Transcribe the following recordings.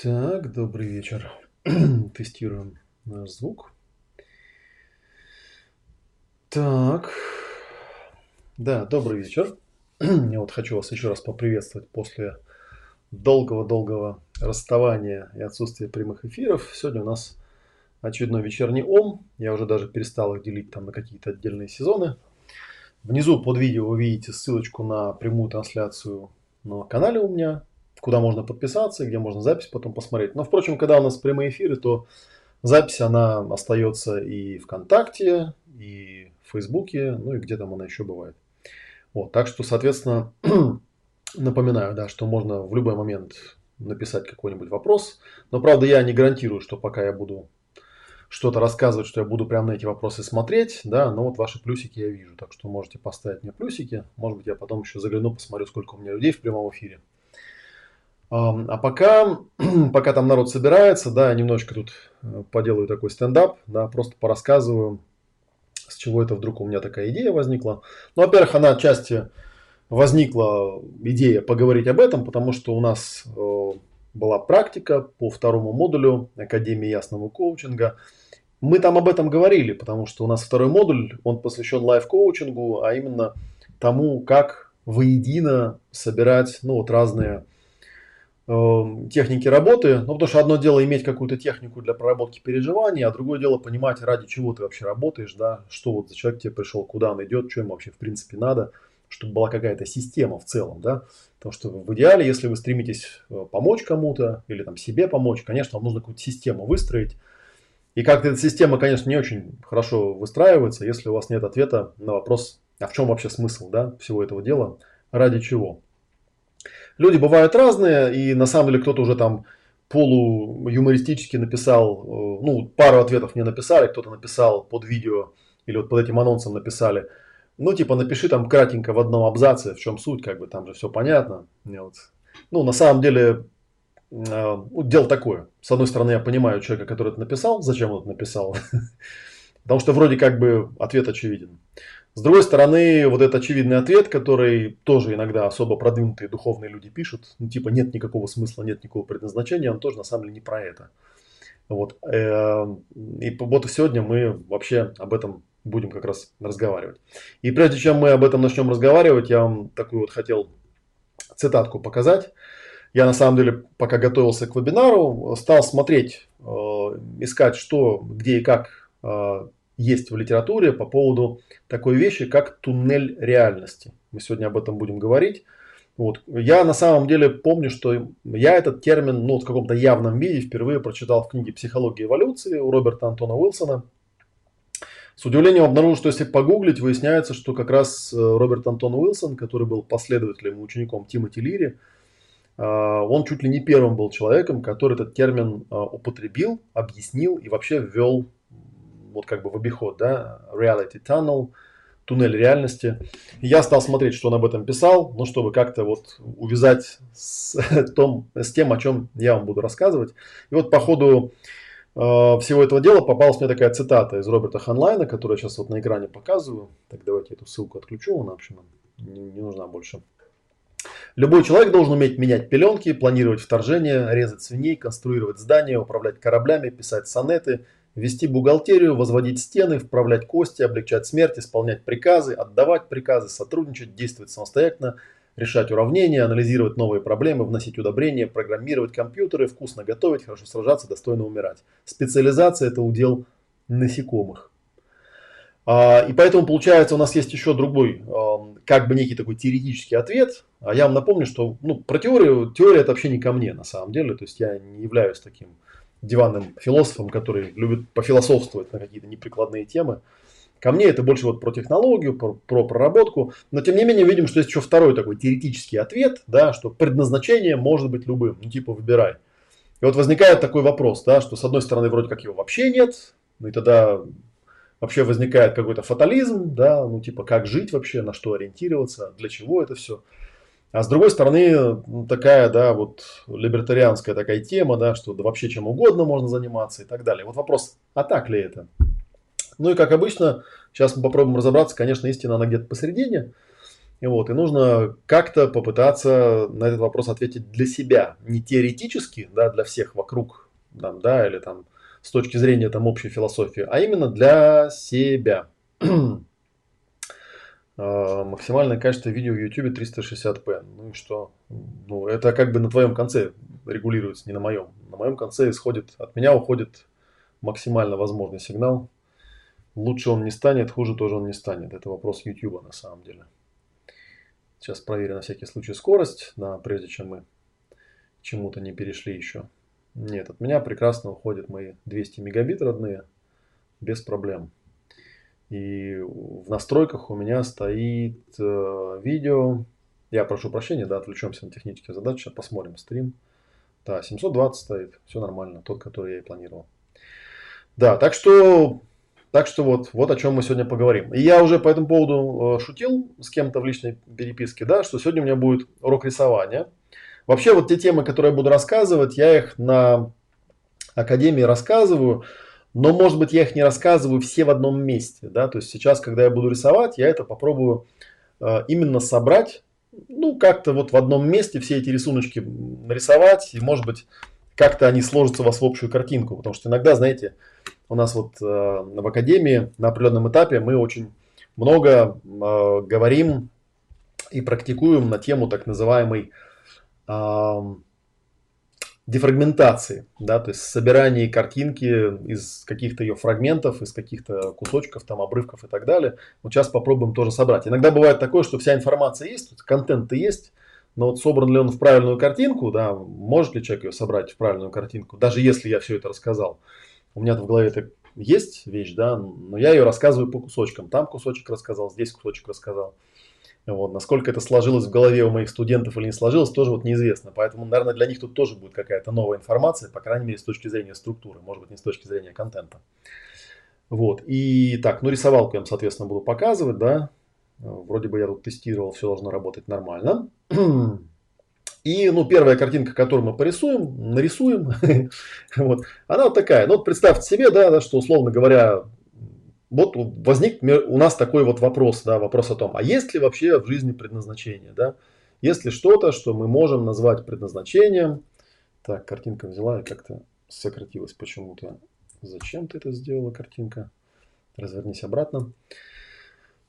Так, добрый вечер. Тестируем наш звук. Так, да, добрый вечер. Я вот хочу вас еще раз поприветствовать после долгого-долгого расставания и отсутствия прямых эфиров. Сегодня у нас очередной вечерний ом. Я уже даже перестал их делить там на какие-то отдельные сезоны. Внизу под видео вы видите ссылочку на прямую трансляцию на канале у меня куда можно подписаться, где можно запись потом посмотреть. Но, впрочем, когда у нас прямые эфиры, то запись, она остается и ВКонтакте, и в Фейсбуке, ну и где там она еще бывает. Вот, так что, соответственно, напоминаю, да, что можно в любой момент написать какой-нибудь вопрос. Но, правда, я не гарантирую, что пока я буду что-то рассказывать, что я буду прямо на эти вопросы смотреть, да, но вот ваши плюсики я вижу, так что можете поставить мне плюсики, может быть, я потом еще загляну, посмотрю, сколько у меня людей в прямом эфире. А пока, пока там народ собирается, да, немножечко тут э, поделаю такой стендап, да, просто порассказываю, с чего это вдруг у меня такая идея возникла. Ну, во-первых, она отчасти возникла идея поговорить об этом, потому что у нас э, была практика по второму модулю Академии ясного коучинга. Мы там об этом говорили, потому что у нас второй модуль, он посвящен лайф-коучингу, а именно тому, как воедино собирать ну, вот разные техники работы. Ну, потому что одно дело иметь какую-то технику для проработки переживаний, а другое дело понимать, ради чего ты вообще работаешь, да, что вот за человек тебе пришел, куда он идет, что ему вообще в принципе надо, чтобы была какая-то система в целом, да. Потому что в идеале, если вы стремитесь э, помочь кому-то или там себе помочь, конечно, вам нужно какую-то систему выстроить. И как-то эта система, конечно, не очень хорошо выстраивается, если у вас нет ответа на вопрос, а в чем вообще смысл да, всего этого дела, ради чего. Люди бывают разные, и на самом деле кто-то уже там полуюмористически написал, э, ну, пару ответов мне написали, кто-то написал под видео или вот под этим анонсом написали, ну, типа, напиши там кратенько в одном абзаце, в чем суть, как бы там же все понятно. Вот. Ну, на самом деле, э, ну, дело такое. С одной стороны, я понимаю человека, который это написал, зачем он это написал, потому что вроде как бы ответ очевиден. С другой стороны, вот этот очевидный ответ, который тоже иногда особо продвинутые духовные люди пишут, ну типа нет никакого смысла, нет никакого предназначения, он тоже на самом деле не про это. Вот. Э, и вот сегодня мы вообще об этом будем как раз разговаривать. И прежде чем мы об этом начнем разговаривать, я вам такую вот хотел цитатку показать. Я на самом деле, пока готовился к вебинару, стал смотреть, э, искать, что, где и как э, есть в литературе по поводу такой вещи, как туннель реальности. Мы сегодня об этом будем говорить. Вот. Я на самом деле помню, что я этот термин ну, в каком-то явном виде впервые прочитал в книге «Психология эволюции» у Роберта Антона Уилсона. С удивлением обнаружил, что если погуглить, выясняется, что как раз э, Роберт Антон Уилсон, который был последователем и учеником Тимоти Лири, э, он чуть ли не первым был человеком, который этот термин э, употребил, объяснил и вообще ввел вот как бы в обиход, да, reality tunnel, туннель реальности. И я стал смотреть, что он об этом писал, ну, чтобы как-то вот увязать с, том, с тем, о чем я вам буду рассказывать. И вот по ходу э, всего этого дела попалась мне такая цитата из Роберта Ханлайна, которую я сейчас вот на экране показываю. Так, давайте эту ссылку отключу, она вообще нам не, не нужна больше. Любой человек должен уметь менять пеленки, планировать вторжение, резать свиней, конструировать здания, управлять кораблями, писать сонеты – вести бухгалтерию, возводить стены, вправлять кости, облегчать смерть, исполнять приказы, отдавать приказы, сотрудничать, действовать самостоятельно, решать уравнения, анализировать новые проблемы, вносить удобрения, программировать компьютеры, вкусно готовить, хорошо сражаться, достойно умирать. Специализация – это удел насекомых. А, и поэтому, получается, у нас есть еще другой, как бы некий такой теоретический ответ. А я вам напомню, что ну, про теорию, теория это вообще не ко мне на самом деле. То есть я не являюсь таким диванным философом, который любит пофилософствовать на какие-то неприкладные темы. Ко мне это больше вот про технологию, про, про проработку. Но тем не менее видим, что есть еще второй такой теоретический ответ, да, что предназначение может быть любым. Ну типа выбирай. И вот возникает такой вопрос, да, что с одной стороны вроде как его вообще нет, ну и тогда вообще возникает какой-то фатализм, да, ну типа как жить вообще, на что ориентироваться, для чего это все. А с другой стороны, такая, да, вот либертарианская такая тема, да, что да, вообще чем угодно можно заниматься и так далее. Вот вопрос, а так ли это? Ну и как обычно, сейчас мы попробуем разобраться, конечно, истина она где-то посередине. вот, и нужно как-то попытаться на этот вопрос ответить для себя. Не теоретически, да, для всех вокруг, там, да, или там с точки зрения там общей философии, а именно для себя. А, максимальное качество видео в YouTube 360p. Ну и что? Ну, это как бы на твоем конце регулируется, не на моем. На моем конце исходит, от меня уходит максимально возможный сигнал. Лучше он не станет, хуже тоже он не станет. Это вопрос YouTube на самом деле. Сейчас проверю на всякий случай скорость, да, прежде чем мы чему-то не перешли еще. Нет, от меня прекрасно уходят мои 200 мегабит родные, без проблем. И в настройках у меня стоит э, видео. Я прошу прощения, да, отвлечемся на технические задачи. Сейчас посмотрим стрим. Да, 720 стоит, все нормально, тот, который я и планировал. Да, так что, так что вот, вот о чем мы сегодня поговорим. И я уже по этому поводу э, шутил с кем-то в личной переписке, да, что сегодня у меня будет урок рисования. Вообще вот те темы, которые я буду рассказывать, я их на Академии рассказываю. Но, может быть, я их не рассказываю все в одном месте. Да? То есть сейчас, когда я буду рисовать, я это попробую э, именно собрать, ну, как-то вот в одном месте все эти рисуночки нарисовать. И, может быть, как-то они сложатся у вас в общую картинку. Потому что иногда, знаете, у нас вот э, в академии на определенном этапе мы очень много э, говорим и практикуем на тему так называемой дефрагментации, да, то есть собирание картинки из каких-то ее фрагментов, из каких-то кусочков, там, обрывков и так далее. Вот сейчас попробуем тоже собрать. Иногда бывает такое, что вся информация есть, контент-то есть, но вот собран ли он в правильную картинку, да, может ли человек ее собрать в правильную картинку, даже если я все это рассказал. У меня-то в голове это есть вещь, да, но я ее рассказываю по кусочкам. Там кусочек рассказал, здесь кусочек рассказал. Вот. Насколько это сложилось в голове у моих студентов или не сложилось, тоже вот неизвестно. Поэтому, наверное, для них тут тоже будет какая-то новая информация, по крайней мере, с точки зрения структуры, может быть, не с точки зрения контента. Вот. И так, ну рисовалку я вам, соответственно, буду показывать, да. Вроде бы я тут тестировал, все должно работать нормально. И, ну, первая картинка, которую мы порисуем, нарисуем, вот, она вот такая. Ну, вот представьте себе, да, что, условно говоря, вот возник у нас такой вот вопрос, да, вопрос о том, а есть ли вообще в жизни предназначение, да? Есть ли что-то, что мы можем назвать предназначением? Так, картинка взяла и как-то сократилась почему-то. Зачем ты это сделала, картинка? Развернись обратно.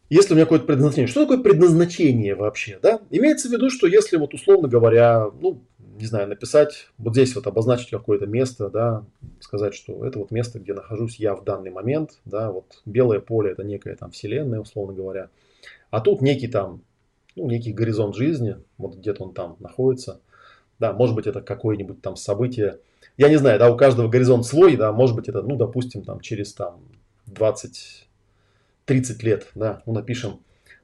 Если у меня какое-то предназначение. Что такое предназначение вообще? Да? Имеется в виду, что если вот условно говоря, ну, не знаю, написать, вот здесь вот обозначить какое-то место, да, сказать, что это вот место, где нахожусь я в данный момент, да, вот белое поле это некая там вселенная, условно говоря, а тут некий там, ну, некий горизонт жизни, вот где-то он там находится, да, может быть это какое-нибудь там событие, я не знаю, да, у каждого горизонт свой, да, может быть это, ну, допустим, там через там 20 30 лет, да, ну напишем,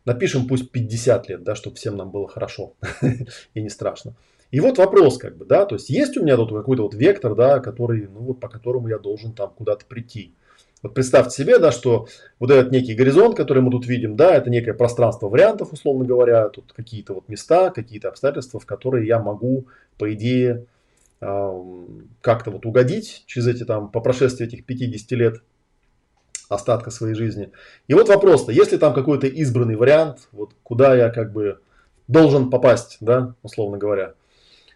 напишем пусть 50 лет, да, чтобы всем нам было хорошо. И не страшно. И вот вопрос, как бы, да, то есть есть у меня тут какой-то вот вектор, да, который, ну вот по которому я должен там куда-то прийти. Вот представьте себе, да, что вот этот некий горизонт, который мы тут видим, да, это некое пространство вариантов, условно говоря, тут какие-то вот места, какие-то обстоятельства, в которые я могу, по идее, как-то вот угодить через эти там, по прошествии этих 50 лет остатка своей жизни. И вот вопрос-то, если там какой-то избранный вариант, вот куда я как бы должен попасть, да, условно говоря,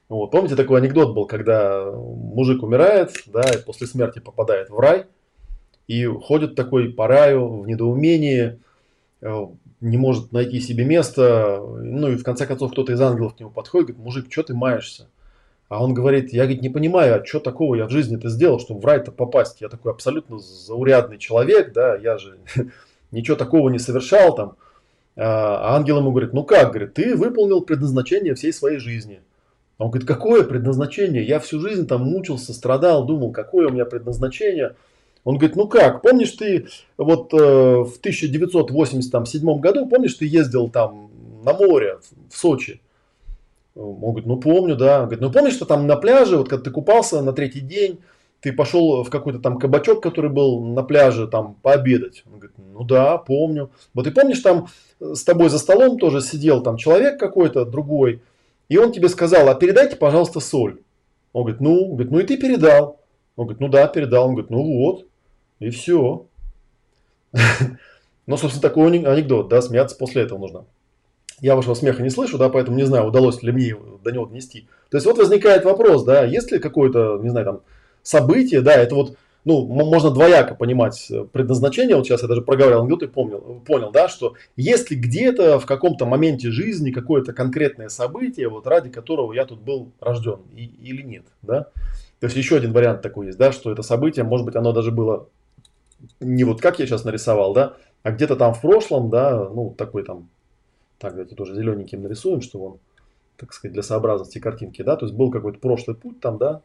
вот, помните, такой анекдот был, когда мужик умирает, да, и после смерти попадает в рай, и ходит такой по раю в недоумении, э, не может найти себе место, ну и в конце концов кто-то из ангелов к нему подходит, говорит, мужик, что ты маешься? А он говорит, я говорит, не понимаю, а что такого я в жизни-то сделал, чтобы в рай-то попасть? Я такой абсолютно заурядный человек, да, я же ничего такого не совершал там. А ангел ему говорит, ну как, говорит, ты выполнил предназначение всей своей жизни. А он говорит, какое предназначение? Я всю жизнь там мучился, страдал, думал, какое у меня предназначение. Он говорит, ну как, помнишь ты вот э, в 1987 году, помнишь, ты ездил там на море в Сочи? Он говорит, ну помню, да. Он говорит, ну помнишь, что там на пляже, вот когда ты купался на третий день, ты пошел в какой-то там кабачок, который был на пляже, там пообедать. Он говорит, ну да, помню. Вот и помнишь, там с тобой за столом тоже сидел там человек какой-то другой, и он тебе сказал, а передайте, пожалуйста, соль. Он говорит, ну, он говорит, ну и ты передал. Он говорит, ну да, передал. Он говорит, ну вот, и все. Ну, собственно, такой анекдот, да, смеяться после этого нужно. Я вашего смеха не слышу, да, поэтому не знаю, удалось ли мне до него донести. То есть вот возникает вопрос, да, есть ли какое-то, не знаю, там, событие, да, это вот, ну, можно двояко понимать э, предназначение, вот сейчас я даже проговорил анекдот и помнил, понял, да, что если где-то в каком-то моменте жизни какое-то конкретное событие, вот ради которого я тут был рожден и, или нет, да, то есть еще один вариант такой есть, да, что это событие, может быть, оно даже было не вот как я сейчас нарисовал, да, а где-то там в прошлом, да, ну, такой там, так, давайте тоже зелененьким нарисуем, что он, так сказать, для сообразности картинки, да, то есть был какой-то прошлый путь там, да,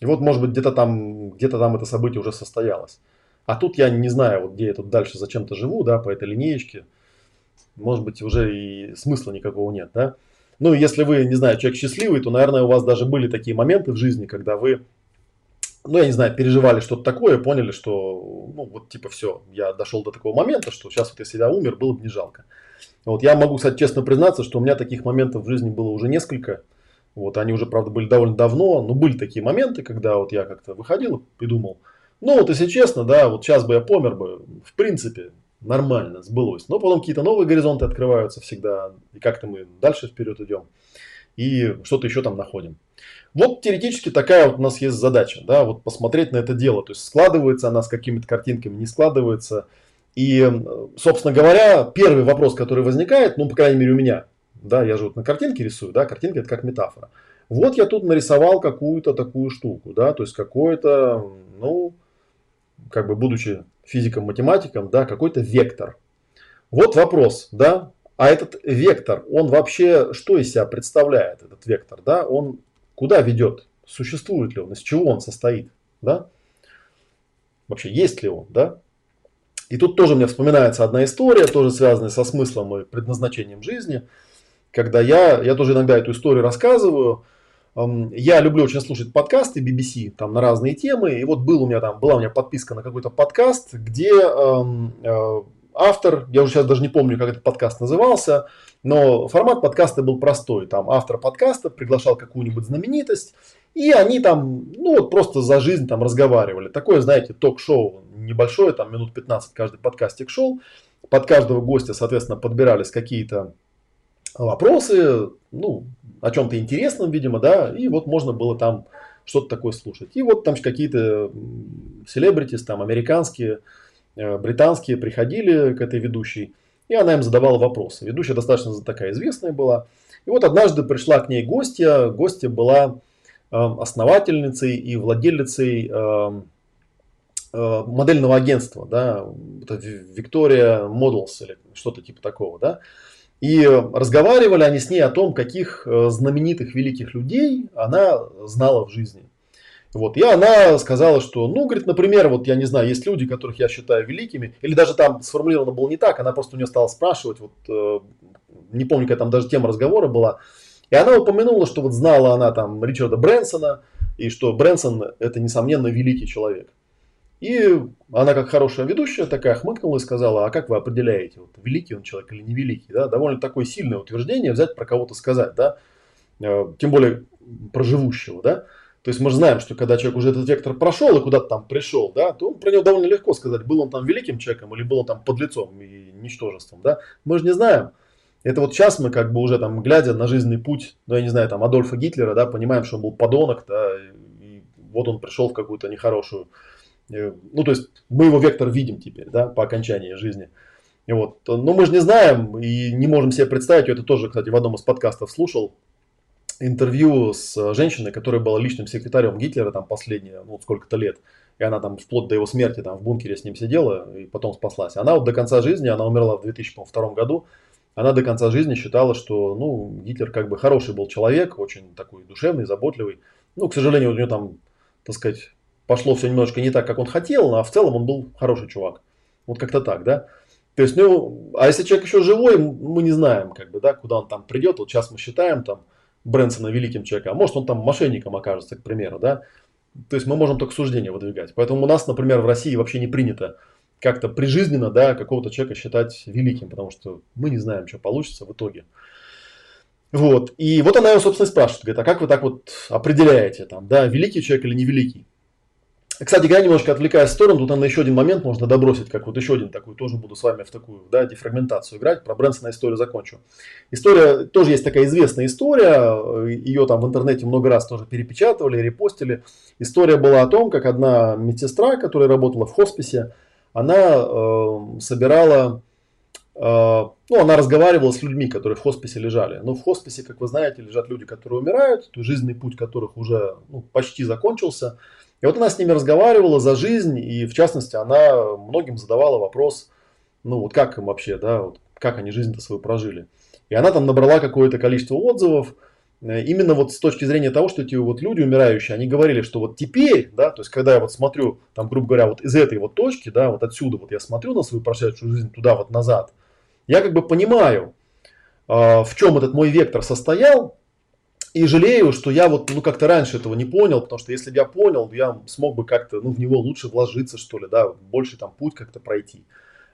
и вот, может быть, где-то там, где-то там это событие уже состоялось. А тут я не знаю, вот где я тут дальше зачем-то живу, да, по этой линеечке. Может быть, уже и смысла никакого нет, да. Ну, если вы, не знаю, человек счастливый, то, наверное, у вас даже были такие моменты в жизни, когда вы, ну, я не знаю, переживали что-то такое, поняли, что, ну, вот типа все, я дошел до такого момента, что сейчас вот если я умер, было бы не жалко. Вот я могу, кстати, честно признаться, что у меня таких моментов в жизни было уже несколько. Вот они уже, правда, были довольно давно, но были такие моменты, когда вот я как-то выходил и думал, ну вот если честно, да, вот сейчас бы я помер бы, в принципе, нормально, сбылось. Но потом какие-то новые горизонты открываются всегда, и как-то мы дальше вперед идем, и что-то еще там находим. Вот теоретически такая вот у нас есть задача, да, вот посмотреть на это дело. То есть складывается она с какими-то картинками, не складывается. И, собственно говоря, первый вопрос, который возникает, ну, по крайней мере, у меня, да, я же вот на картинке рисую, да, картинка это как метафора. Вот я тут нарисовал какую-то такую штуку, да, то есть какой-то, ну, как бы будучи физиком-математиком, да, какой-то вектор. Вот вопрос, да, а этот вектор, он вообще что из себя представляет, этот вектор, да, он куда ведет, существует ли он, из чего он состоит, да, вообще есть ли он, да. И тут тоже мне вспоминается одна история, тоже связанная со смыслом и предназначением жизни – когда я, я тоже иногда эту историю рассказываю. Я люблю очень слушать подкасты BBC там на разные темы. И вот был у меня там, была у меня подписка на какой-то подкаст, где э, автор, я уже сейчас даже не помню, как этот подкаст назывался, но формат подкаста был простой. Там автор подкаста приглашал какую-нибудь знаменитость, и они там, ну вот просто за жизнь там разговаривали. Такое, знаете, ток-шоу небольшое, там минут 15 каждый подкастик шел. Под каждого гостя, соответственно, подбирались какие-то вопросы, ну, о чем-то интересном, видимо, да, и вот можно было там что-то такое слушать. И вот там какие-то селебритис, там американские, э, британские приходили к этой ведущей, и она им задавала вопросы. Ведущая достаточно такая известная была. И вот однажды пришла к ней гостья, гостья была э, основательницей и владелицей э, модельного агентства, да, Виктория Models или что-то типа такого, да. И разговаривали они с ней о том, каких э, знаменитых великих людей она знала в жизни. Вот. И она сказала, что, ну, говорит, например, вот я не знаю, есть люди, которых я считаю великими, или даже там сформулировано было не так, она просто у нее стала спрашивать, вот, э, не помню, какая там даже тема разговора была, и она упомянула, что вот знала она там Ричарда Брэнсона, и что Брэнсон это, несомненно, великий человек. И она, как хорошая ведущая, такая хмыкнула и сказала, а как вы определяете, вот, великий он человек или невеликий? Да? Довольно такое сильное утверждение взять про кого-то сказать, да? Э, тем более про живущего. Да? То есть мы же знаем, что когда человек уже этот вектор прошел и куда-то там пришел, да, то про него довольно легко сказать, был он там великим человеком или был он там подлецом и ничтожеством. Да? Мы же не знаем. Это вот сейчас мы как бы уже там, глядя на жизненный путь, ну я не знаю, там Адольфа Гитлера, да, понимаем, что он был подонок, да, и вот он пришел в какую-то нехорошую ну, то есть мы его вектор видим теперь, да, по окончании жизни. И вот. Но мы же не знаем и не можем себе представить, я это тоже, кстати, в одном из подкастов слушал, интервью с женщиной, которая была личным секретарем Гитлера там последние, ну, сколько-то лет. И она там вплоть до его смерти там в бункере с ним сидела и потом спаслась. Она вот до конца жизни, она умерла в 2002 году, она до конца жизни считала, что, ну, Гитлер как бы хороший был человек, очень такой душевный, заботливый. Ну, к сожалению, у нее там, так сказать, пошло все немножко не так, как он хотел, а в целом он был хороший чувак. Вот как-то так, да. То есть, ну, а если человек еще живой, мы не знаем, как бы, да, куда он там придет. Вот сейчас мы считаем там Брэнсона великим человеком, а может он там мошенником окажется, к примеру, да. То есть мы можем только суждения выдвигать. Поэтому у нас, например, в России вообще не принято как-то прижизненно, да, какого-то человека считать великим, потому что мы не знаем, что получится в итоге. Вот. И вот она его, собственно, спрашивает, говорит, а как вы так вот определяете, там, да, великий человек или невеликий? Кстати говоря, немножко отвлекаясь в сторону, тут, наверное, еще один момент можно добросить, как вот еще один такой, тоже буду с вами в такую, да, дефрагментацию играть, про Брэнсона историю закончу. История, тоже есть такая известная история, ее там в интернете много раз тоже перепечатывали, репостили. История была о том, как одна медсестра, которая работала в хосписе, она э, собирала, э, ну, она разговаривала с людьми, которые в хосписе лежали. Но в хосписе, как вы знаете, лежат люди, которые умирают, то жизненный путь которых уже ну, почти закончился. И вот она с ними разговаривала за жизнь, и в частности она многим задавала вопрос, ну вот как им вообще, да, вот как они жизнь-то свою прожили. И она там набрала какое-то количество отзывов, э, именно вот с точки зрения того, что эти вот люди умирающие, они говорили, что вот теперь, да, то есть когда я вот смотрю, там, грубо говоря, вот из этой вот точки, да, вот отсюда вот я смотрю на свою прошедшую жизнь туда вот назад, я как бы понимаю, а, в чем этот мой вектор состоял, и жалею, что я вот ну как-то раньше этого не понял, потому что если бы я понял, я смог бы как-то ну, в него лучше вложиться, что ли, да, больше там путь как-то пройти.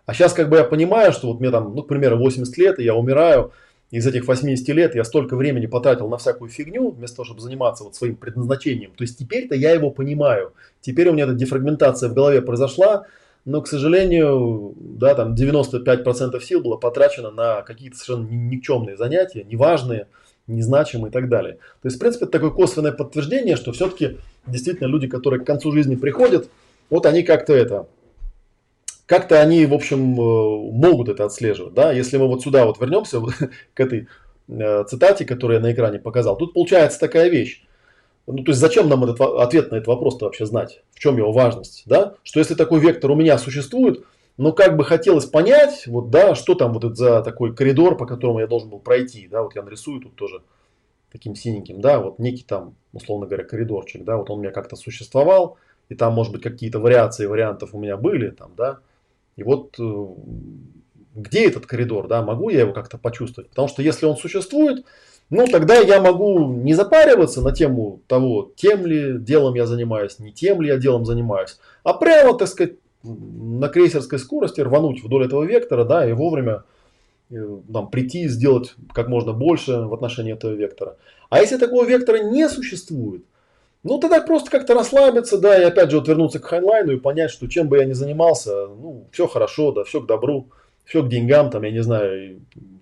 А сейчас как бы я понимаю, что вот мне там, ну, к примеру, 80 лет, и я умираю, из этих 80 лет я столько времени потратил на всякую фигню, вместо того, чтобы заниматься вот своим предназначением. То есть теперь-то я его понимаю. Теперь у меня эта дефрагментация в голове произошла, но, к сожалению, да, там 95% сил было потрачено на какие-то совершенно никчемные занятия, неважные, незначимый и так далее. То есть, в принципе, это такое косвенное подтверждение, что все-таки действительно люди, которые к концу жизни приходят, вот они как-то это, как-то они, в общем, э, могут это отслеживать. Да? Если мы вот сюда вот вернемся вот, к этой э, цитате, которую я на экране показал, тут получается такая вещь. Ну, то есть зачем нам этот ответ на этот вопрос-то вообще знать? В чем его важность? Да? Что если такой вектор у меня существует, но как бы хотелось понять, вот, да, что там вот это за такой коридор, по которому я должен был пройти, да, вот я нарисую тут тоже таким синеньким, да, вот некий там, условно говоря, коридорчик, да, вот он у меня как-то существовал, и там, может быть, какие-то вариации вариантов у меня были, там, да, и вот э, где этот коридор, да, могу я его как-то почувствовать, потому что если он существует, ну, тогда я могу не запариваться на тему того, тем ли делом я занимаюсь, не тем ли я делом занимаюсь, а прямо, так сказать, на крейсерской скорости рвануть вдоль этого вектора, да, и вовремя э, там, прийти, сделать как можно больше в отношении этого вектора. А если такого вектора не существует, ну тогда просто как-то расслабиться, да, и опять же вот вернуться к хайнлайну и понять, что чем бы я ни занимался, ну, все хорошо, да, все к добру, все к деньгам, там, я не знаю,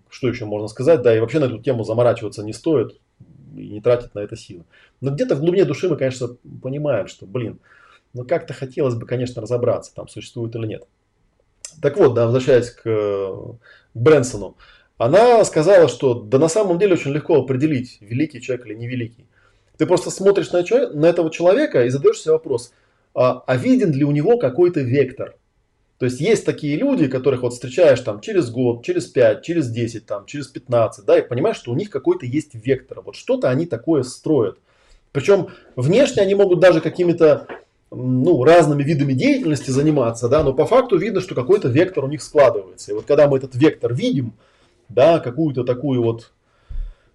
что еще можно сказать, да, и вообще на эту тему заморачиваться не стоит и не тратить на это силы. Но где-то в глубине души мы, конечно, понимаем, что, блин, но как-то хотелось бы, конечно, разобраться, там существует или нет. Так вот, да, возвращаясь к, к Брэнсону, она сказала, что да на самом деле очень легко определить, великий человек или невеликий. Ты просто смотришь на, человека, на этого человека и задаешь себе вопрос, а, а виден ли у него какой-то вектор? То есть есть такие люди, которых вот встречаешь там через год, через 5, через 10, там, через 15, да, и понимаешь, что у них какой-то есть вектор. Вот что-то они такое строят. Причем внешне они могут даже какими-то ну, разными видами деятельности заниматься, да, но по факту видно, что какой-то вектор у них складывается. И вот когда мы этот вектор видим, да, какую-то такую вот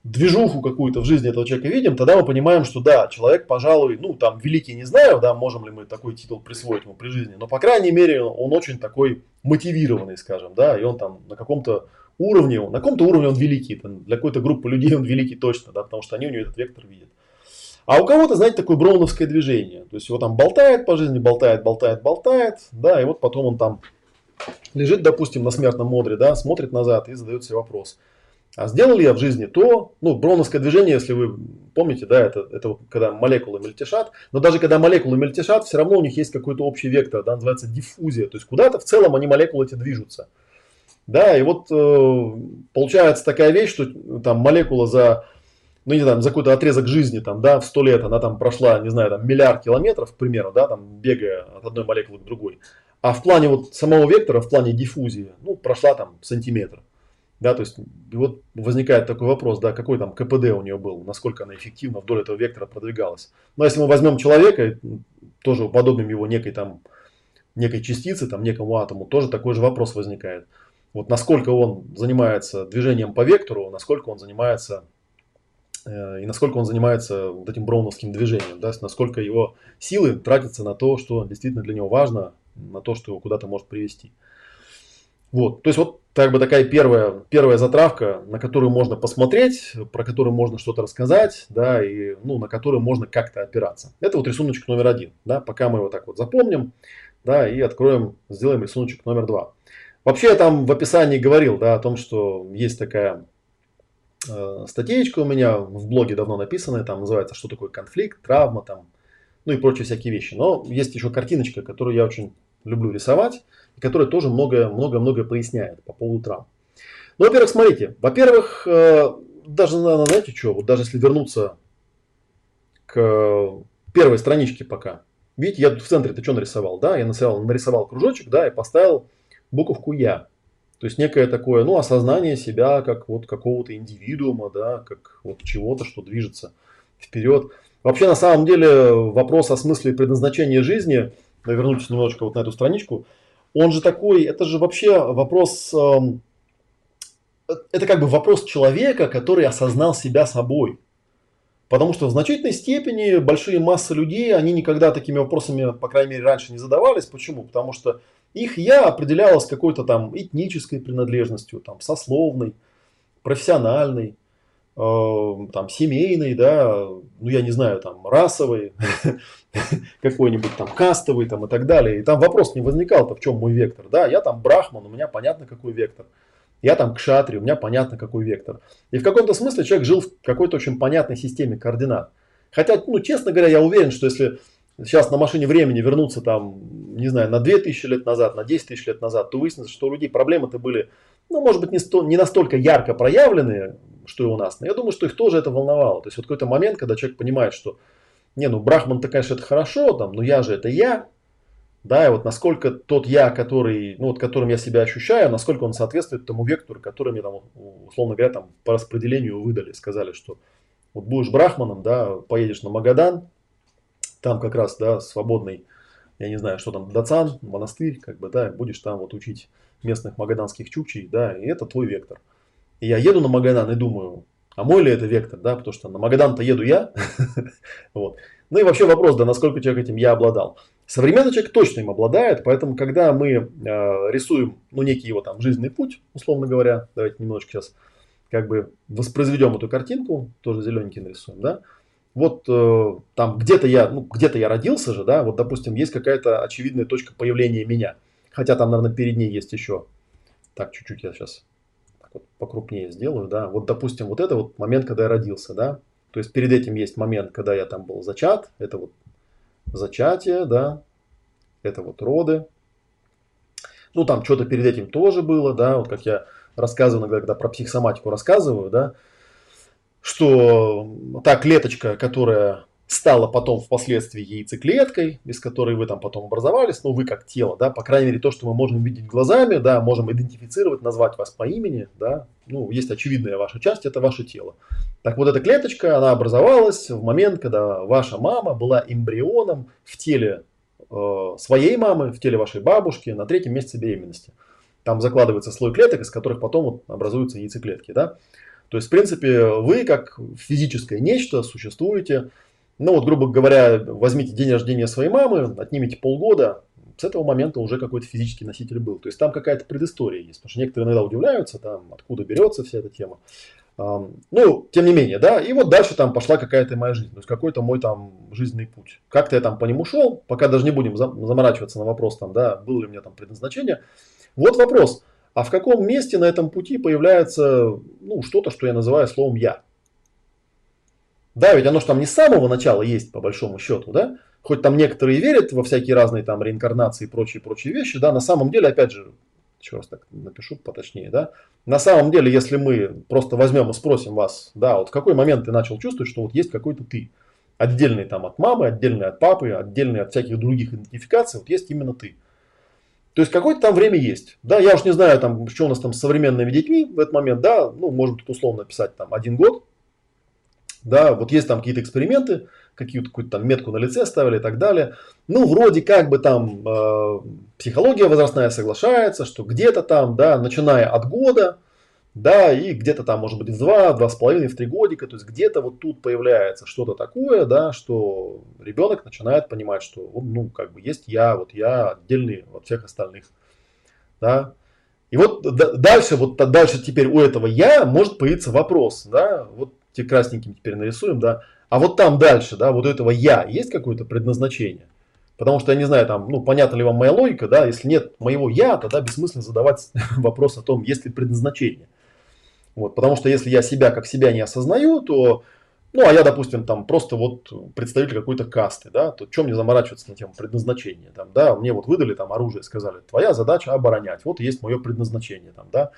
движуху какую-то в жизни этого человека видим, тогда мы понимаем, что да, человек, пожалуй, ну, там, великий не знаю, да, можем ли мы такой титул присвоить ему при жизни, но, по крайней мере, он очень такой мотивированный, скажем, да, и он там на каком-то уровне, на каком-то уровне он великий, для какой-то группы людей он великий точно, да, потому что они у него этот вектор видят. А у кого-то, знаете, такое броуновское движение. То есть его там болтает по жизни, болтает, болтает, болтает, да, и вот потом он там лежит, допустим, на смертном модре, да, смотрит назад и задает себе вопрос. А сделал ли я в жизни то, ну, броуновское движение, если вы помните, да, это, это вот когда молекулы мельтешат, но даже когда молекулы мельтешат, все равно у них есть какой-то общий вектор, да, называется диффузия, то есть куда-то в целом они молекулы эти движутся. Да, и вот э, получается такая вещь, что там молекула за ну, не знаю, за какой-то отрезок жизни, там, да, в 100 лет она там прошла, не знаю, там, миллиард километров, к примеру, да, там, бегая от одной молекулы к другой. А в плане вот самого вектора, в плане диффузии, ну, прошла там сантиметр. Да, то есть, и вот возникает такой вопрос, да, какой там КПД у нее был, насколько она эффективно вдоль этого вектора продвигалась. Ну, а если мы возьмем человека, тоже уподобим его некой там, некой частице, там, некому атому, тоже такой же вопрос возникает. Вот насколько он занимается движением по вектору, насколько он занимается и насколько он занимается вот этим броуновским движением, да, насколько его силы тратятся на то, что действительно для него важно, на то, что его куда-то может привести. Вот, то есть вот так бы такая первая, первая затравка, на которую можно посмотреть, про которую можно что-то рассказать, да, и ну, на которую можно как-то опираться. Это вот рисуночек номер один, да, пока мы его так вот запомним, да, и откроем, сделаем рисуночек номер два. Вообще я там в описании говорил, да, о том, что есть такая э, статейка у меня в блоге давно написанная, там называется «Что такое конфликт, травма», там, ну и прочие всякие вещи. Но есть еще картиночка, которую я очень люблю рисовать и которая тоже многое-многое поясняет по поводу травм. Ну, во-первых, смотрите, во-первых, э, даже, знаете что, вот даже если вернуться к первой страничке пока, видите, я в центре это что нарисовал, да, я нарисовал, нарисовал кружочек, да, и поставил буковку «Я». То есть некое такое, ну, осознание себя как вот какого-то индивидуума, да, как вот чего-то, что движется вперед. Вообще, на самом деле, вопрос о смысле предназначения жизни, вернуться немножечко вот на эту страничку, он же такой, это же вообще вопрос, эм, это как бы вопрос человека, который осознал себя собой. Потому что в значительной степени большие массы людей, они никогда такими вопросами, по крайней мере, раньше не задавались. Почему? Потому что их я определялось какой-то там этнической принадлежностью, там, сословной, профессиональной, э, там, семейной, да, ну я не знаю, там, расовой, какой-нибудь там кастовый там и так далее. И там вопрос не возникал-то, в чем мой вектор. Да, я там брахман, у меня понятно, какой вектор. Я там кшатри, у меня понятно, какой вектор. И в каком-то смысле человек жил в какой-то очень понятной системе координат. Хотя, ну, честно говоря, я уверен, что если сейчас на машине времени вернуться там, не знаю, на 2000 лет назад, на 10 тысяч лет назад, то выяснится, что у людей проблемы-то были, ну, может быть, не, сто, не настолько ярко проявленные, что и у нас, но я думаю, что их тоже это волновало. То есть вот какой-то момент, когда человек понимает, что не, ну Брахман-то, конечно, это хорошо, там, но я же это я, да, и вот насколько тот я, который, ну вот которым я себя ощущаю, насколько он соответствует тому вектору, который мне там, условно говоря, там по распределению выдали, сказали, что вот будешь брахманом, да, поедешь на Магадан, там как раз, да, свободный, я не знаю, что там, Дацан, монастырь, как бы, да, будешь там вот учить местных магаданских чукчей, да, и это твой вектор. И я еду на Магадан и думаю, а мой ли это вектор, да, потому что на Магадан-то еду я. вот. Ну и вообще вопрос, да, насколько человек этим я обладал. Современный человек точно им обладает, поэтому когда мы э, рисуем, ну, некий его там жизненный путь, условно говоря, давайте немножечко сейчас как бы воспроизведем эту картинку, тоже зелененький нарисуем, да, вот э, там где-то я, ну, где-то я родился же, да, вот, допустим, есть какая-то очевидная точка появления меня, хотя там, наверное, перед ней есть еще, так, чуть-чуть я сейчас вот покрупнее сделаю, да, вот, допустим, вот это вот момент, когда я родился, да, то есть перед этим есть момент, когда я там был зачат, это вот зачатие, да, это вот роды, ну, там что-то перед этим тоже было, да, вот как я рассказываю, когда про психосоматику рассказываю, да, что та клеточка, которая стала потом впоследствии яйцеклеткой, из которой вы там потом образовались, ну вы как тело, да, по крайней мере то, что мы можем видеть глазами, да, можем идентифицировать, назвать вас по имени, да, ну есть очевидная ваша часть, это ваше тело. Так вот эта клеточка, она образовалась в момент, когда ваша мама была эмбрионом в теле э, своей мамы, в теле вашей бабушки на третьем месяце беременности. Там закладывается слой клеток, из которых потом вот образуются яйцеклетки, да. То есть, в принципе, вы как физическое нечто существуете ну вот, грубо говоря, возьмите день рождения своей мамы, отнимите полгода, с этого момента уже какой-то физический носитель был. То есть там какая-то предыстория есть. Потому что некоторые иногда удивляются, там, откуда берется вся эта тема. Ну, тем не менее, да, и вот дальше там пошла какая-то моя жизнь, то есть какой-то мой там жизненный путь. Как-то я там по нему шел, пока даже не будем заморачиваться на вопрос, там, да, было ли у меня там предназначение. Вот вопрос, а в каком месте на этом пути появляется, ну, что-то, что я называю словом «я»? Да, ведь оно же там не с самого начала есть, по большому счету, да? Хоть там некоторые верят во всякие разные там реинкарнации и прочие-прочие вещи, да, на самом деле, опять же, еще раз так напишу поточнее, да, на самом деле, если мы просто возьмем и спросим вас, да, вот в какой момент ты начал чувствовать, что вот есть какой-то ты, отдельный там от мамы, отдельный от папы, отдельный от всяких других идентификаций, вот есть именно ты. То есть какое-то там время есть. Да, я уж не знаю, там, что у нас там с современными детьми в этот момент, да, ну, может быть, условно писать там один год, да, вот есть там какие-то эксперименты, какие-то какую-то там метку на лице ставили и так далее. Ну, вроде как бы там э, психология возрастная соглашается, что где-то там, да, начиная от года, да, и где-то там, может быть, в два, два с половиной, в три годика, то есть где-то вот тут появляется что-то такое, да, что ребенок начинает понимать, что, ну, как бы есть я, вот я отдельный от всех остальных, да. И вот дальше, вот дальше теперь у этого я может появиться вопрос, да, вот те красненьким теперь нарисуем, да, а вот там дальше, да, вот у этого я есть какое-то предназначение? Потому что я не знаю, там, ну, понятна ли вам моя логика, да, если нет моего я, тогда бессмысленно задавать вопрос о том, есть ли предназначение. Вот, потому что если я себя как себя не осознаю, то, ну, а я, допустим, там просто вот представитель какой-то касты, да, то чем мне заморачиваться на тему предназначения, там, да, мне вот выдали там оружие, сказали, твоя задача оборонять, вот есть мое предназначение, там, да,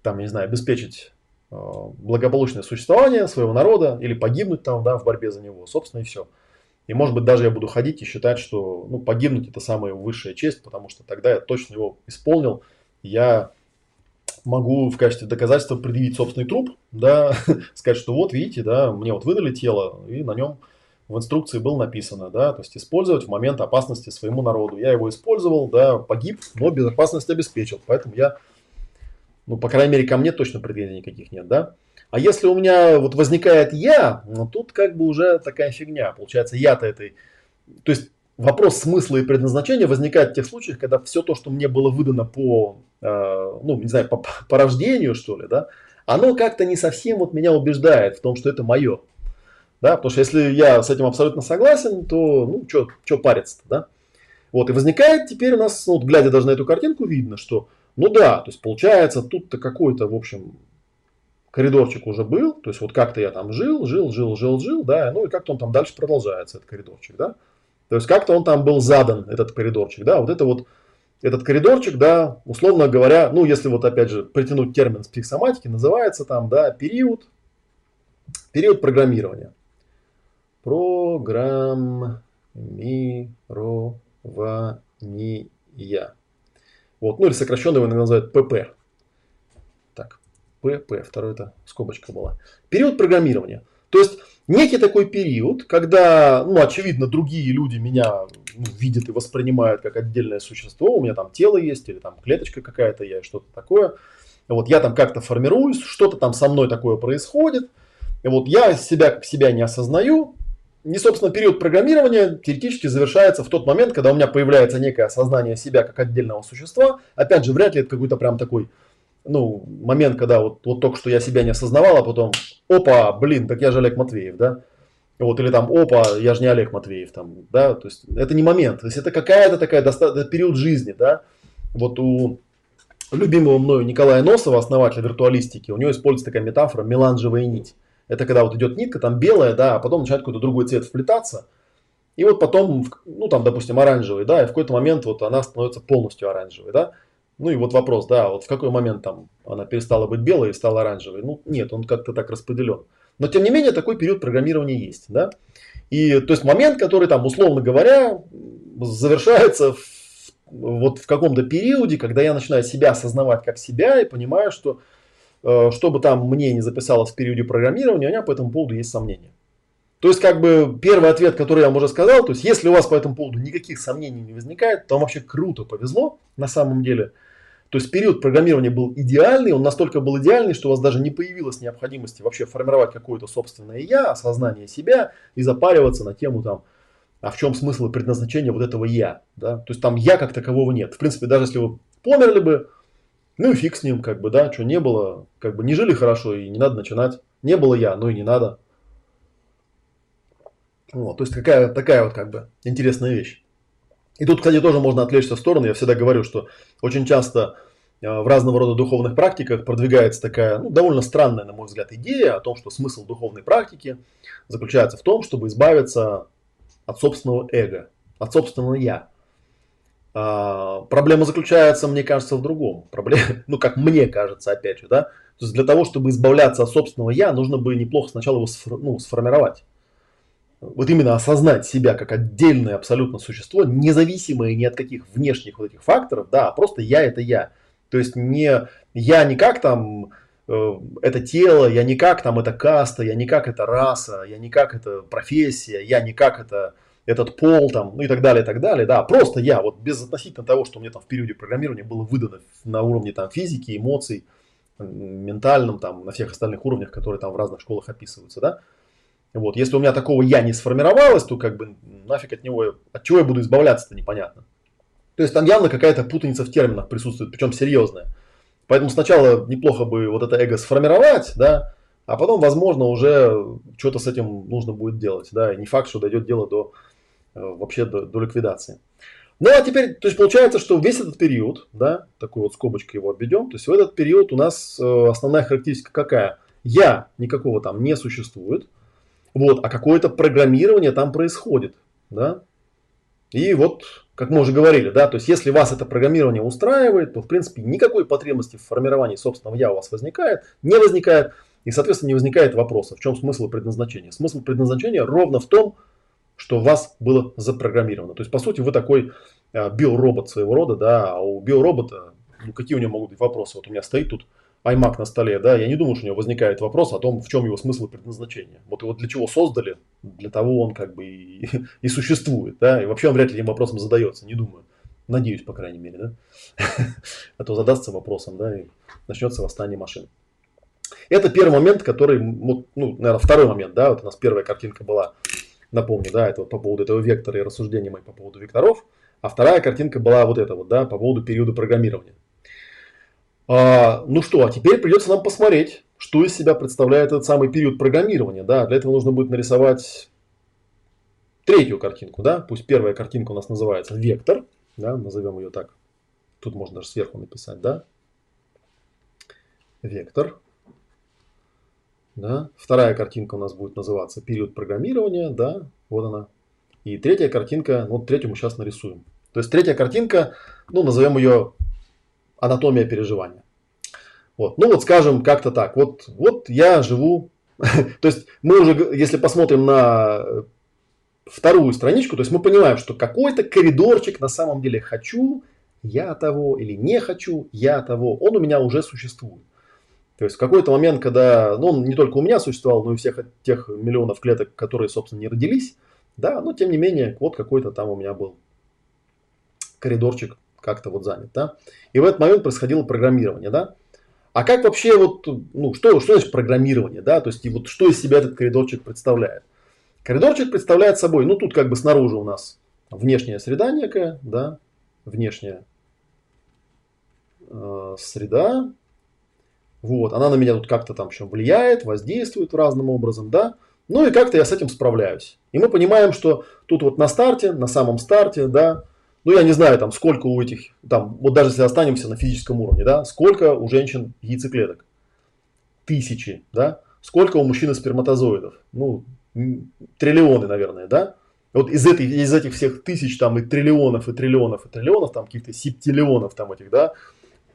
там, не знаю, обеспечить э, благополучное существование своего народа или погибнуть там, да, в борьбе за него, собственно, и все. И может быть даже я буду ходить и считать, что ну, погибнуть это самая высшая честь, потому что тогда я точно его исполнил. Я могу в качестве доказательства предъявить собственный труп, да, сказать, что вот видите, да, мне вот выдали тело, и на нем в инструкции было написано, да, то есть использовать в момент опасности своему народу. Я его использовал, да, погиб, но безопасность обеспечил, поэтому я, ну, по крайней мере, ко мне точно претензий никаких нет, да. А если у меня вот возникает я, ну тут как бы уже такая фигня. Получается, я-то этой... То есть вопрос смысла и предназначения возникает в тех случаях, когда все то, что мне было выдано по, э, ну, не знаю, по, по рождению, что ли, да, оно как-то не совсем вот меня убеждает в том, что это мое. Да, потому что если я с этим абсолютно согласен, то, ну, что париться-то, да. Вот, и возникает теперь у нас, ну, вот, глядя даже на эту картинку, видно, что, ну да, то есть получается, тут-то какой-то, в общем, коридорчик уже был, то есть вот как-то я там жил, жил, жил, жил, жил, да, ну и как-то он там дальше продолжается, этот коридорчик, да. То есть как-то он там был задан, этот коридорчик, да, вот это вот, этот коридорчик, да, условно говоря, ну если вот опять же притянуть термин с психосоматики, называется там, да, период, период программирования. Программирования. Вот, ну или сокращенно его называют ПП. П, П, второй это скобочка была. Период программирования. То есть некий такой период, когда, ну, очевидно, другие люди меня ну, видят и воспринимают как отдельное существо, у меня там тело есть или там клеточка какая-то, я что-то такое. Вот я там как-то формируюсь, что-то там со мной такое происходит. И вот я себя как себя не осознаю. И, собственно, период программирования теоретически завершается в тот момент, когда у меня появляется некое осознание себя как отдельного существа. Опять же, вряд ли это какой-то прям такой ну, момент, когда вот, вот только что я себя не осознавал, а потом, опа, блин, так я же Олег Матвеев, да? Вот, или там, опа, я же не Олег Матвеев, там, да, то есть это не момент, то есть это какая-то такая доста- период жизни, да, вот у любимого мною Николая Носова, основателя виртуалистики, у него используется такая метафора меланжевая нить. Это когда вот идет нитка, там белая, да, а потом начинает какой-то другой цвет вплетаться, и вот потом, ну там, допустим, оранжевый, да, и в какой-то момент вот она становится полностью оранжевой, да. Ну и вот вопрос, да, вот в какой момент там она перестала быть белой и стала оранжевой? Ну нет, он как-то так распределен. Но тем не менее такой период программирования есть, да. И то есть момент, который там, условно говоря, завершается в, вот в каком-то периоде, когда я начинаю себя осознавать как себя и понимаю, что э, что бы там мне не записалось в периоде программирования, у меня по этому поводу есть сомнения. То есть, как бы первый ответ, который я вам уже сказал, то есть, если у вас по этому поводу никаких сомнений не возникает, то вам вообще круто повезло на самом деле – то есть период программирования был идеальный, он настолько был идеальный, что у вас даже не появилось необходимости вообще формировать какое-то собственное я, осознание себя и запариваться на тему там, а в чем смысл и предназначение вот этого я. Да? То есть там я как такового нет. В принципе, даже если вы померли бы, ну и фиг с ним, как бы, да, что не было, как бы не жили хорошо и не надо начинать. Не было я, но и не надо. Вот, то есть какая, такая вот как бы интересная вещь. И тут, кстати, тоже можно отвлечься в сторону. Я всегда говорю, что очень часто э, в разного рода духовных практиках продвигается такая ну, довольно странная, на мой взгляд, идея о том, что смысл духовной практики заключается в том, чтобы избавиться от собственного эго, от собственного я. А, проблема заключается, мне кажется, в другом. Проблема, ну, как мне кажется, опять же, да. То есть для того, чтобы избавляться от собственного я, нужно бы неплохо сначала его сфор, ну, сформировать вот именно осознать себя как отдельное абсолютно существо, независимое ни от каких внешних вот этих факторов, да, а просто я это я. То есть не я не как там э, это тело, я не как там это каста, я не как это раса, я не как это профессия, я не как это этот пол там, ну и так далее, и так далее, да, просто я, вот без относительно того, что мне там в периоде программирования было выдано на уровне там физики, эмоций, ментальном, там, на всех остальных уровнях, которые там в разных школах описываются, да, вот, если у меня такого я не сформировалось, то как бы нафиг от него, от чего я буду избавляться-то непонятно. То есть там явно какая-то путаница в терминах присутствует, причем серьезная. Поэтому сначала неплохо бы вот это эго сформировать, да, а потом, возможно, уже что-то с этим нужно будет делать, да, и не факт, что дойдет дело до э, вообще до, до ликвидации. Ну, а теперь, то есть получается, что весь этот период, да, такой вот скобочкой его обведем, то есть в этот период у нас э, основная характеристика какая? Я никакого там не существует, вот, а какое-то программирование там происходит, да. И вот, как мы уже говорили, да, то есть если вас это программирование устраивает, то в принципе никакой потребности в формировании собственного я у вас возникает, не возникает, и, соответственно, не возникает вопроса, в чем смысл предназначения. Смысл предназначения ровно в том, что вас было запрограммировано. То есть, по сути, вы такой а, биоробот своего рода, да, а у биоробота, ну, какие у него могут быть вопросы? Вот у меня стоит тут iMac на столе, да, я не думаю, что у него возникает вопрос о том, в чем его смысл и предназначение. Вот его для чего создали, для того он как бы и, и существует, да, и вообще он вряд ли этим вопросом задается, не думаю. Надеюсь, по крайней мере, да. А то задастся вопросом, да, и начнется восстание машин. Это первый момент, который, ну, наверное, второй момент, да, вот у нас первая картинка была Напомню, да, это вот по поводу этого вектора и рассуждения мои по поводу векторов. А вторая картинка была вот эта вот, да, по поводу периода программирования. А, ну что, а теперь придется нам посмотреть, что из себя представляет этот самый период программирования. Да, для этого нужно будет нарисовать третью картинку, да, пусть первая картинка у нас называется вектор, да, назовем ее так. Тут можно даже сверху написать, да. Вектор. Да? Вторая картинка у нас будет называться период программирования, да, вот она. И третья картинка, ну, третью мы сейчас нарисуем. То есть третья картинка, ну, назовем ее анатомия переживания. Вот. Ну вот скажем как-то так. Вот, вот я живу. то есть мы уже, если посмотрим на вторую страничку, то есть мы понимаем, что какой-то коридорчик на самом деле хочу, я того или не хочу, я того, он у меня уже существует. То есть в какой-то момент, когда, ну, он не только у меня существовал, но и у всех тех миллионов клеток, которые, собственно, не родились, да, но тем не менее, вот какой-то там у меня был коридорчик как-то вот занят, да. И в этот момент происходило программирование, да. А как вообще вот, ну, что, что значит программирование, да, то есть и вот что из себя этот коридорчик представляет? Коридорчик представляет собой, ну, тут как бы снаружи у нас внешняя среда некая, да, внешняя э, среда, вот, она на меня тут как-то там еще влияет, воздействует разным образом, да. Ну и как-то я с этим справляюсь. И мы понимаем, что тут вот на старте, на самом старте, да, ну я не знаю там сколько у этих, там, вот даже если останемся на физическом уровне, да, сколько у женщин яйцеклеток? Тысячи, да. Сколько у мужчин сперматозоидов? Ну, триллионы, наверное, да. Вот из, этой, из этих всех тысяч там и триллионов, и триллионов, и триллионов, там каких-то септиллионов там этих, да,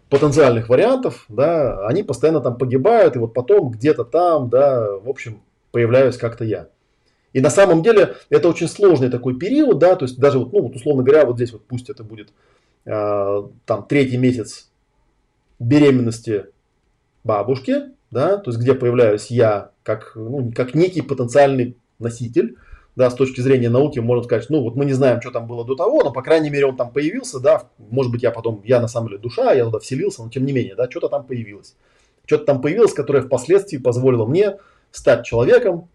потенциальных вариантов, да, они постоянно там погибают, и вот потом где-то там, да, в общем, появляюсь как-то я. И на самом деле это очень сложный такой период, да, то есть даже вот, ну, вот условно говоря, вот здесь вот пусть это будет э, там третий месяц беременности бабушки, да, то есть где появляюсь я как, ну, как некий потенциальный носитель, да, с точки зрения науки можно сказать, ну вот мы не знаем, что там было до того, но по крайней мере он там появился, да, может быть я потом, я на самом деле душа, я туда вселился, но тем не менее, да, что-то там появилось. Что-то там появилось, которое впоследствии позволило мне стать человеком,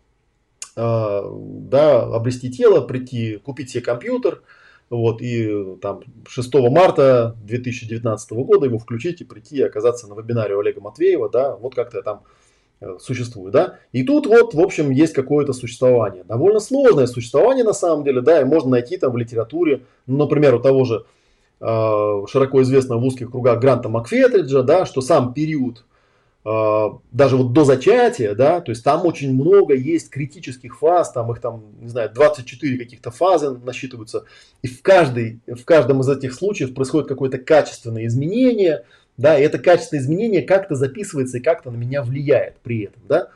да, обрести тело, прийти, купить себе компьютер, вот, и там 6 марта 2019 года его включить и прийти и оказаться на вебинаре у Олега Матвеева, да, вот как-то там Э, существует, да. И тут вот, в общем, есть какое-то существование. Довольно сложное существование на самом деле, да, и можно найти там в литературе, ну, например, у того же э, широко известного в узких кругах Гранта Макфетриджа, да, что сам период даже вот до зачатия, да, то есть там очень много есть критических фаз, там их там, не знаю, 24 каких-то фазы насчитываются, и в, каждой, в каждом из этих случаев происходит какое-то качественное изменение, да, и это качественное изменение как-то записывается и как-то на меня влияет при этом, да.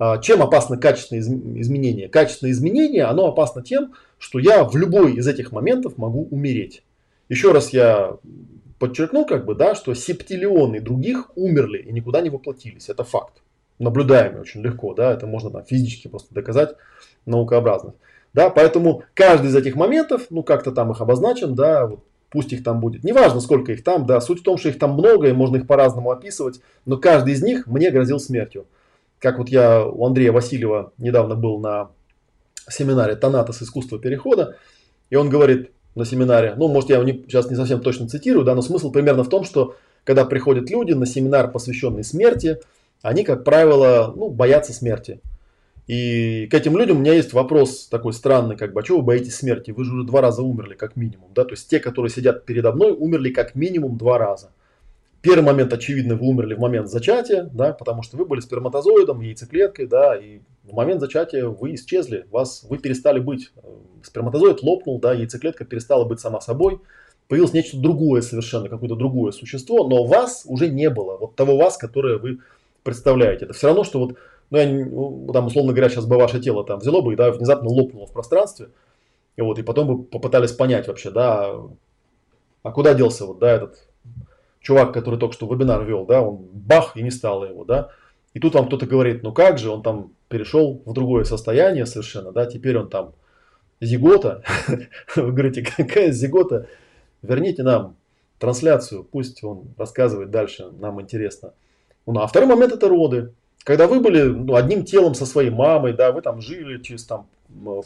А, чем опасно качественное изменение? Качественное изменение, оно опасно тем, что я в любой из этих моментов могу умереть. Еще раз я подчеркну, как бы, да, что септиллионы других умерли и никуда не воплотились. Это факт. Наблюдаемый очень легко, да, это можно там, физически просто доказать наукообразно. Да, поэтому каждый из этих моментов, ну как-то там их обозначим, да, вот пусть их там будет. Неважно, сколько их там, да, суть в том, что их там много, и можно их по-разному описывать, но каждый из них мне грозил смертью. Как вот я у Андрея Васильева недавно был на семинаре «Танатос. Искусство перехода», и он говорит на семинаре, ну, может, я не, сейчас не совсем точно цитирую, да, но смысл примерно в том, что когда приходят люди на семинар, посвященный смерти, они, как правило, ну, боятся смерти. И к этим людям у меня есть вопрос такой странный, как бы, а чего вы боитесь смерти? Вы же уже два раза умерли, как минимум, да? То есть те, которые сидят передо мной, умерли как минимум два раза. Первый момент, очевидно, вы умерли в момент зачатия, да, потому что вы были сперматозоидом, яйцеклеткой, да, и в момент зачатия вы исчезли, вас, вы перестали быть. Сперматозоид лопнул, да, яйцеклетка перестала быть сама собой, появилось нечто другое совершенно, какое-то другое существо, но вас уже не было, вот того вас, которое вы представляете. Это все равно, что вот, ну, я, ну, там, условно говоря, сейчас бы ваше тело там взяло бы и да, внезапно лопнуло в пространстве, и вот, и потом бы попытались понять вообще, да, а куда делся вот, да, этот чувак, который только что вебинар вел, да, он бах и не стало его, да. И тут вам кто-то говорит, ну как же, он там перешел в другое состояние совершенно, да, теперь он там зигота. Вы говорите, какая зигота? Верните нам трансляцию, пусть он рассказывает дальше, нам интересно. Ну, а второй момент это роды. Когда вы были ну, одним телом со своей мамой, да, вы там жили через там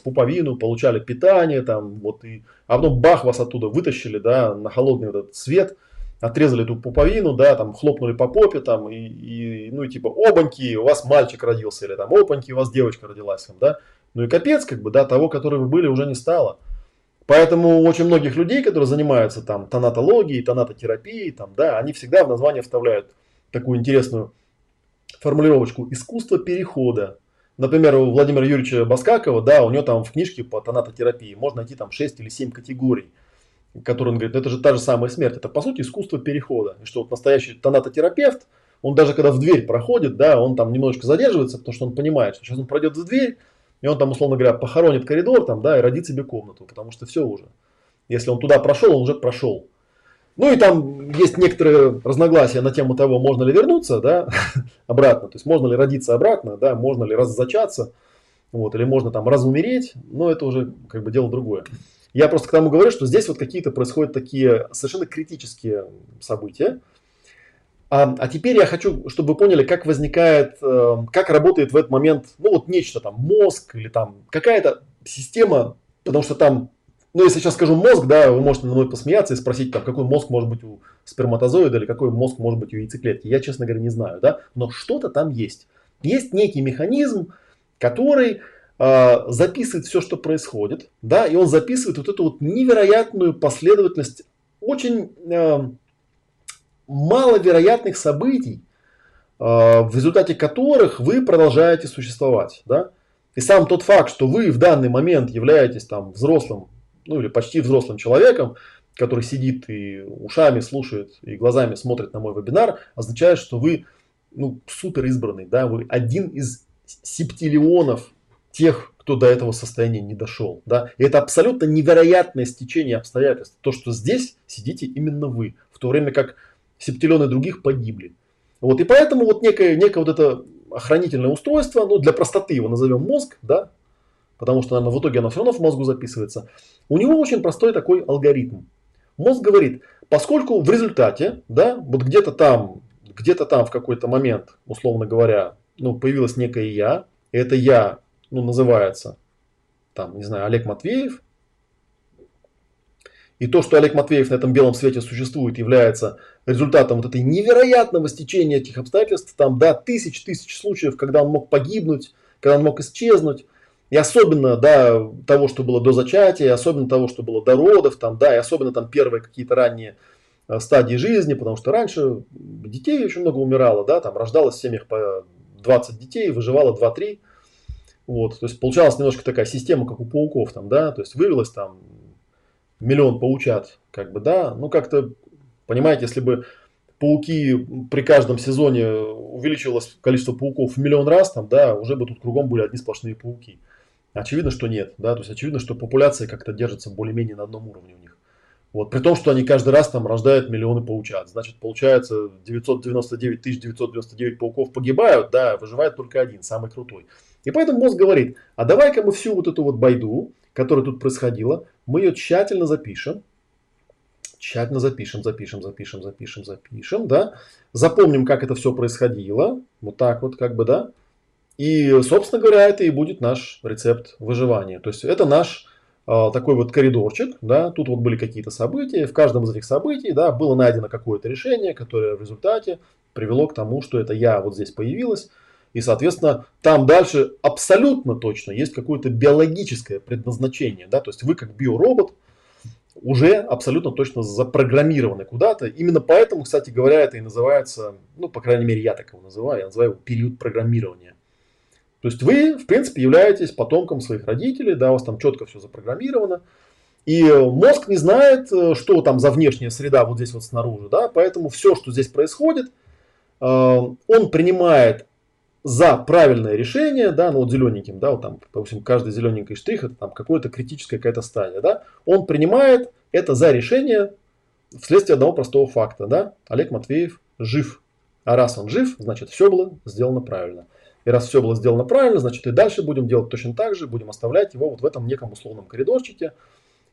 пуповину, получали питание, там, вот, и, а потом бах вас оттуда вытащили, да, на холодный этот свет – отрезали эту пуповину, да, там хлопнули по попе, там, и, и ну и типа, обаньки, у вас мальчик родился, или там, опаньки, у вас девочка родилась, там, да. Ну и капец, как бы, да, того, который вы были, уже не стало. Поэтому очень многих людей, которые занимаются там тонатологией, тонатотерапией, там, да, они всегда в название вставляют такую интересную формулировочку «искусство перехода». Например, у Владимира Юрьевича Баскакова, да, у него там в книжке по тонатотерапии можно найти там 6 или 7 категорий – который он говорит, это же та же самая смерть, это по сути искусство перехода. Что вот настоящий тонатотерапевт, он даже когда в дверь проходит, да, он там немножечко задерживается, потому что он понимает, что сейчас он пройдет в дверь, и он там, условно говоря, похоронит коридор там, да, и родит себе комнату, потому что все уже. Если он туда прошел, он уже прошел. Ну и там есть некоторые разногласия на тему того, можно ли вернуться, да, обратно, то есть можно ли родиться обратно, да, можно ли раззачаться, вот, или можно там разумереть, но это уже как бы дело другое. Я просто к тому говорю, что здесь вот какие-то происходят такие совершенно критические события. А, а теперь я хочу, чтобы вы поняли, как возникает, э, как работает в этот момент, ну вот нечто там, мозг или там какая-то система, потому что там, ну если сейчас скажу мозг, да, вы можете на мной посмеяться и спросить, там, какой мозг может быть у сперматозоида или какой мозг может быть у яйцеклетки. Я, честно говоря, не знаю, да, но что-то там есть. Есть некий механизм, который записывает все, что происходит, да, и он записывает вот эту вот невероятную последовательность очень э, маловероятных событий, э, в результате которых вы продолжаете существовать, да. И сам тот факт, что вы в данный момент являетесь там взрослым, ну или почти взрослым человеком, который сидит и ушами слушает и глазами смотрит на мой вебинар, означает, что вы ну, супер избранный, да, вы один из септиллионов тех, кто до этого состояния не дошел. Да? И это абсолютно невероятное стечение обстоятельств. То, что здесь сидите именно вы, в то время как септиллионы других погибли. Вот, и поэтому вот некое, некое вот это охранительное устройство, ну для простоты его назовем мозг, да, потому что, наверное, в итоге оно все равно в мозгу записывается. У него очень простой такой алгоритм. Мозг говорит, поскольку в результате, да, вот где-то там, где-то там в какой-то момент, условно говоря, ну, появилось некое я, и это я ну, называется, там, не знаю, Олег Матвеев. И то, что Олег Матвеев на этом белом свете существует, является результатом вот этой невероятного стечения этих обстоятельств. Там, да, тысяч тысяч случаев, когда он мог погибнуть, когда он мог исчезнуть. И особенно, да, того, что было до зачатия, особенно того, что было до родов, там, да, и особенно там первые какие-то ранние э, стадии жизни, потому что раньше детей очень много умирало, да, там рождалось в семьях по 20 детей, выживало 2-3. Вот, то есть получалась немножко такая система, как у пауков там, да, то есть вывелось там миллион паучат, как бы, да, ну как-то, понимаете, если бы пауки при каждом сезоне увеличивалось количество пауков в миллион раз, там, да, уже бы тут кругом были одни сплошные пауки. Очевидно, что нет, да, то есть очевидно, что популяция как-то держится более-менее на одном уровне у них. Вот, при том, что они каждый раз там рождают миллионы паучат. Значит, получается 999 999 пауков погибают, да, выживает только один, самый крутой. И поэтому мозг говорит, а давай-ка мы всю вот эту вот байду, которая тут происходила, мы ее тщательно запишем, тщательно запишем, запишем, запишем, запишем, запишем, да, запомним, как это все происходило, вот так вот, как бы, да, и, собственно говоря, это и будет наш рецепт выживания. То есть это наш э, такой вот коридорчик, да, тут вот были какие-то события, в каждом из этих событий, да, было найдено какое-то решение, которое в результате привело к тому, что это я вот здесь появилась, и, соответственно, там дальше абсолютно точно есть какое-то биологическое предназначение. Да? То есть вы как биоробот уже абсолютно точно запрограммированы куда-то. Именно поэтому, кстати говоря, это и называется, ну, по крайней мере, я так его называю, я называю его период программирования. То есть вы, в принципе, являетесь потомком своих родителей, да, у вас там четко все запрограммировано. И мозг не знает, э, что там за внешняя среда вот здесь вот снаружи, да, поэтому все, что здесь происходит, э, он принимает за правильное решение, да, ну вот зелененьким, да, вот там, допустим, каждый зелененький штрих это там какое-то критическое какая-то стадия, да, он принимает это за решение вследствие одного простого факта, да, Олег Матвеев жив. А раз он жив, значит все было сделано правильно. И раз все было сделано правильно, значит и дальше будем делать точно так же, будем оставлять его вот в этом неком условном коридорчике.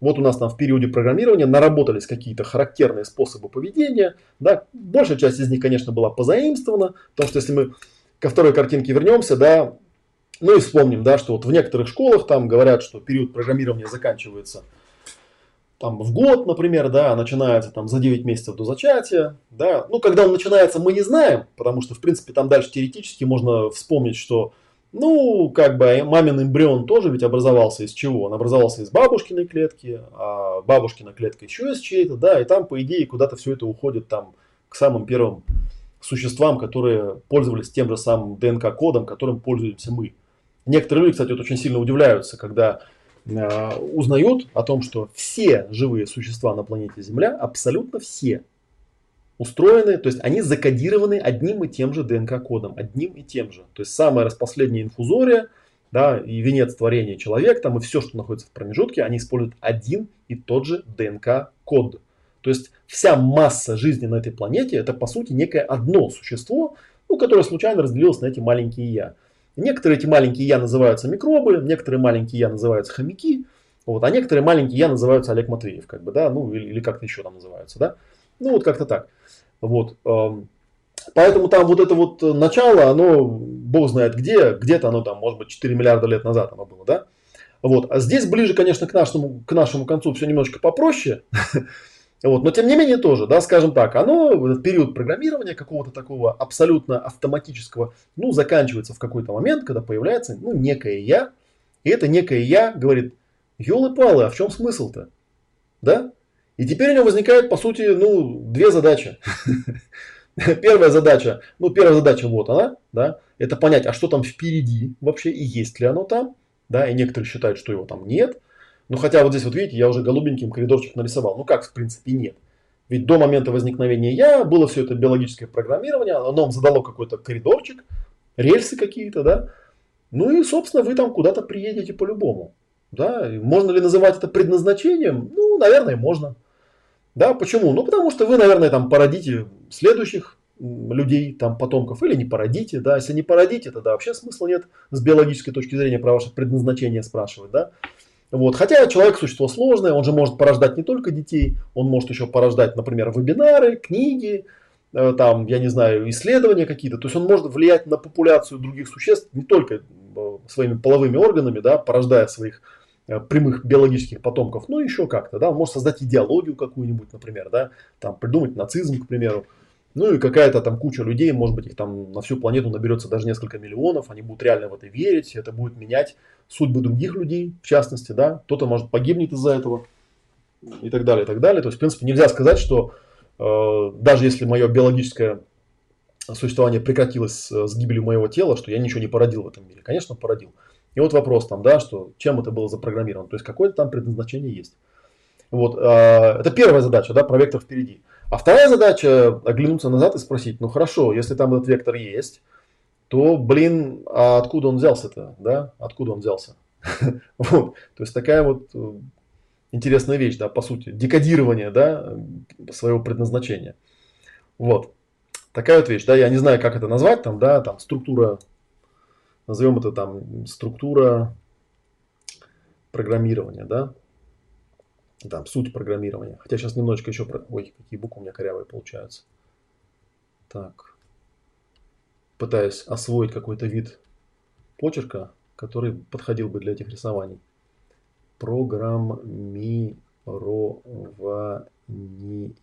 Вот у нас там в периоде программирования наработались какие-то характерные способы поведения. Да, большая часть из них, конечно, была позаимствована, потому что если мы ко второй картинке вернемся, да, ну и вспомним, да, что вот в некоторых школах там говорят, что период программирования заканчивается там в год, например, да, начинается там за 9 месяцев до зачатия, да. Ну, когда он начинается, мы не знаем, потому что, в принципе, там дальше теоретически можно вспомнить, что, ну, как бы мамин эмбрион тоже ведь образовался из чего? Он образовался из бабушкиной клетки, а бабушкина клетка еще из чьей-то, да, и там, по идее, куда-то все это уходит там к самым первым существам, которые пользовались тем же самым ДНК-кодом, которым пользуемся мы. Некоторые люди, кстати, вот очень сильно удивляются, когда э, узнают о том, что все живые существа на планете Земля, абсолютно все, устроены, то есть они закодированы одним и тем же ДНК-кодом, одним и тем же. То есть самая распоследняя инфузория, да, и венец творения человек, там и все, что находится в промежутке, они используют один и тот же ДНК-код. То есть вся масса жизни на этой планете это по сути некое одно существо, ну, которое случайно разделилось на эти маленькие я. Некоторые эти маленькие я называются микробы, некоторые маленькие я называются хомяки, вот, а некоторые маленькие я называются Олег Матвеев, как бы, да, ну или, или как-то еще там называются, да. Ну вот как-то так. Вот. Эм, поэтому там вот это вот начало, оно, бог знает где, где-то оно там, может быть, 4 миллиарда лет назад оно было, да. Вот. А здесь ближе, конечно, к нашему, к нашему концу все немножко попроще. Вот. Но тем не менее тоже, да, скажем так, оно, этот период программирования какого-то такого абсолютно автоматического, ну, заканчивается в какой-то момент, когда появляется, ну, некое я, и это некое я говорит, елы-палы, а в чем смысл-то? Да? И теперь у него возникает, по сути, ну, две задачи. Первая задача, ну, первая задача вот она, да, это понять, а что там впереди вообще, и есть ли оно там, да, и некоторые считают, что его там нет – ну хотя вот здесь вот видите, я уже голубеньким коридорчик нарисовал. Ну как в принципе нет. Ведь до момента возникновения я было все это биологическое программирование, оно нам задало какой-то коридорчик, рельсы какие-то, да. Ну и, собственно, вы там куда-то приедете по-любому. Да? Можно ли называть это предназначением? Ну, наверное, можно. Да, почему? Ну, потому что вы, наверное, там породите следующих людей, там, потомков, или не породите, да. Если не породите, тогда вообще смысла нет с биологической точки зрения про ваше предназначение спрашивать, да. Вот. Хотя человек существо сложное, он же может порождать не только детей, он может еще порождать, например, вебинары, книги, э, там, я не знаю, исследования какие-то. То есть он может влиять на популяцию других существ не только э, своими половыми органами, да, порождая своих э, прямых биологических потомков, но еще как-то, да, он может создать идеологию какую-нибудь, например, да, там придумать нацизм, к примеру, ну и какая-то там куча людей, может быть, их там на всю планету наберется даже несколько миллионов, они будут реально в это верить, это будет менять судьбы других людей, в частности, да, кто-то может погибнет из-за этого и так далее, и так далее. То есть, в принципе, нельзя сказать, что э, даже если мое биологическое существование прекратилось с гибелью моего тела, что я ничего не породил в этом мире. Конечно, породил. И вот вопрос там, да, что чем это было запрограммировано. То есть какое-то там предназначение есть. Вот, э, это первая задача, да, про впереди. А вторая задача оглянуться назад и спросить, ну хорошо, если там этот вектор есть, то, блин, а откуда он взялся-то, да? Откуда он взялся? Вот, то есть такая вот э, интересная вещь, да, по сути, декодирование, да, своего предназначения. Вот, такая вот вещь, да, я не знаю, как это назвать, там, да, там структура, назовем это там структура программирования, да, там, суть программирования. Хотя сейчас немножечко еще... Про... Ой, какие буквы у меня корявые получаются. Так. Пытаюсь освоить какой-то вид почерка, который подходил бы для этих рисований.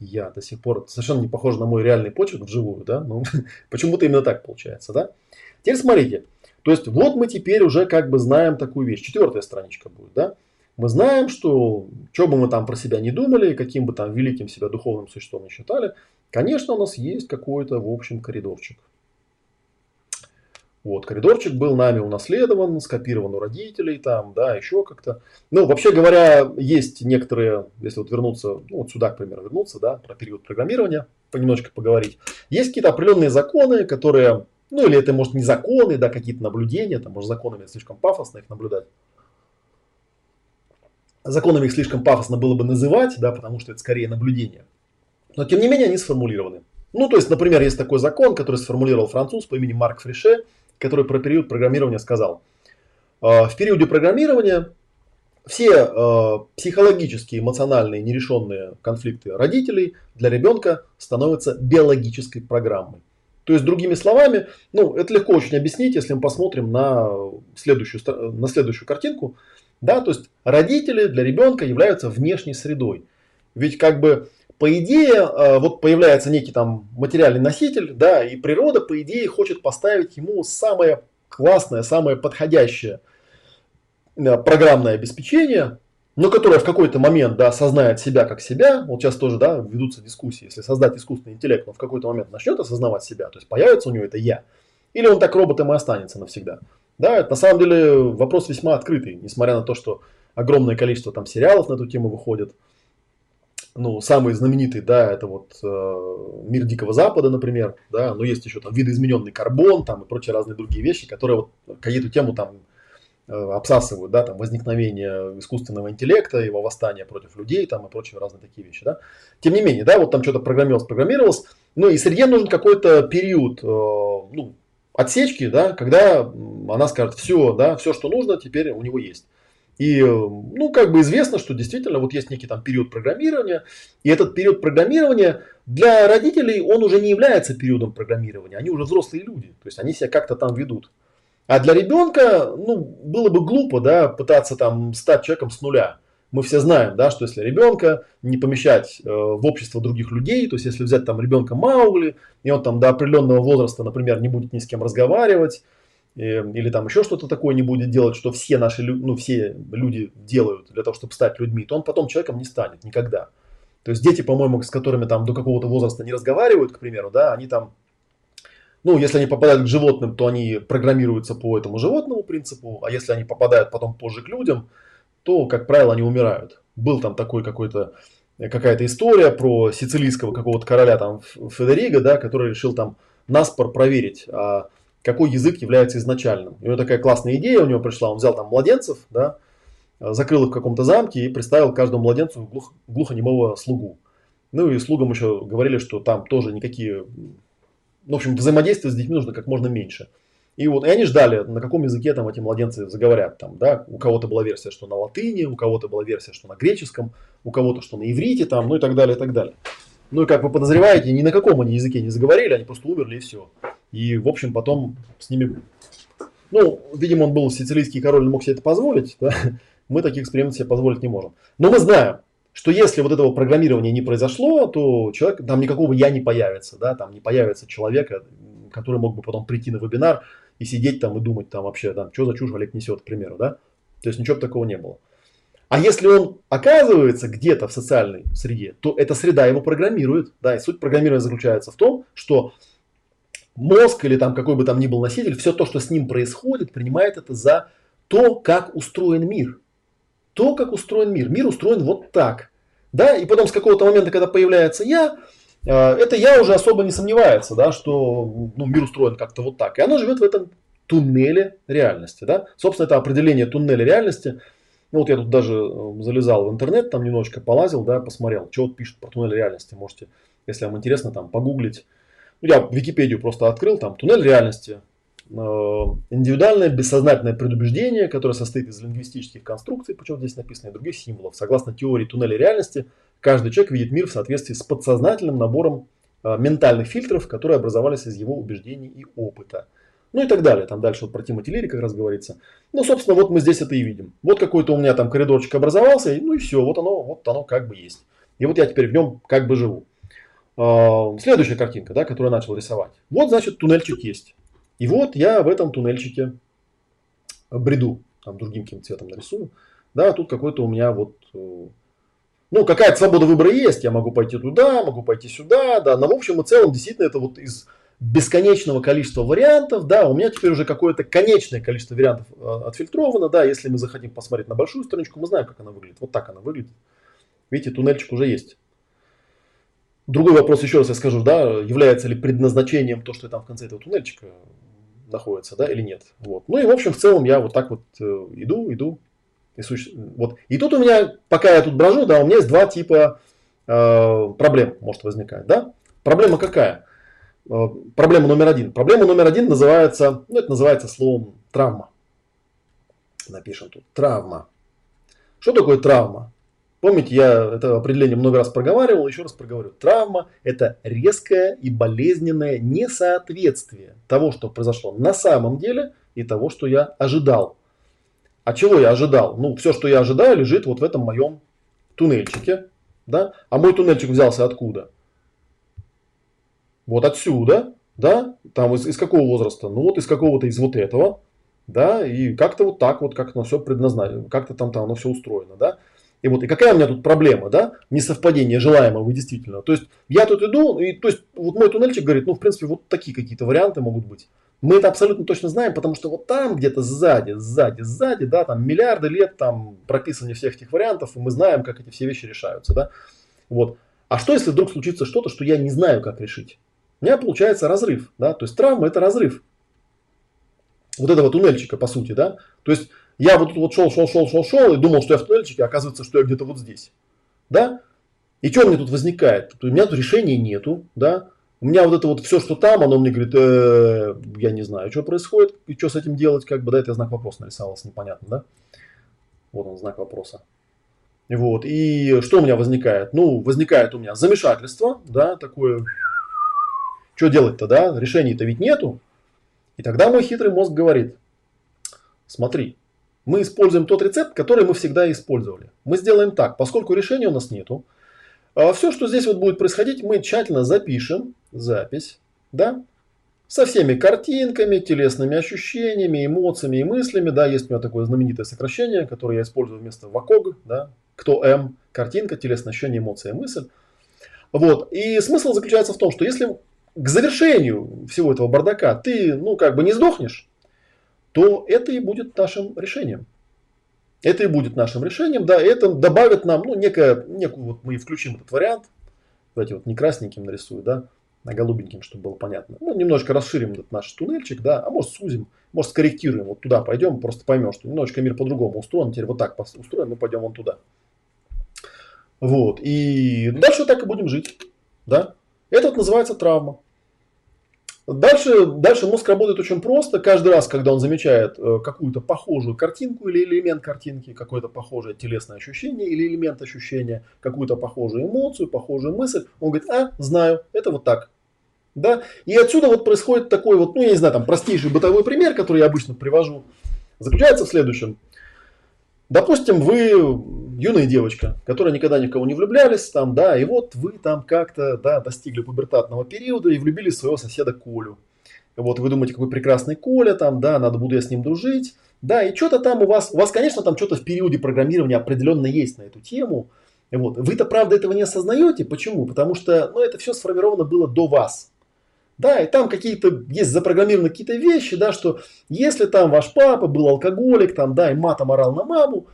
программирования. До сих пор совершенно не похоже на мой реальный почерк вживую, да? Ну, почему-то именно так получается, да? Теперь смотрите. То есть вот мы теперь уже как бы знаем такую вещь. Четвертая страничка будет, да? Мы знаем, что что бы мы там про себя не думали, каким бы там великим себя духовным существом не считали, конечно, у нас есть какой-то, в общем, коридорчик. Вот, коридорчик был нами унаследован, скопирован у родителей, там, да, еще как-то. Ну, вообще говоря, есть некоторые, если вот вернуться, ну, вот сюда, к примеру, вернуться, да, про период программирования, понемножко поговорить. Есть какие-то определенные законы, которые, ну, или это, может, не законы, да, какие-то наблюдения, там, может, законами слишком пафосно их наблюдать. Законами их слишком пафосно было бы называть, да, потому что это скорее наблюдение. Но, тем не менее, они сформулированы. Ну, то есть, например, есть такой закон, который сформулировал француз по имени Марк Фрише – который про период программирования сказал. «А, в периоде программирования все э, психологические, эмоциональные, нерешенные конфликты родителей для ребенка становятся биологической программой. То есть, другими словами, ну, это легко очень объяснить, если мы посмотрим на следующую, на следующую картинку. Да, то есть, родители для ребенка являются внешней средой. Ведь как бы по идее, э, вот появляется некий там материальный носитель, да, и природа, по идее, хочет поставить ему самое классное, самое подходящее э, программное обеспечение, но которое в какой-то момент, да, осознает себя как себя, вот сейчас тоже, да, ведутся дискуссии, если создать искусственный интеллект, он в какой-то момент начнет осознавать себя, то есть появится у него это «я», или он так роботом и останется навсегда. Да, это на самом деле вопрос весьма открытый, несмотря на то, что огромное количество там сериалов на эту тему выходит, ну, самый знаменитый, да, это вот э, мир Дикого Запада, например, да, но есть еще там видоизмененный карбон, там и прочие разные другие вещи, которые вот какие-то тему там э, обсасывают, да, там возникновение искусственного интеллекта, его восстание против людей, там и прочие разные такие вещи, да. Тем не менее, да, вот там что-то программировалось, программировалось, ну и среде нужен какой-то период, э, ну, отсечки, да, когда она скажет, все, да, все, что нужно, теперь у него есть. И, ну, как бы известно, что действительно вот есть некий там период программирования, и этот период программирования для родителей, он уже не является периодом программирования, они уже взрослые люди, то есть они себя как-то там ведут. А для ребенка, ну, было бы глупо, да, пытаться там стать человеком с нуля. Мы все знаем, да, что если ребенка не помещать э, в общество других людей, то есть если взять там ребенка Маугли, и он там до определенного возраста, например, не будет ни с кем разговаривать, Эм, или там еще что-то такое не будет делать, что все наши, ну, все люди делают для того, чтобы стать людьми, то он потом человеком не станет никогда. То есть дети, по-моему, с которыми там до какого-то возраста не разговаривают, к примеру, да, они там, ну, если они попадают к животным, то они программируются по этому животному принципу, а если они попадают потом позже к людям, то, как правило, они умирают. Был там такой какой-то какая-то история про сицилийского какого-то короля там Федерига, да, который решил там наспор проверить, а какой язык является изначальным. И у него такая классная идея у него пришла. Он взял там младенцев, да, закрыл их в каком-то замке и представил каждому младенцу глух, глухонемого слугу. Ну и слугам еще говорили, что там тоже никакие... Ну, в общем, взаимодействие с детьми нужно как можно меньше. И вот и они ждали, на каком языке там эти младенцы заговорят. Там, да? У кого-то была версия, что на латыни, у кого-то была версия, что на греческом, у кого-то, что на иврите, там, ну и так далее, и так далее. Ну и как вы подозреваете, ни на каком они языке не заговорили, они просто умерли и все. И, в общем, потом с ними... Ну, видимо, он был сицилийский король, не мог себе это позволить. Да? Мы таких экспериментов себе позволить не можем. Но мы знаем, что если вот этого программирования не произошло, то человек, там никакого я не появится, да, там не появится человека, который мог бы потом прийти на вебинар и сидеть там и думать там вообще, там, что за чушь Олег несет, к примеру, да. То есть ничего такого не было. А если он оказывается где-то в социальной среде, то эта среда его программирует. Да, и суть программирования заключается в том, что мозг или там какой бы там ни был носитель, все то, что с ним происходит, принимает это за то, как устроен мир. То, как устроен мир. Мир устроен вот так. Да, и потом с какого-то момента, когда появляется я, это я уже особо не сомневается, да, что ну, мир устроен как-то вот так. И оно живет в этом туннеле реальности. Да? Собственно, это определение туннеля реальности – ну вот я тут даже э, залезал в интернет, там немножечко полазил, да, посмотрел, что вот пишут про туннель реальности. Можете, если вам интересно, там погуглить. Ну, я Википедию просто открыл, там туннель реальности. Э, индивидуальное бессознательное предубеждение, которое состоит из лингвистических конструкций, почему здесь написано, и других символов. Согласно теории туннеля реальности, каждый человек видит мир в соответствии с подсознательным набором э, ментальных фильтров, которые образовались из его убеждений и опыта. Ну и так далее. Там дальше вот про Тимоти как раз говорится. Ну, собственно, вот мы здесь это и видим. Вот какой-то у меня там коридорчик образовался, и, ну и все, вот оно, вот оно как бы есть. И вот я теперь в нем как бы живу. А, следующая картинка, да, которую я начал рисовать. Вот, значит, туннельчик есть. И вот я в этом туннельчике бреду. Там другим каким цветом нарисую. Да, тут какой-то у меня вот э, ну, какая-то свобода выбора есть, я могу пойти туда, могу пойти сюда, да, но в общем и целом действительно это вот из бесконечного количества вариантов, да, у меня теперь уже какое-то конечное количество вариантов э, отфильтровано, да, если мы захотим посмотреть на большую страничку, мы знаем, как она выглядит, вот так она выглядит. Видите, туннельчик уже есть. Другой вопрос, еще раз я скажу, да, является ли предназначением то, что там в конце этого туннельчика находится, да, или нет. Вот. Ну и, в общем, в целом я вот так вот э, иду, иду, и, суще... вот. и тут у меня, пока я тут брожу, да, у меня есть два типа э, проблем может возникать. Да? Проблема какая? Э, проблема номер один. Проблема номер один называется, ну это называется словом травма. Напишем тут. Травма. Что такое травма? Помните, я это определение много раз проговаривал, еще раз проговорю. Травма – это резкое и болезненное несоответствие того, что произошло на самом деле, и того, что я ожидал а чего я ожидал? Ну, все, что я ожидаю, лежит вот в этом моем туннельчике. Да? А мой туннельчик взялся откуда? Вот отсюда, да, там из, из какого возраста? Ну вот из какого-то из вот этого, да, и как-то вот так вот, как оно все предназначено, как-то там, там оно все устроено, да. И вот, и какая у меня тут проблема, да, несовпадение желаемого и действительного. То есть я тут иду, и то есть вот мой туннельчик говорит, ну в принципе вот такие какие-то варианты могут быть. Мы это абсолютно точно знаем, потому что вот там где-то сзади, сзади, сзади, да, там миллиарды лет там прописаны всех этих вариантов, и мы знаем, как эти все вещи решаются, да. Вот. А что, если вдруг случится что-то, что я не знаю, как решить? У меня получается разрыв, да, то есть травма это разрыв. Вот этого туннельчика, по сути, да. То есть я вот тут вот шел, шел, шел, шел, шел и думал, что я в туннельчике, а оказывается, что я где-то вот здесь, да. И что мне тут возникает? У меня тут решения нету, да. У меня вот это вот все, что там, оно мне говорит, э, я не знаю, что происходит и что с этим делать, как бы, да, это знак вопроса нарисовался, непонятно, да? Вот он, знак вопроса. Вот, и что у меня возникает? Ну, возникает у меня замешательство, да, такое, что делать-то, да, решений-то ведь нету. И тогда мой хитрый мозг говорит, смотри, мы используем тот рецепт, который мы всегда использовали. Мы сделаем так, поскольку решения у нас нету, все, что здесь вот будет происходить, мы тщательно запишем, запись, да, со всеми картинками, телесными ощущениями, эмоциями и мыслями, да, есть у меня такое знаменитое сокращение, которое я использую вместо ВАКОГ, да, кто М, картинка, телесное ощущение, эмоция, мысль. Вот, и смысл заключается в том, что если к завершению всего этого бардака ты, ну, как бы не сдохнешь, то это и будет нашим решением. Это и будет нашим решением, да, это добавит нам, ну, некое, некую, вот мы включим этот вариант, давайте вот не красненьким нарисую, да, а голубеньким, чтобы было понятно. Ну, немножко расширим этот наш туннельчик, да, а может сузим, может скорректируем, вот туда пойдем, просто поймем, что немножечко мир по-другому устроен, теперь вот так устроен, мы пойдем вон туда. Вот, и дальше так и будем жить, да. Это вот называется травма. Дальше, дальше мозг работает очень просто. Каждый раз, когда он замечает э, какую-то похожую картинку или элемент картинки, какое-то похожее телесное ощущение или элемент ощущения, какую-то похожую эмоцию, похожую мысль, он говорит, а, знаю, это вот так. Да? И отсюда вот происходит такой вот, ну я не знаю, там простейший бытовой пример, который я обычно привожу, заключается в следующем. Допустим, вы юная девочка, которая никогда ни в кого не влюблялись, там, да, и вот вы там как-то, да, достигли пубертатного периода и влюбили своего соседа Колю. Вот вы думаете, какой прекрасный Коля, там, да, надо буду я с ним дружить. Да, и что-то там у вас, у вас, конечно, там что-то в периоде программирования определенно есть на эту тему. Вот. Вы-то, правда, этого не осознаете. Почему? Потому что, ну, это все сформировано было до вас. Да, и там какие-то есть запрограммированы какие-то вещи, да, что если там ваш папа был алкоголик, там, да, и матом орал на маму,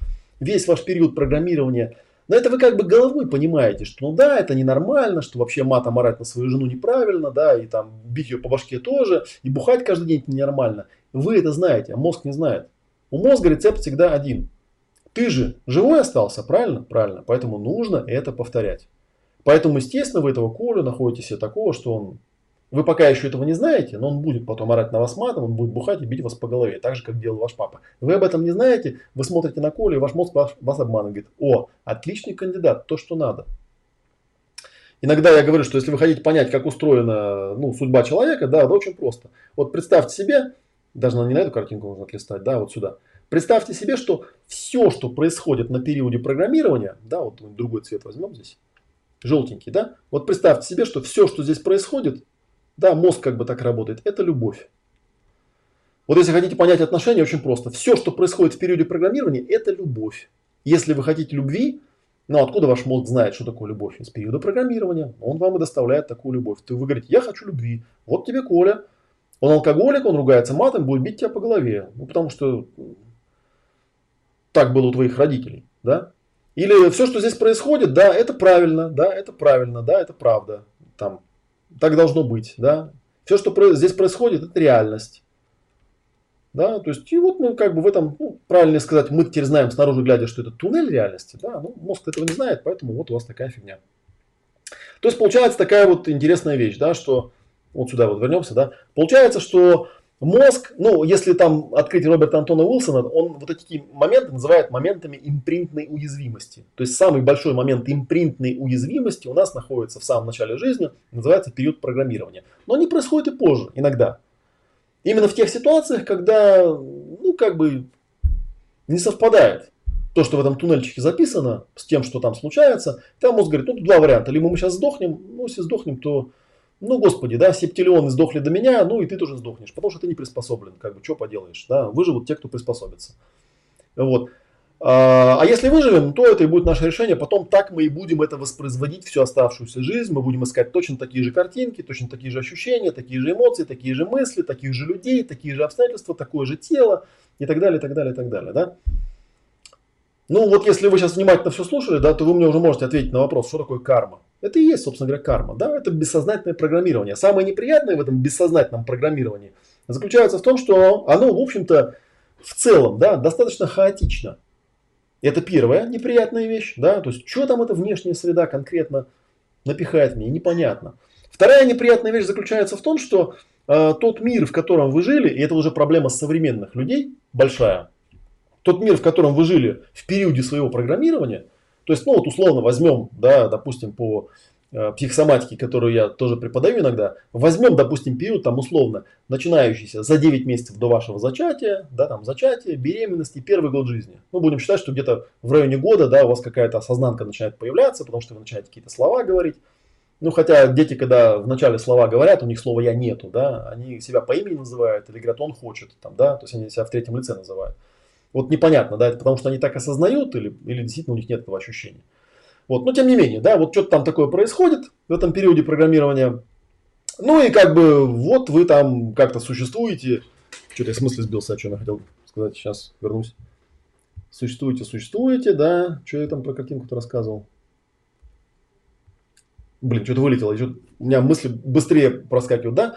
весь ваш период программирования, но это вы как бы головой понимаете, что ну да, это ненормально, что вообще матом орать на свою жену неправильно, да, и там бить ее по башке тоже, и бухать каждый день это ненормально. Вы это знаете, а мозг не знает. У мозга рецепт всегда один. Ты же живой остался, правильно? Правильно. Поэтому нужно это повторять. Поэтому, естественно, вы этого Колю находите себе такого, что он вы пока еще этого не знаете, но он будет потом орать на вас матом, он будет бухать и бить вас по голове, так же, как делал ваш папа. Вы об этом не знаете, вы смотрите на Колю, и ваш мозг вас, вас обманывает. О, отличный кандидат, то, что надо. Иногда я говорю, что если вы хотите понять, как устроена ну, судьба человека, да, это очень просто. Вот представьте себе, даже не на эту картинку нужно отлистать, да, вот сюда. Представьте себе, что все, что происходит на периоде программирования, да, вот другой цвет возьмем здесь, желтенький, да, вот представьте себе, что все, что здесь происходит, да, мозг как бы так работает, это любовь. Вот если хотите понять отношения, очень просто. Все, что происходит в периоде программирования, это любовь. Если вы хотите любви, ну откуда ваш мозг знает, что такое любовь? Из периода программирования. Он вам и доставляет такую любовь. Ты вы говорите, я хочу любви. Вот тебе Коля. Он алкоголик, он ругается матом, будет бить тебя по голове. Ну, потому что так было у твоих родителей. Да? Или все, что здесь происходит, да, это правильно, да, это правильно, да, это правда. Там, так должно быть, да. Все, что здесь происходит, это реальность. Да, то есть, и вот мы как бы в этом, ну, правильно сказать, мы теперь знаем снаружи глядя, что это туннель реальности, да, ну, мозг этого не знает, поэтому вот у вас такая фигня. То есть, получается такая вот интересная вещь, да, что, вот сюда вот вернемся, да, получается, что мозг, ну, если там открыть Роберта Антона Уилсона, он вот эти моменты называет моментами импринтной уязвимости. То есть, самый большой момент импринтной уязвимости у нас находится в самом начале жизни, называется период программирования. Но они происходят и позже, иногда. Именно в тех ситуациях, когда, ну, как бы не совпадает то, что в этом туннельчике записано, с тем, что там случается, там мозг говорит, ну, два варианта. Либо мы сейчас сдохнем, ну, если сдохнем, то, ну, господи, да, септиллионы сдохли до меня, ну, и ты тоже сдохнешь, потому что ты не приспособлен, как бы, что поделаешь, да, выживут те, кто приспособится. Вот. А, а если выживем, то это и будет наше решение. Потом так мы и будем это воспроизводить всю оставшуюся жизнь. Мы будем искать точно такие же картинки, точно такие же ощущения, такие же эмоции, такие же мысли, таких же людей, такие же обстоятельства, такое же тело и так далее, и так далее, и так далее. Да? Ну вот если вы сейчас внимательно все слушали, да, то вы мне уже можете ответить на вопрос, что такое карма. Это и есть, собственно говоря, карма. Да? Это бессознательное программирование. Самое неприятное в этом бессознательном программировании заключается в том, что оно, в общем-то, в целом, да, достаточно хаотично. Это первая неприятная вещь, да, то есть что там эта внешняя среда конкретно напихает мне, непонятно. Вторая неприятная вещь заключается в том, что э, тот мир, в котором вы жили, и это уже проблема современных людей большая, тот мир, в котором вы жили в периоде своего программирования, то есть, ну вот условно возьмем, да, допустим, по Э, психосоматики, которую я тоже преподаю иногда, возьмем, допустим, период там условно, начинающийся за 9 месяцев до вашего зачатия, да, там зачатия, беременности, первый год жизни. Ну, будем считать, что где-то в районе года, да, у вас какая-то осознанка начинает появляться, потому что вы начинаете какие-то слова говорить. Ну, хотя дети, когда вначале слова говорят, у них слова «я» нету, да, они себя по имени называют или говорят «он хочет», там, да, то есть они себя в третьем лице называют. Вот непонятно, да, это потому что они так осознают или, или действительно у них нет этого ощущения. Вот. Но тем не менее, да, вот что-то там такое происходит в этом периоде программирования. Ну и как бы вот вы там как-то существуете. Что-то я в смысле сбился, о чем я хотел сказать. Сейчас вернусь. Существуете, существуете, да. Что я там про картинку-то рассказывал? Блин, что-то вылетело. У меня мысли быстрее проскакивают, да?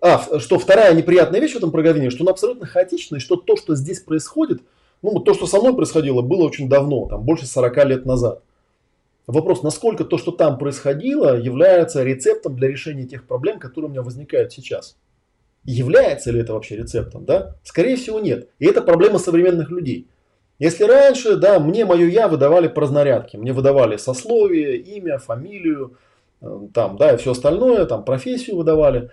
А, что вторая неприятная вещь в этом программировании, что он абсолютно хаотичный, что то, что здесь происходит, ну, то, что со мной происходило, было очень давно, там, больше 40 лет назад. Вопрос, насколько то, что там происходило, является рецептом для решения тех проблем, которые у меня возникают сейчас. Является ли это вообще рецептом? Да? Скорее всего нет. И это проблема современных людей. Если раньше, да, мне мое я выдавали по разнарядке. Мне выдавали сословие, имя, фамилию, э, там, да, и все остальное, там, профессию выдавали.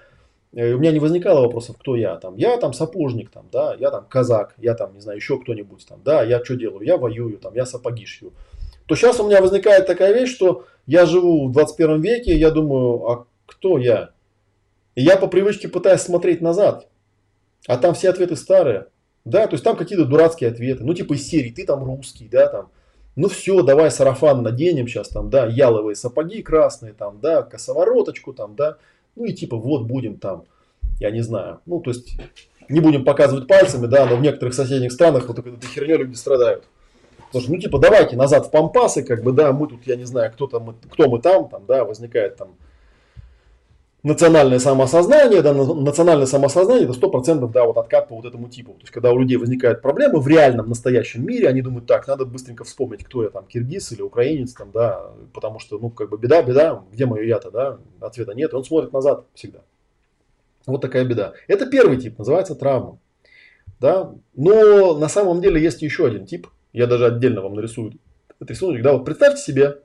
И у меня не возникало вопросов, кто я там. Я там сапожник, там, да, я там казак, я там, не знаю, еще кто-нибудь там, да, я что делаю? Я воюю, там, я сапоги шью то сейчас у меня возникает такая вещь, что я живу в 21 веке, я думаю, а кто я? И я по привычке пытаюсь смотреть назад, а там все ответы старые. Да, то есть там какие-то дурацкие ответы, ну типа из серии, ты там русский, да, там, ну все, давай сарафан наденем сейчас, там, да, яловые сапоги красные, там, да, косовороточку, там, да, ну и типа вот будем там, я не знаю, ну то есть не будем показывать пальцами, да, но в некоторых соседних странах вот этой херней люди страдают. Потому что, ну, типа, давайте назад в Пампасы, как бы, да, мы тут, я не знаю, кто там, кто мы там, там, да, возникает там национальное самоосознание, да, национальное самоосознание, это сто процентов, да, вот откат по вот этому типу. То есть, когда у людей возникают проблемы в реальном, настоящем мире, они думают, так, надо быстренько вспомнить, кто я там, киргиз или украинец, там, да, потому что, ну, как бы, беда, беда, где мое я-то, да, ответа нет, и он смотрит назад всегда. Вот такая беда. Это первый тип, называется травма. Да? Но на самом деле есть еще один тип – я даже отдельно вам нарисую этот рисунок. Да, вот представьте себе,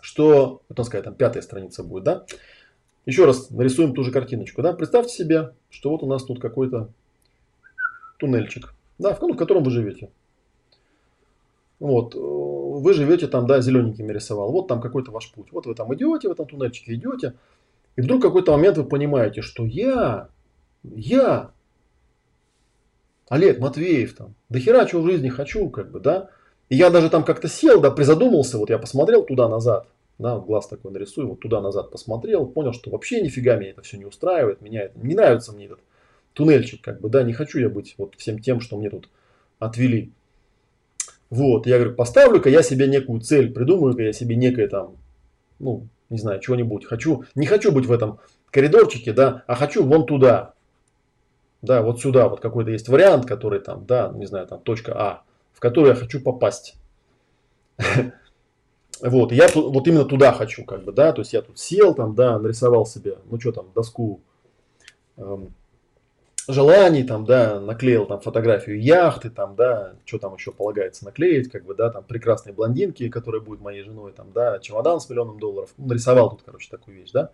что, вот он сказать, там пятая страница будет, да. Еще раз нарисуем ту же картиночку, да. Представьте себе, что вот у нас тут какой-то туннельчик, да, в, ну, котором вы живете. Вот, вы живете там, да, зелененькими рисовал. Вот там какой-то ваш путь. Вот вы там идете, в этом туннельчике идете. И вдруг в какой-то момент вы понимаете, что я, я, Олег Матвеев там, до хера чего в жизни хочу, как бы, да. И я даже там как-то сел, да, призадумался, вот я посмотрел туда-назад, да, вот глаз такой нарисую, вот туда-назад посмотрел, понял, что вообще нифига меня это все не устраивает, меня это, не нравится мне этот туннельчик, как бы, да, не хочу я быть вот всем тем, что мне тут отвели. Вот, я говорю, поставлю-ка я себе некую цель, придумаю-ка я себе некое там, ну, не знаю, чего-нибудь. Хочу, не хочу быть в этом коридорчике, да, а хочу вон туда, да, вот сюда вот какой-то есть вариант, который там, да, не знаю, там точка А, в который я хочу попасть. Вот, я вот именно туда хочу, как бы, да, то есть я тут сел, там, да, нарисовал себе, ну что там, доску эм, желаний, там, да, наклеил там фотографию яхты, там, да, что там еще полагается наклеить, как бы, да, там, прекрасной блондинки, которая будет моей женой, там, да, чемодан с миллионом долларов, ну, нарисовал тут, короче, такую вещь, да.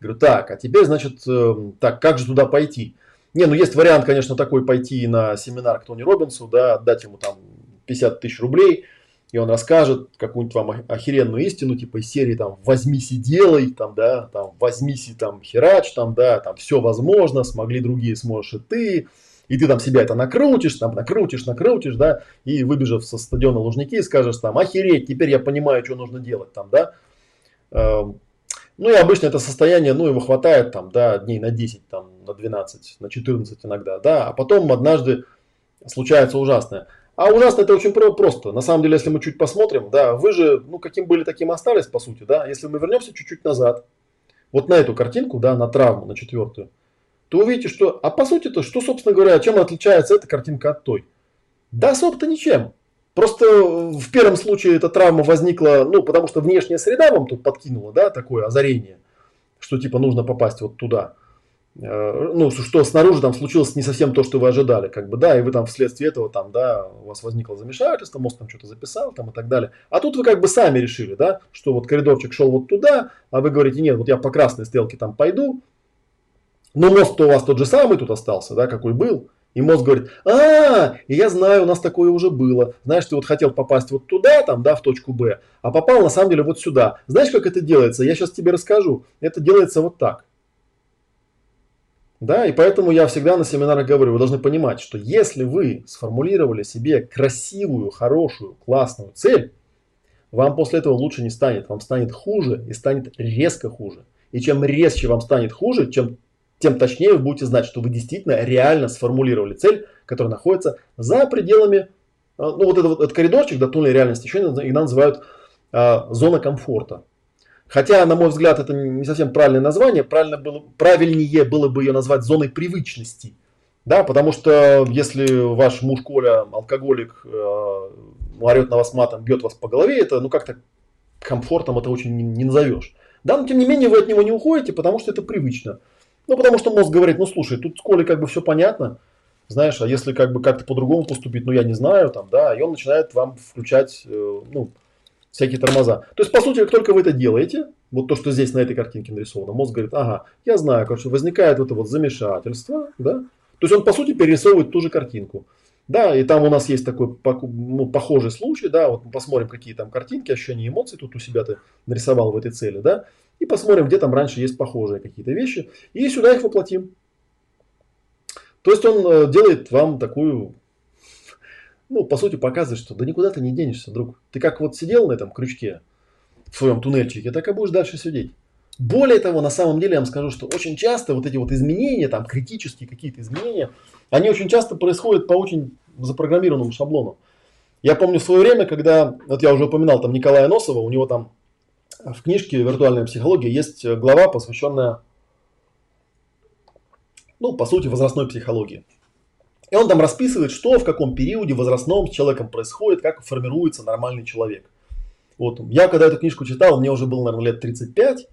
Говорю, так, а теперь, значит, э, так, как же туда пойти? Не, ну есть вариант, конечно, такой пойти на семинар к Тони Робинсу, да, отдать ему там 50 тысяч рублей, и он расскажет какую-нибудь вам охеренную истину, типа из серии там «возьмись и делай», там, да, там «возьмись и там херач», там, да, там «все возможно», «смогли другие, сможешь и ты», и ты там себя это накрутишь, там накрутишь, накрутишь, да, и выбежав со стадиона Лужники, скажешь там «охереть, теперь я понимаю, что нужно делать», там, да. Эм, ну и обычно это состояние, ну его хватает там, да, дней на 10, там, на 12, на 14 иногда, да, а потом однажды случается ужасное. А ужасно это очень просто. На самом деле, если мы чуть посмотрим, да, вы же, ну, каким были, таким остались, по сути, да. Если мы вернемся чуть-чуть назад, вот на эту картинку, да, на травму, на четвертую, то увидите, что, а по сути-то, что, собственно говоря, чем отличается эта картинка от той? Да, собственно, ничем. Просто в первом случае эта травма возникла, ну, потому что внешняя среда вам тут подкинула, да, такое озарение, что типа нужно попасть вот туда. Э, ну, что снаружи там случилось не совсем то, что вы ожидали, как бы, да, и вы там вследствие этого там, да, у вас возникло замешательство, мозг там что-то записал там и так далее. А тут вы как бы сами решили, да, что вот коридорчик шел вот туда, а вы говорите, нет, вот я по красной стрелке там пойду, но мозг-то у вас тот же самый тут остался, да, какой был, и мозг говорит, а, и я знаю, у нас такое уже было. Знаешь, ты вот хотел попасть вот туда, там, да, в точку Б, а попал на самом деле вот сюда. Знаешь, как это делается? Я сейчас тебе расскажу. Это делается вот так. Да, и поэтому я всегда на семинарах говорю, вы должны понимать, что если вы сформулировали себе красивую, хорошую, классную цель, вам после этого лучше не станет, вам станет хуже и станет резко хуже. И чем резче вам станет хуже, чем, тем точнее вы будете знать, что вы действительно реально сформулировали цель, которая находится за пределами, а, ну вот этот, вот этот коридорчик до туннеля реальности еще иногда называют а, зона комфорта. Хотя, на мой взгляд, это не совсем правильное название. Правильно было, правильнее было бы ее назвать зоной привычности. Да, потому что если ваш муж Коля, алкоголик, э, орет на вас матом, бьет вас по голове, это ну как-то комфортом это очень не, не назовешь. Да, но тем не менее вы от него не уходите, потому что это привычно. Ну, потому что мозг говорит, ну слушай, тут с Колей как бы все понятно, знаешь, а если как бы как-то по-другому поступить, ну я не знаю, там, да, и он начинает вам включать, э, ну, всякие тормоза. То есть, по сути, как только вы это делаете, вот то, что здесь на этой картинке нарисовано, мозг говорит, ага, я знаю, короче, возникает вот это вот замешательство, да, то есть он, по сути, перерисовывает ту же картинку. Да, и там у нас есть такой ну, похожий случай, да, вот мы посмотрим, какие там картинки, ощущения, эмоции тут у себя ты нарисовал в этой цели, да, и посмотрим, где там раньше есть похожие какие-то вещи, и сюда их воплотим. То есть он э, делает вам такую ну, по сути, показывает, что да никуда ты не денешься, друг. Ты как вот сидел на этом крючке в своем туннельчике, так и будешь дальше сидеть. Более того, на самом деле я вам скажу, что очень часто вот эти вот изменения, там критические какие-то изменения, они очень часто происходят по очень запрограммированному шаблону. Я помню в свое время, когда, вот я уже упоминал там Николая Носова, у него там в книжке «Виртуальная психология» есть глава, посвященная, ну, по сути, возрастной психологии. И он там расписывает, что в каком периоде возрастном с человеком происходит, как формируется нормальный человек. Вот. Я когда эту книжку читал, мне уже было, наверное, лет 35.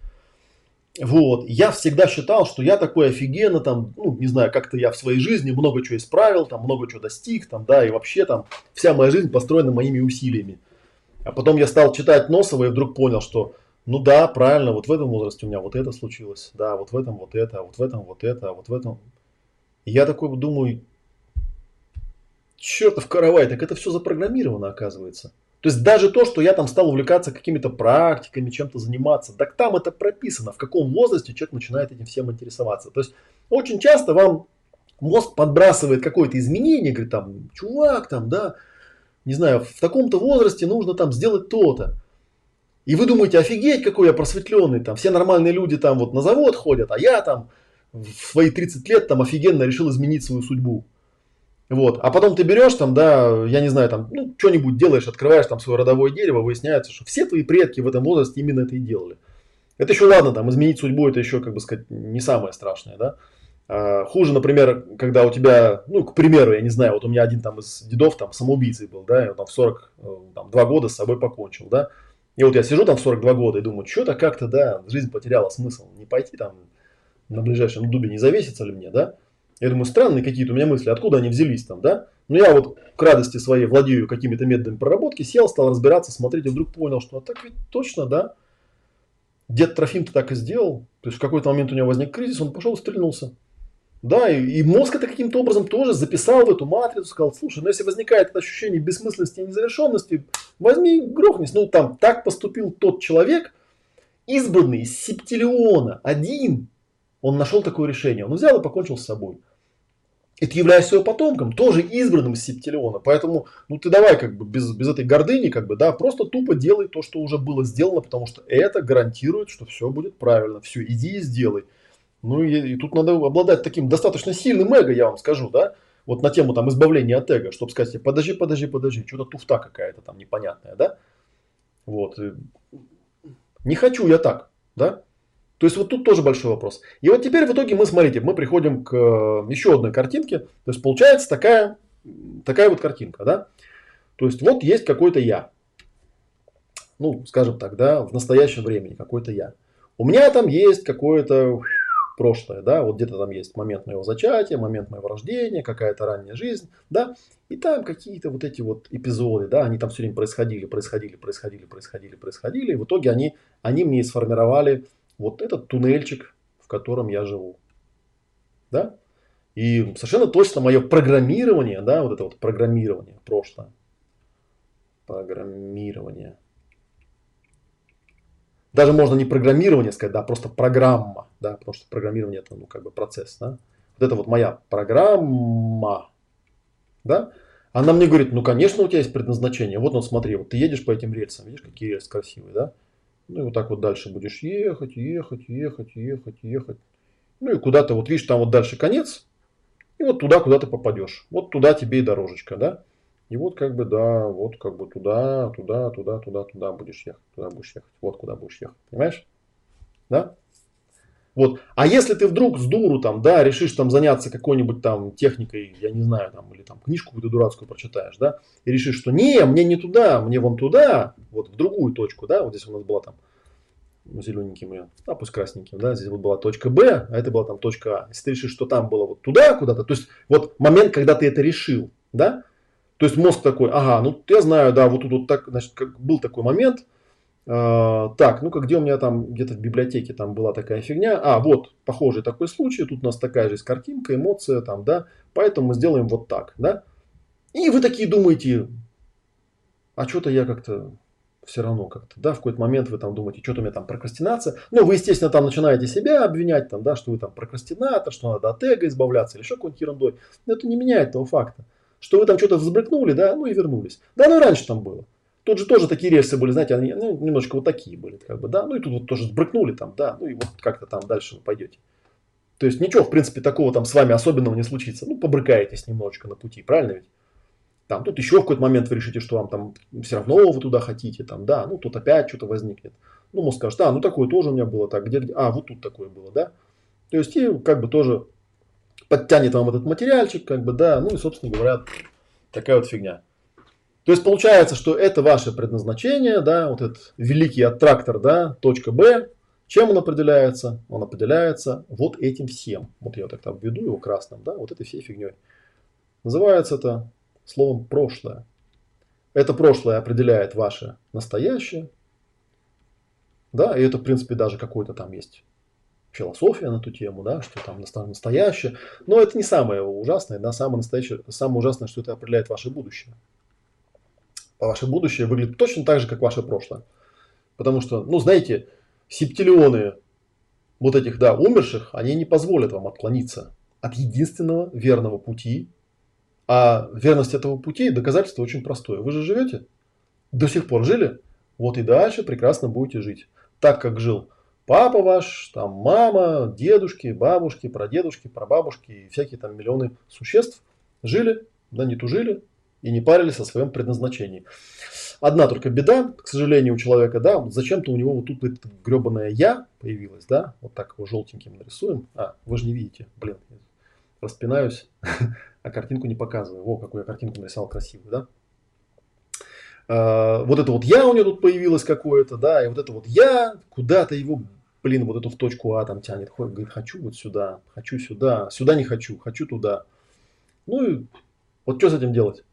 Вот. Я всегда считал, что я такой офигенно, там, ну, не знаю, как-то я в своей жизни много чего исправил, там, много чего достиг, там, да, и вообще там вся моя жизнь построена моими усилиями. А потом я стал читать Носова и вдруг понял, что ну да, правильно, вот в этом возрасте у меня вот это случилось, да, вот в этом вот это, а вот в этом вот это, а вот в этом. И я такой думаю, чертов каравай, так это все запрограммировано оказывается. То есть даже то, что я там стал увлекаться какими-то практиками, чем-то заниматься, так там это прописано, в каком возрасте человек начинает этим всем интересоваться. То есть очень часто вам мозг подбрасывает какое-то изменение, говорит там, чувак, там, да, не знаю, в таком-то возрасте нужно там сделать то-то. И вы думаете, офигеть, какой я просветленный, там все нормальные люди там вот на завод ходят, а я там в свои 30 лет там офигенно решил изменить свою судьбу. Вот. А потом ты берешь там, да, я не знаю, там, ну, что-нибудь делаешь, открываешь там свое родовое дерево, выясняется, что все твои предки в этом возрасте именно это и делали. Это еще ладно, там, изменить судьбу, это еще, как бы сказать, не самое страшное, да. А, хуже, например, когда у тебя, ну, к примеру, я не знаю, вот у меня один там из дедов там самоубийцей был, да, и он там в 42 э, года с собой покончил, да. И вот я сижу там в 42 года и думаю, что-то как-то, да, жизнь потеряла смысл, не пойти там на ближайшем дубе не завесится ли мне, да. Я думаю, странные какие-то у меня мысли, откуда они взялись там, да? Но я вот к радости своей владею какими-то методами проработки, сел, стал разбираться, смотреть, и вдруг понял, что а так ведь точно, да? Дед Трофим-то так и сделал. То есть в какой-то момент у него возник кризис, он пошел и стрельнулся. Да, и, и мозг это каким-то образом тоже записал в эту матрицу, сказал, слушай, ну если возникает это ощущение бессмысленности и незавершенности, возьми грохнись. Ну там так поступил тот человек, избранный из септиллиона, один, он нашел такое решение. Он взял и покончил с собой. И ты являешься его потомком, тоже избранным из септиллиона. Поэтому, ну ты давай как бы без, без этой гордыни, как бы, да, просто тупо делай то, что уже было сделано, потому что это гарантирует, что все будет правильно. Все, иди и сделай. Ну и, и тут надо обладать таким достаточно сильным эго, я вам скажу, да, вот на тему там избавления от эго, чтобы сказать, подожди, подожди, подожди, что-то туфта какая-то там непонятная, да. Вот. Не хочу я так, да. То есть вот тут тоже большой вопрос. И вот теперь в итоге мы, смотрите, мы приходим к э, еще одной картинке. То есть получается такая, такая вот картинка, да. То есть вот есть какой-то я. Ну, скажем так, да, в настоящем времени какой-то я. У меня там есть какое-то прошлое, да, вот где-то там есть момент моего зачатия, момент моего рождения, какая-то ранняя жизнь, да, и там какие-то вот эти вот эпизоды, да, они там все время происходили, происходили, происходили, происходили, происходили, и в итоге они, они мне сформировали вот этот туннельчик, в котором я живу. Да? И совершенно точно мое программирование, да, вот это вот программирование, прошлое. Программирование. Даже можно не программирование сказать, да, просто программа, да, потому что программирование это, ну, как бы процесс, да. Вот это вот моя программа, да, она мне говорит, ну, конечно, у тебя есть предназначение. Вот, ну, смотри, вот ты едешь по этим рельсам, видишь, какие рельсы красивые, да? Ну и вот так вот дальше будешь ехать, ехать, ехать, ехать, ехать. Ну и куда-то, вот видишь, там вот дальше конец. И вот туда, куда ты попадешь. Вот туда тебе и дорожечка, да? И вот как бы, да, вот как бы туда, туда, туда, туда, туда будешь ехать. Туда будешь ехать. Вот куда будешь ехать. Понимаешь? Да? Вот. А если ты вдруг с дуру там, да, решишь там заняться какой-нибудь там техникой, я не знаю, там, или там книжку какую-то дурацкую прочитаешь, да, и решишь, что не, мне не туда, мне вон туда, вот в другую точку, да, вот здесь у нас была там ну, зелененьким ее, а пусть красненьким, да, здесь вот была точка Б, а это была там точка А. Если ты решишь, что там было вот туда куда-то, то есть вот момент, когда ты это решил, да, то есть мозг такой, ага, ну я знаю, да, вот тут вот так, значит, как был такой момент, так, ну-ка, где у меня там, где-то в библиотеке там была такая фигня. А, вот, похожий такой случай. Тут у нас такая же есть картинка, эмоция там, да. Поэтому мы сделаем вот так, да. И вы такие думаете, а что-то я как-то все равно как-то, да, в какой-то момент вы там думаете, что-то у меня там прокрастинация. Ну, вы, естественно, там начинаете себя обвинять, там, да, что вы там прокрастинатор, что надо от эго избавляться или еще какой-нибудь ерундой. Но это не меняет того факта, что вы там что-то взбрыкнули, да, ну и вернулись. Да, ну раньше там было. Тут же тоже такие рельсы были, знаете, они ну, немножко вот такие были, как бы, да. Ну и тут вот тоже сбрыкнули там, да, ну и вот как-то там дальше вы пойдете. То есть ничего, в принципе, такого там с вами особенного не случится. Ну, побрыкаетесь немножечко на пути, правильно ведь? Там тут еще в какой-то момент вы решите, что вам там все равно вы туда хотите, там, да, ну тут опять что-то возникнет. Ну, мозг скажет, а, ну такое тоже у меня было так, где, где, а, вот тут такое было, да. То есть и как бы тоже подтянет вам этот материальчик, как бы, да, ну и, собственно говоря, такая вот фигня. То есть получается, что это ваше предназначение, да, вот этот великий аттрактор, да, точка Б. Чем он определяется? Он определяется вот этим всем. Вот я вот так там введу его красным, да, вот этой всей фигней. Называется это словом прошлое. Это прошлое определяет ваше настоящее. Да, и это, в принципе, даже какой-то там есть философия на эту тему, да, что там настоящее. Но это не самое ужасное, да, самое настоящее, самое ужасное, что это определяет ваше будущее. Ваше будущее выглядит точно так же, как ваше прошлое. Потому что, ну, знаете, септиллионы вот этих, да, умерших, они не позволят вам отклониться от единственного верного пути. А верность этого пути доказательство очень простое. Вы же живете, до сих пор жили, вот и дальше прекрасно будете жить. Так, как жил папа ваш, там мама, дедушки, бабушки, прадедушки, прабабушки и всякие там миллионы существ жили, да не тужили и не парились о своем предназначении. Одна только беда, к сожалению, у человека, да, зачем-то у него вот тут это гребаное «я» появилось, да, вот так его желтеньким нарисуем. А, вы же не видите, блин, распинаюсь, а картинку не показываю. Во, какую я картинку нарисовал красивую, да. А, вот это вот «я» у него тут появилось какое-то, да, и вот это вот «я» куда-то его, блин, вот эту в точку А там тянет, говорит, хочу вот сюда, хочу сюда, сюда не хочу, хочу туда. Ну и вот что с этим делать?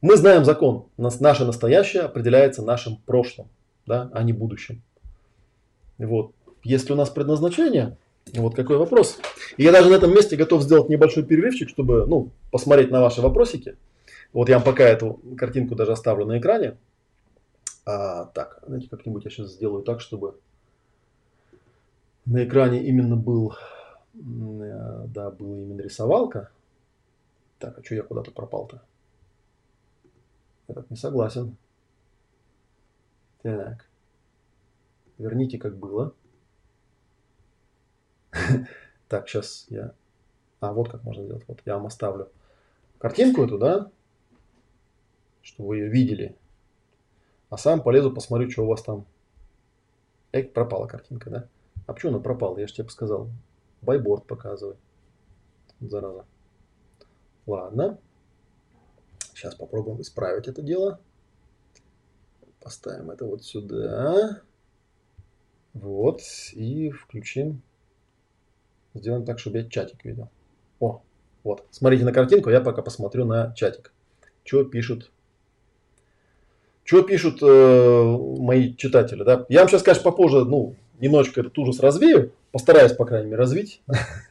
Мы знаем закон. Наше настоящее определяется нашим прошлым, да, а не будущим. Вот. Если у нас предназначение, вот какой вопрос. И я даже на этом месте готов сделать небольшой перерывчик, чтобы ну, посмотреть на ваши вопросики. Вот я вам пока эту картинку даже оставлю на экране. А, так, знаете, как-нибудь я сейчас сделаю так, чтобы на экране именно был, э, да, была именно рисовалка. Так, а что я куда-то пропал-то? Этот не согласен. Так. Верните, как было. Так, сейчас я... А, вот как можно сделать. Вот я вам оставлю картинку эту, да? Чтобы вы ее видели. А сам полезу, посмотрю, что у вас там. Эй, пропала картинка, да? А почему она пропала? Я же тебе сказал. Байборд показывай. Зараза. Ладно. Сейчас попробуем исправить это дело. Поставим это вот сюда. Вот. И включим. Сделаем так, чтобы я чатик видел. О, вот. Смотрите на картинку, я пока посмотрю на чатик. Что пишут что пишут э, мои читатели, да? Я вам сейчас, конечно, попозже, ну, немножечко этот ужас развею, постараюсь, по крайней мере, развить,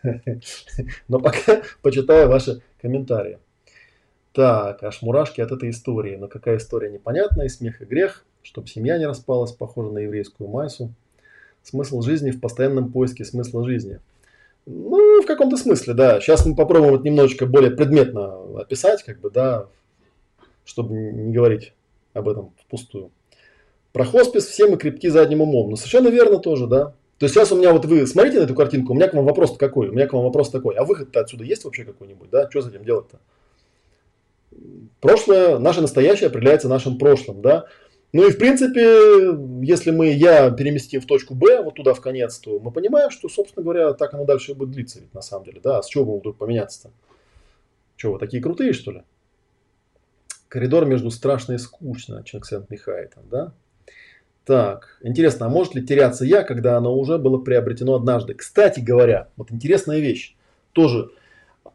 но пока почитаю ваши комментарии. Так, аж мурашки от этой истории. Но какая история непонятная, и смех и грех, чтобы семья не распалась, похоже на еврейскую майсу. Смысл жизни в постоянном поиске смысла жизни. Ну, в каком-то смысле, да. Сейчас мы попробуем вот немножечко более предметно описать, как бы, да, чтобы не говорить об этом впустую. Про хоспис все мы крепки задним умом. Ну, совершенно верно тоже, да. То есть сейчас у меня вот вы смотрите на эту картинку, у меня к вам вопрос какой? У меня к вам вопрос такой, а выход-то отсюда есть вообще какой-нибудь, да? Что с этим делать-то? Прошлое, наше настоящее определяется нашим прошлым, да. Ну и в принципе, если мы я переместим в точку Б, вот туда в конец, то мы понимаем, что, собственно говоря, так оно дальше будет длиться ведь на самом деле, да. А с чего бы вдруг поменяться-то? Что, вы такие крутые, что ли? Коридор между страшно и скучно, Ченксент Михай там, да? Так, интересно, а может ли теряться я, когда оно уже было приобретено однажды? Кстати говоря, вот интересная вещь, тоже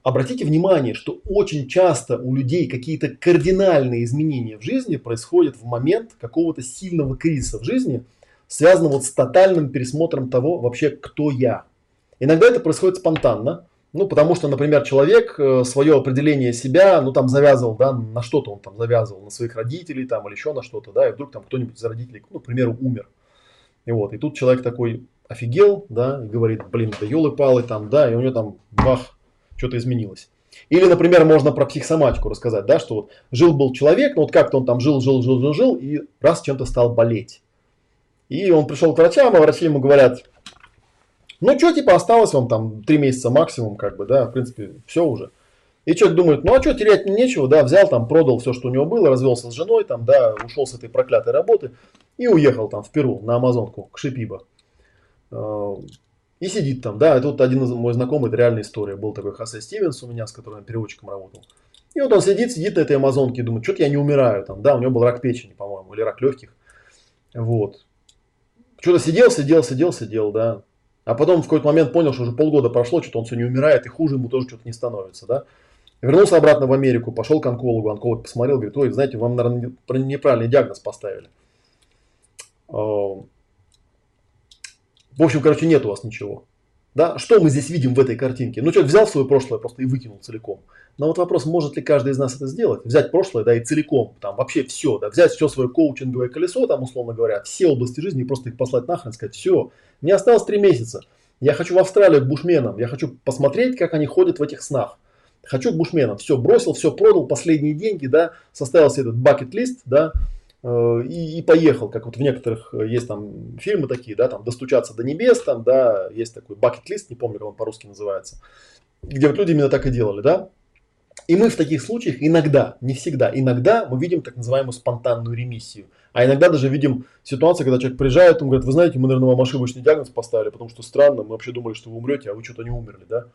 обратите внимание, что очень часто у людей какие-то кардинальные изменения в жизни происходят в момент какого-то сильного кризиса в жизни, связанного вот с тотальным пересмотром того вообще, кто я. Иногда это происходит спонтанно, ну, потому что, например, человек э, свое определение себя, ну, там, завязывал, да, на что-то он там завязывал, на своих родителей, там, или еще на что-то, да, и вдруг там кто-нибудь из родителей, ну, к примеру, умер. И вот, и тут человек такой офигел, да, и говорит, блин, да елы-палы там, да, и у него там, бах, что-то изменилось. Или, например, можно про психосоматику рассказать, да, что вот жил-был человек, но вот как-то он там жил, жил, жил, жил, жил, и раз чем-то стал болеть. И он пришел к врачам, а врачи ему говорят, ну что, типа, осталось вам там три месяца максимум, как бы, да, в принципе, все уже. И человек думает, ну а что, терять нечего, да, взял там, продал все, что у него было, развелся с женой, там, да, ушел с этой проклятой работы и уехал там в Перу на Амазонку, к Шипиба. И сидит там, да, это вот один из мой знакомый, это реальная история. Был такой Хосе Стивенс у меня, с которым я переводчиком работал. И вот он сидит, сидит на этой амазонке и думает, что-то я не умираю там, да, у него был рак печени, по-моему, или рак легких. Вот. Что-то сидел, сидел, сидел, сидел, да. А потом в какой-то момент понял, что уже полгода прошло, что-то он все не умирает, и хуже ему тоже что-то не становится, да. Вернулся обратно в Америку, пошел к онкологу, онколог посмотрел, говорит, ой, знаете, вам, наверное, неправильный диагноз поставили. В общем, короче, нет у вас ничего. Да? Что мы здесь видим в этой картинке? Ну, человек взял свое прошлое просто и выкинул целиком. Но вот вопрос, может ли каждый из нас это сделать? Взять прошлое, да, и целиком, там, вообще все, да, взять все свое коучинговое колесо, там, условно говоря, все области жизни, и просто их послать нахрен, сказать, все, мне осталось три месяца, я хочу в Австралию к бушменам, я хочу посмотреть, как они ходят в этих снах. Хочу к бушменам, все, бросил, все продал, последние деньги, да, составился этот бакет-лист, да, и, и поехал, как вот в некоторых э, есть там фильмы такие, да, там «Достучаться до небес», там, да, есть такой бакет-лист, не помню, как он по-русски называется, где вот люди именно так и делали, да. И мы в таких случаях иногда, не всегда, иногда мы видим так называемую спонтанную ремиссию. А иногда даже видим ситуацию, когда человек приезжает, он говорит, вы знаете, мы, наверное, вам ошибочный диагноз поставили, потому что странно, мы вообще думали, что вы умрете, а вы что-то не умерли, да.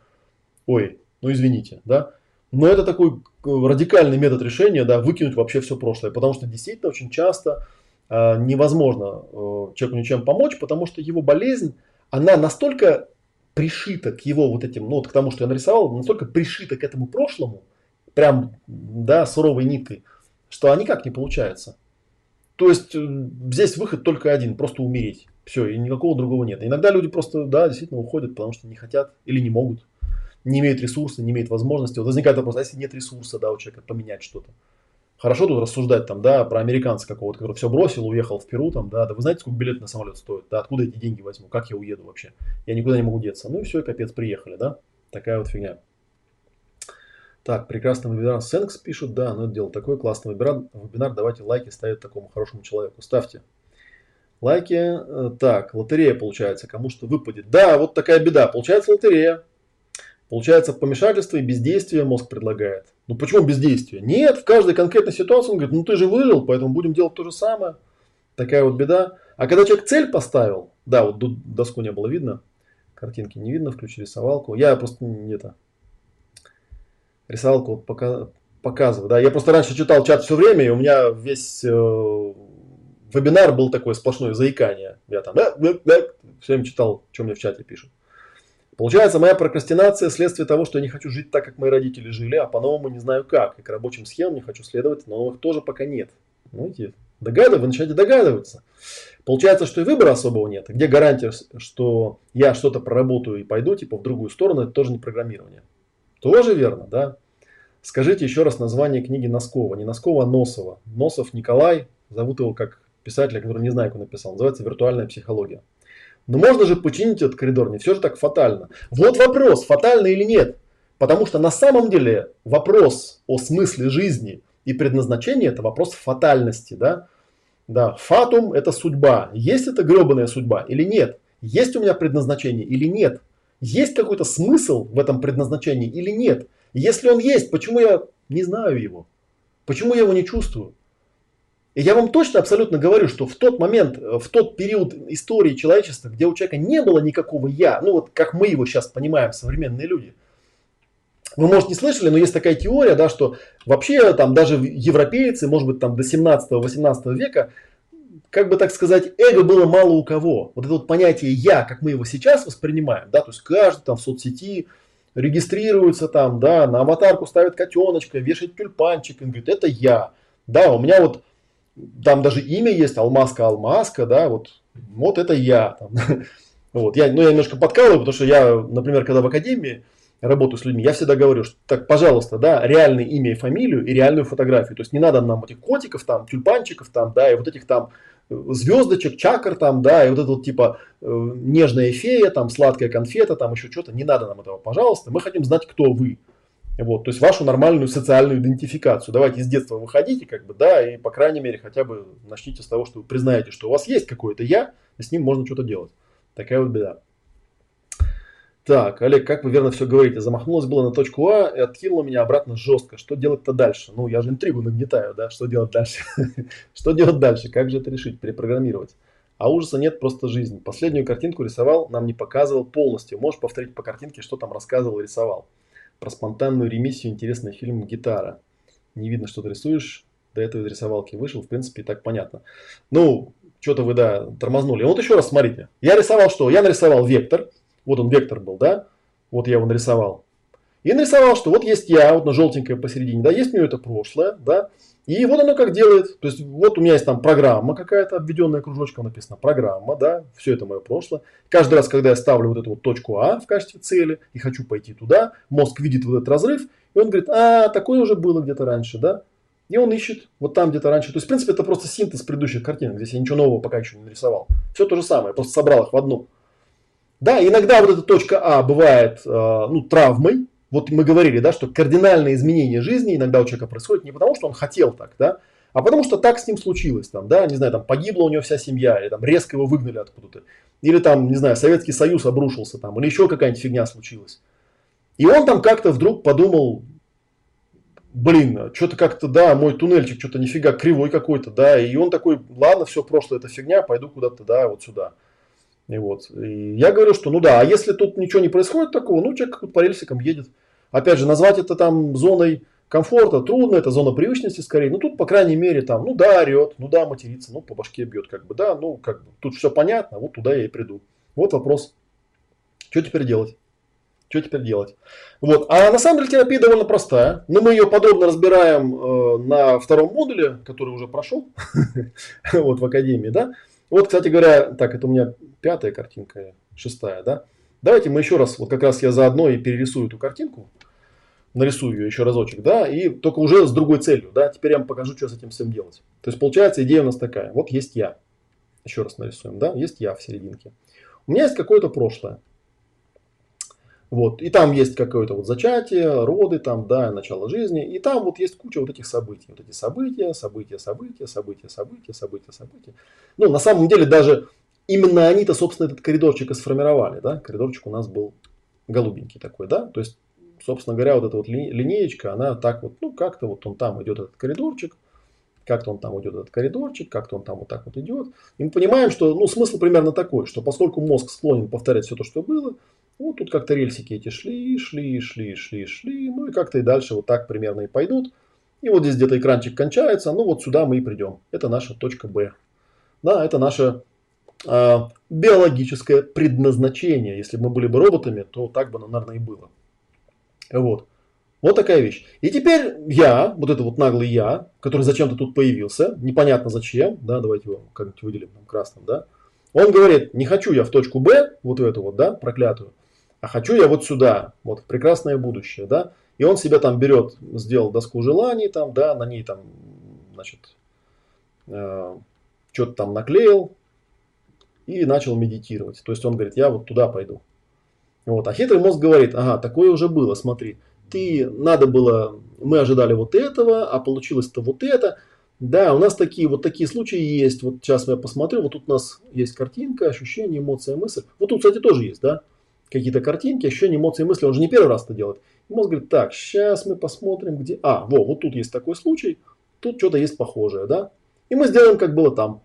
Ой, ну извините, да. Но это такой э, радикальный метод решения, да, выкинуть вообще все прошлое, потому что действительно очень часто э, невозможно э, человеку ничем помочь, потому что его болезнь, она настолько пришита к его вот этим, ну вот к тому, что я нарисовал, настолько пришита к этому прошлому, прям, да, суровой ниткой, что никак не получается. То есть э, здесь выход только один, просто умереть. Все, и никакого другого нет. Иногда люди просто, да, действительно уходят, потому что не хотят или не могут не имеют ресурса, не имеют возможности. Вот возникает вопрос, а если нет ресурса, да, у человека поменять что-то? Хорошо тут рассуждать там, да, про американца какого-то, который все бросил, уехал в Перу, там, да, да вы знаете, сколько билет на самолет стоит, да, откуда эти деньги возьму, как я уеду вообще, я никуда не могу деться. Ну и все, капец, приехали, да, такая вот фигня. Так, прекрасный вебинар Сенкс пишут, да, ну это дело такое, классный вебинар, вебинар, давайте лайки ставить такому хорошему человеку, ставьте. Лайки, э, так, лотерея получается, кому что выпадет. Да, вот такая беда, получается лотерея, Получается, помешательство и бездействие мозг предлагает. Ну почему бездействие? Нет, в каждой конкретной ситуации он говорит, ну ты же выжил, поэтому будем делать то же самое. Такая вот беда. А когда человек цель поставил, да, вот доску не было видно, картинки не видно, включи рисовалку. Я просто это, рисовалку вот пока, показываю. Да, я просто раньше читал чат все время, и у меня весь э, вебинар был такое сплошное заикание. Я там да, да, да, все время читал, что мне в чате пишут. Получается, моя прокрастинация – следствие того, что я не хочу жить так, как мои родители жили, а по-новому не знаю как. И к рабочим схемам не хочу следовать, но новых тоже пока нет. Знаете, догадывай, вы начинаете догадываться. Получается, что и выбора особого нет. Где гарантия, что я что-то проработаю и пойду типа в другую сторону, это тоже не программирование. Тоже верно, да? Скажите еще раз название книги Носкова. Не Носкова, а Носова. Носов Николай, зовут его как писателя, который не знаю, как он написал. Называется «Виртуальная психология». Но можно же починить этот коридор, не все же так фатально. Вот вопрос, фатально или нет. Потому что на самом деле вопрос о смысле жизни и предназначении это вопрос фатальности. Да? Да, фатум это судьба. Есть это гребаная судьба или нет? Есть у меня предназначение или нет? Есть какой-то смысл в этом предназначении или нет? Если он есть, почему я не знаю его? Почему я его не чувствую? И я вам точно абсолютно говорю, что в тот момент, э, в тот период истории человечества, где у человека не было никакого «я», ну вот как мы его сейчас понимаем, современные люди, вы, может, не слышали, но есть такая теория, да, что вообще там даже европейцы, может быть, там до 17-18 века, как бы так сказать, эго было мало у кого. Вот это вот понятие «я», как мы его сейчас воспринимаем, да, то есть каждый там в соцсети регистрируется там, да, на аватарку ставит котеночка, вешает тюльпанчик и говорит, это я. Да, у меня вот там даже имя есть, Алмазка, Алмазка, да, вот, вот это я. Там. Вот, я, ну, я немножко подкалываю, потому что я, например, когда в академии работаю с людьми, я всегда говорю, что так, пожалуйста, да, реальное имя и фамилию и реальную фотографию. То есть не надо нам этих котиков там, тюльпанчиков там, да, и вот этих там э, звездочек, чакр там, да, и вот это вот типа э, нежная фея, там, сладкая конфета, там еще что-то. Не надо нам этого, пожалуйста. Мы хотим знать, кто вы. Вот, то есть вашу нормальную социальную идентификацию. Давайте из детства выходите, как бы, да, и по крайней мере хотя бы начните с того, что вы признаете, что у вас есть какое-то я, и с ним можно что-то делать. Такая вот беда. Так, Олег, как вы верно все говорите, замахнулась было на точку А и откинула меня обратно жестко. Что делать-то дальше? Ну, я же интригу нагнетаю, да, что делать дальше? Что делать дальше? Как же это решить? Перепрограммировать? А ужаса нет, просто жизнь. Последнюю картинку рисовал, нам не показывал полностью. Можешь повторить по картинке, что там рассказывал и рисовал? Про спонтанную ремиссию интересный фильм «Гитара». Не видно, что ты рисуешь. До этого из рисовалки вышел, в принципе, и так понятно. Ну, что-то вы, да, тормознули. Вот еще раз смотрите. Я рисовал что? Я нарисовал вектор. Вот он вектор был, да? Вот я его нарисовал. И нарисовал, что вот есть я, вот на желтенькое посередине, да, есть у него это прошлое, да, и вот оно как делает, то есть вот у меня есть там программа какая-то, обведенная кружочком написано, программа, да, все это мое прошлое. Каждый раз, когда я ставлю вот эту вот точку А в качестве цели и хочу пойти туда, мозг видит вот этот разрыв, и он говорит, а, такое уже было где-то раньше, да, и он ищет вот там где-то раньше. То есть, в принципе, это просто синтез предыдущих картинок. Здесь я ничего нового пока еще не нарисовал. Все то же самое, просто собрал их в одну. Да, иногда вот эта точка А бывает э, ну, травмой. Вот мы говорили, да, что кардинальное изменение жизни иногда у человека происходит не потому, что он хотел так, да, а потому что так с ним случилось, там, да, не знаю, там погибла у него вся семья, или там резко его выгнали откуда-то, или там, не знаю, Советский Союз обрушился там, или еще какая-нибудь фигня случилась. И он там как-то вдруг подумал, блин, что-то как-то, да, мой туннельчик что-то нифига кривой какой-то, да, и он такой, ладно, все, прошлое это фигня, пойду куда-то, да, вот сюда. И вот, и я говорю, что, ну да, а если тут ничего не происходит такого, ну, человек по рельсикам едет. Опять же, назвать это там зоной комфорта трудно, это зона привычности скорее. Ну, тут, по крайней мере, там, ну да, орет, ну да, матерится, ну, по башке бьет, как бы, да, ну, как бы, тут все понятно, вот туда я и приду. Вот вопрос, что теперь делать? Что теперь делать? Вот. А на самом деле терапия довольно простая. Но мы ее подробно разбираем э, на втором модуле, который уже прошел вот в Академии. Да? Вот, кстати говоря, так, это у меня пятая картинка, шестая. Да? Давайте мы еще раз, вот как раз я заодно и перерисую эту картинку. Нарисую ее еще разочек, да, и только уже с другой целью, да. Теперь я вам покажу, что с этим всем делать. То есть, получается, идея у нас такая. Вот есть я. Еще раз нарисуем, да, есть я в серединке. У меня есть какое-то прошлое. Вот. И там есть какое-то вот зачатие, роды, там, да, начало жизни. И там вот есть куча вот этих событий. Вот эти события, события, события, события, события, события, события. Ну, на самом деле, даже именно они-то, собственно, этот коридорчик и сформировали. Да? Коридорчик у нас был голубенький такой, да. То есть, собственно говоря, вот эта вот линеечка, она так вот, ну, как-то вот он там идет этот коридорчик, как-то он там идет этот коридорчик, как-то он там вот так вот идет. И мы понимаем, что ну, смысл примерно такой, что поскольку мозг склонен повторять все то, что было, вот тут как-то рельсики эти шли, шли, шли, шли, шли, ну и как-то и дальше вот так примерно и пойдут. И вот здесь где-то экранчик кончается, ну вот сюда мы и придем. Это наша точка Б. Да, это наше э, биологическое предназначение. Если бы мы были бы роботами, то так бы, наверное, и было. Вот. Вот такая вещь. И теперь я, вот это вот наглый я, который зачем-то тут появился, непонятно зачем, да, давайте его как-нибудь выделим там красным, да, он говорит, не хочу я в точку Б, вот в эту вот, да, проклятую, а хочу я вот сюда, вот в прекрасное будущее, да. И он себе там берет, сделал доску желаний там, да, на ней там, значит, э, что-то там наклеил и начал медитировать. То есть он говорит, я вот туда пойду. Вот. А хитрый мозг говорит, ага, такое уже было, смотри, ты, надо было, мы ожидали вот этого, а получилось-то вот это. Да, у нас такие вот такие случаи есть. Вот сейчас я посмотрю, вот тут у нас есть картинка, ощущение, эмоция, мысль. Вот тут, кстати, тоже есть, да? какие-то картинки, ощущения, эмоции, мысли. Он же не первый раз это делает. И мозг говорит, так, сейчас мы посмотрим, где... А, во, вот тут есть такой случай, тут что-то есть похожее, да? И мы сделаем, как было там.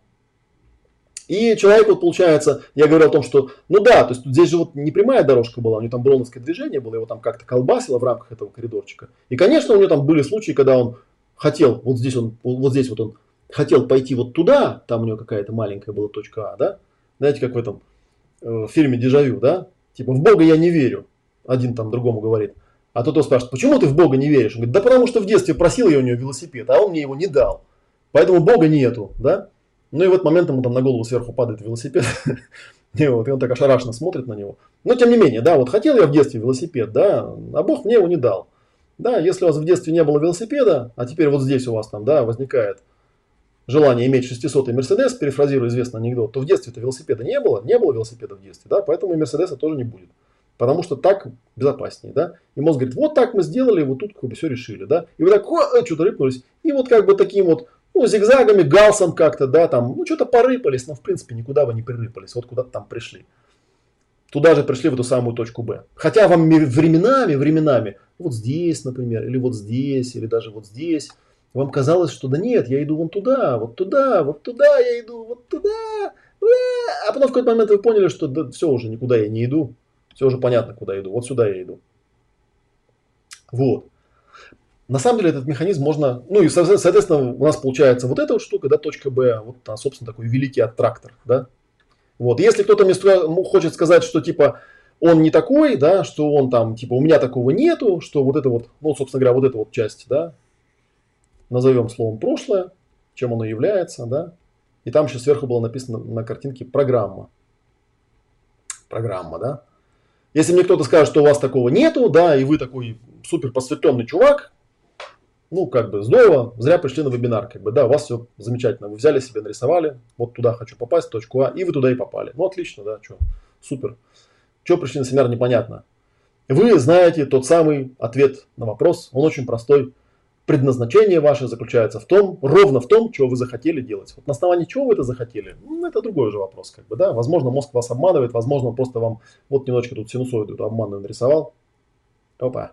И человек вот получается, я говорил о том, что, ну да, то есть здесь же вот не прямая дорожка была, у него там броуновское движение было, его там как-то колбасило в рамках этого коридорчика. И, конечно, у него там были случаи, когда он хотел, вот здесь он, вот здесь вот он хотел пойти вот туда, там у него какая-то маленькая была точка А, да? Знаете, как в этом э, фильме «Дежавю», да? Типа, в Бога я не верю. Один там другому говорит. А тот его спрашивает, почему ты в Бога не веришь? Он говорит, да потому что в детстве просил я у него велосипед, а он мне его не дал. Поэтому Бога нету, да? Ну и в этот момент ему там на голову сверху падает велосипед. И, вот, и он так ошарашенно смотрит на него. Но тем не менее, да, вот хотел я в детстве велосипед, да, а Бог мне его не дал. Да, если у вас в детстве не было велосипеда, а теперь вот здесь у вас там, да, возникает желание иметь 600-й Мерседес, перефразирую известный анекдот, то в детстве-то велосипеда не было, не было велосипеда в детстве, да, поэтому и Мерседеса тоже не будет. Потому что так безопаснее, да. И мозг говорит, вот так мы сделали, вот тут как бы все решили, да. И вы так, о, что-то рыпнулись. И вот как бы таким вот, ну, зигзагами, галсом как-то, да, там, ну, что-то порыпались, но в принципе никуда вы не прирыпались, вот куда-то там пришли. Туда же пришли в эту самую точку Б. Хотя вам временами, временами, вот здесь, например, или вот здесь, или даже вот здесь, вам казалось, что да нет, я иду вон туда, вот туда, вот туда я иду, вот туда. А потом в какой-то момент вы поняли, что да, все уже никуда я не иду. Все уже понятно, куда иду. Вот сюда я иду. Вот. На самом деле этот механизм можно, ну и соответственно у нас получается вот эта вот штука, да, точка Б, вот, собственно, такой великий аттрактор, да. Вот, если кто-то мне хочет сказать, что типа он не такой, да, что он там, типа, у меня такого нету, что вот это вот, ну, собственно говоря, вот эта вот часть, да, назовем словом прошлое, чем оно является, да, и там еще сверху было написано на картинке программа. Программа, да. Если мне кто-то скажет, что у вас такого нету, да, и вы такой супер посвященный чувак, ну, как бы здорово, зря пришли на вебинар, как бы, да, у вас все замечательно, вы взяли себе, нарисовали, вот туда хочу попасть, точку А, и вы туда и попали. Ну, отлично, да, что, супер. Что пришли на семинар, непонятно. Вы знаете тот самый ответ на вопрос, он очень простой. Предназначение ваше заключается в том, ровно в том, чего вы захотели делать. Вот на основании чего вы это захотели, ну, это другой же вопрос, как бы, да. Возможно, мозг вас обманывает, возможно, он просто вам вот немножечко тут синусоиду обманную нарисовал. Опа.